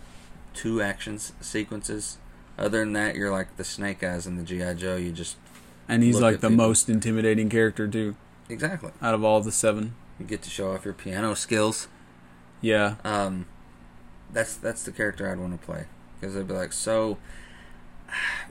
two actions sequences. Other than that, you're like the Snake Eyes in the GI Joe. You just And he's like the people. most intimidating character too, exactly. out of all the seven. You get to show off your piano skills. Yeah. Um, that's that's the character I'd want to play because they'd be like, so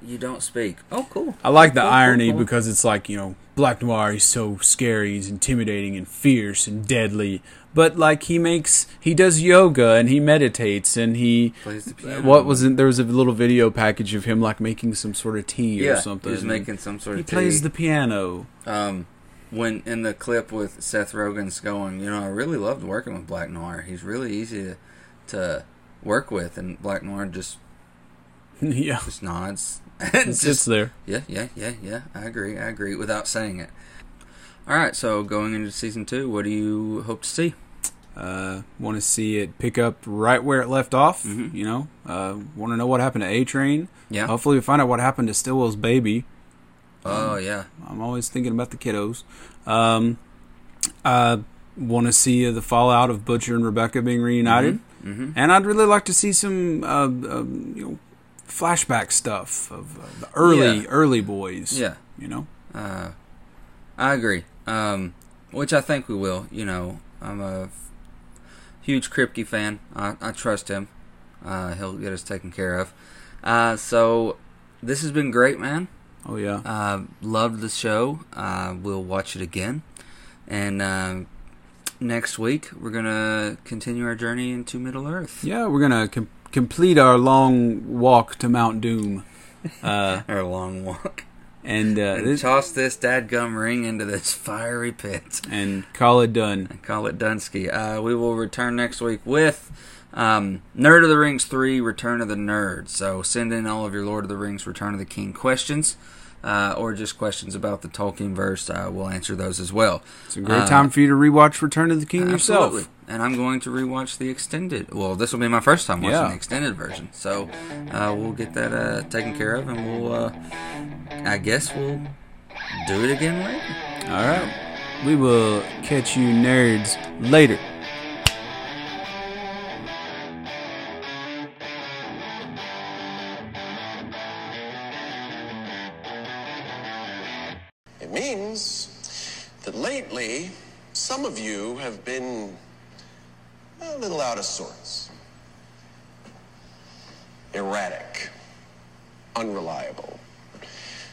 you don't speak. Oh, cool. I like the Cool, cool, irony cool. because it's like, you know, Black Noir, he's so scary, he's intimidating and fierce and deadly. But like he makes he does yoga and he meditates and he Plays the piano. what was it there was a little video package of him like making some sort of tea yeah, or something. He was making some sort of. he of. plays tea. the piano. um when in the clip with Seth Rogen's going, you know, I really loved working with Black Noir. He's really easy to, to work with, and Black Noir just yeah. just nods and It just sits there. Yeah, yeah, yeah, yeah. I agree. I agree without saying it. All right, so going into season two, what do you hope to see? Uh, want to see it pick up right where it left off. Mhm. You know, uh, want to know what happened to A Train. Yeah. Hopefully, we find out what happened to Stillwell's baby. Oh yeah. I'm always thinking about the kiddos. Um, I want to see uh, the fallout of Butcher and Rebecca being reunited, Mm-hmm. And I'd really like to see some, uh, um, you know, flashback stuff of uh, the early, Yeah. early boys. Yeah. You know. Uh, I agree. Um, which I think we will. You know, I'm a f- huge Kripke fan. I, I trust him. Uh, he'll get us taken care of. Uh, so this has been great, man. Oh yeah. Uh, loved the show. Uh, we'll watch it again. And uh, next week, we're going to continue our journey into Middle Earth. Yeah, we're gonna com- complete our long walk to Mount Doom. Uh, Our long walk. and uh, And this, toss this dadgum ring into this fiery pit. and call it done. Call it Dunsky. Uh, we will return next week with um, Nerd of the Rings 3 Return of the Nerd. So send in all of your Lord of the Rings Return of the King questions. Uh, or just questions about the Tolkien verse, uh, we'll answer those as well. It's a great Uh, time for you to rewatch Return of the King Absolutely. yourself. And I'm going to rewatch the extended. Well, this will be my first time watching Yeah. the extended version, so uh, we'll get that uh, taken care of, and we'll. Uh, I guess we'll do it again later. All right. We will catch you nerds later. Some of you have been a little out of sorts. Erratic, unreliable,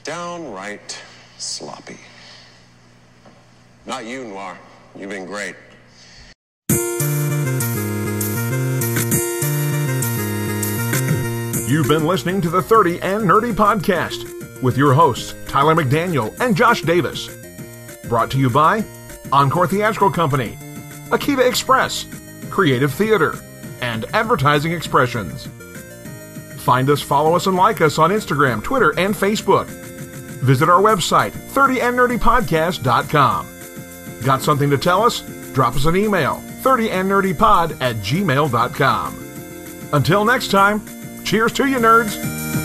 downright sloppy. Not you, Noir. You've been great. You've been listening to the 30 and Nerdy Podcast with your hosts, Tyler McDaniel and Josh Davis. Brought to you by Encore Theatrical Company, Akiva Express, Creative Theater, and Advertising Expressions. Find us, follow us, and like us on Instagram, Twitter, and Facebook. Visit our website, 30andnerdypodcast.com. Got something to tell us? Drop us an email, 30andnerdypod at gmail.com. Until next time, cheers to you, nerds!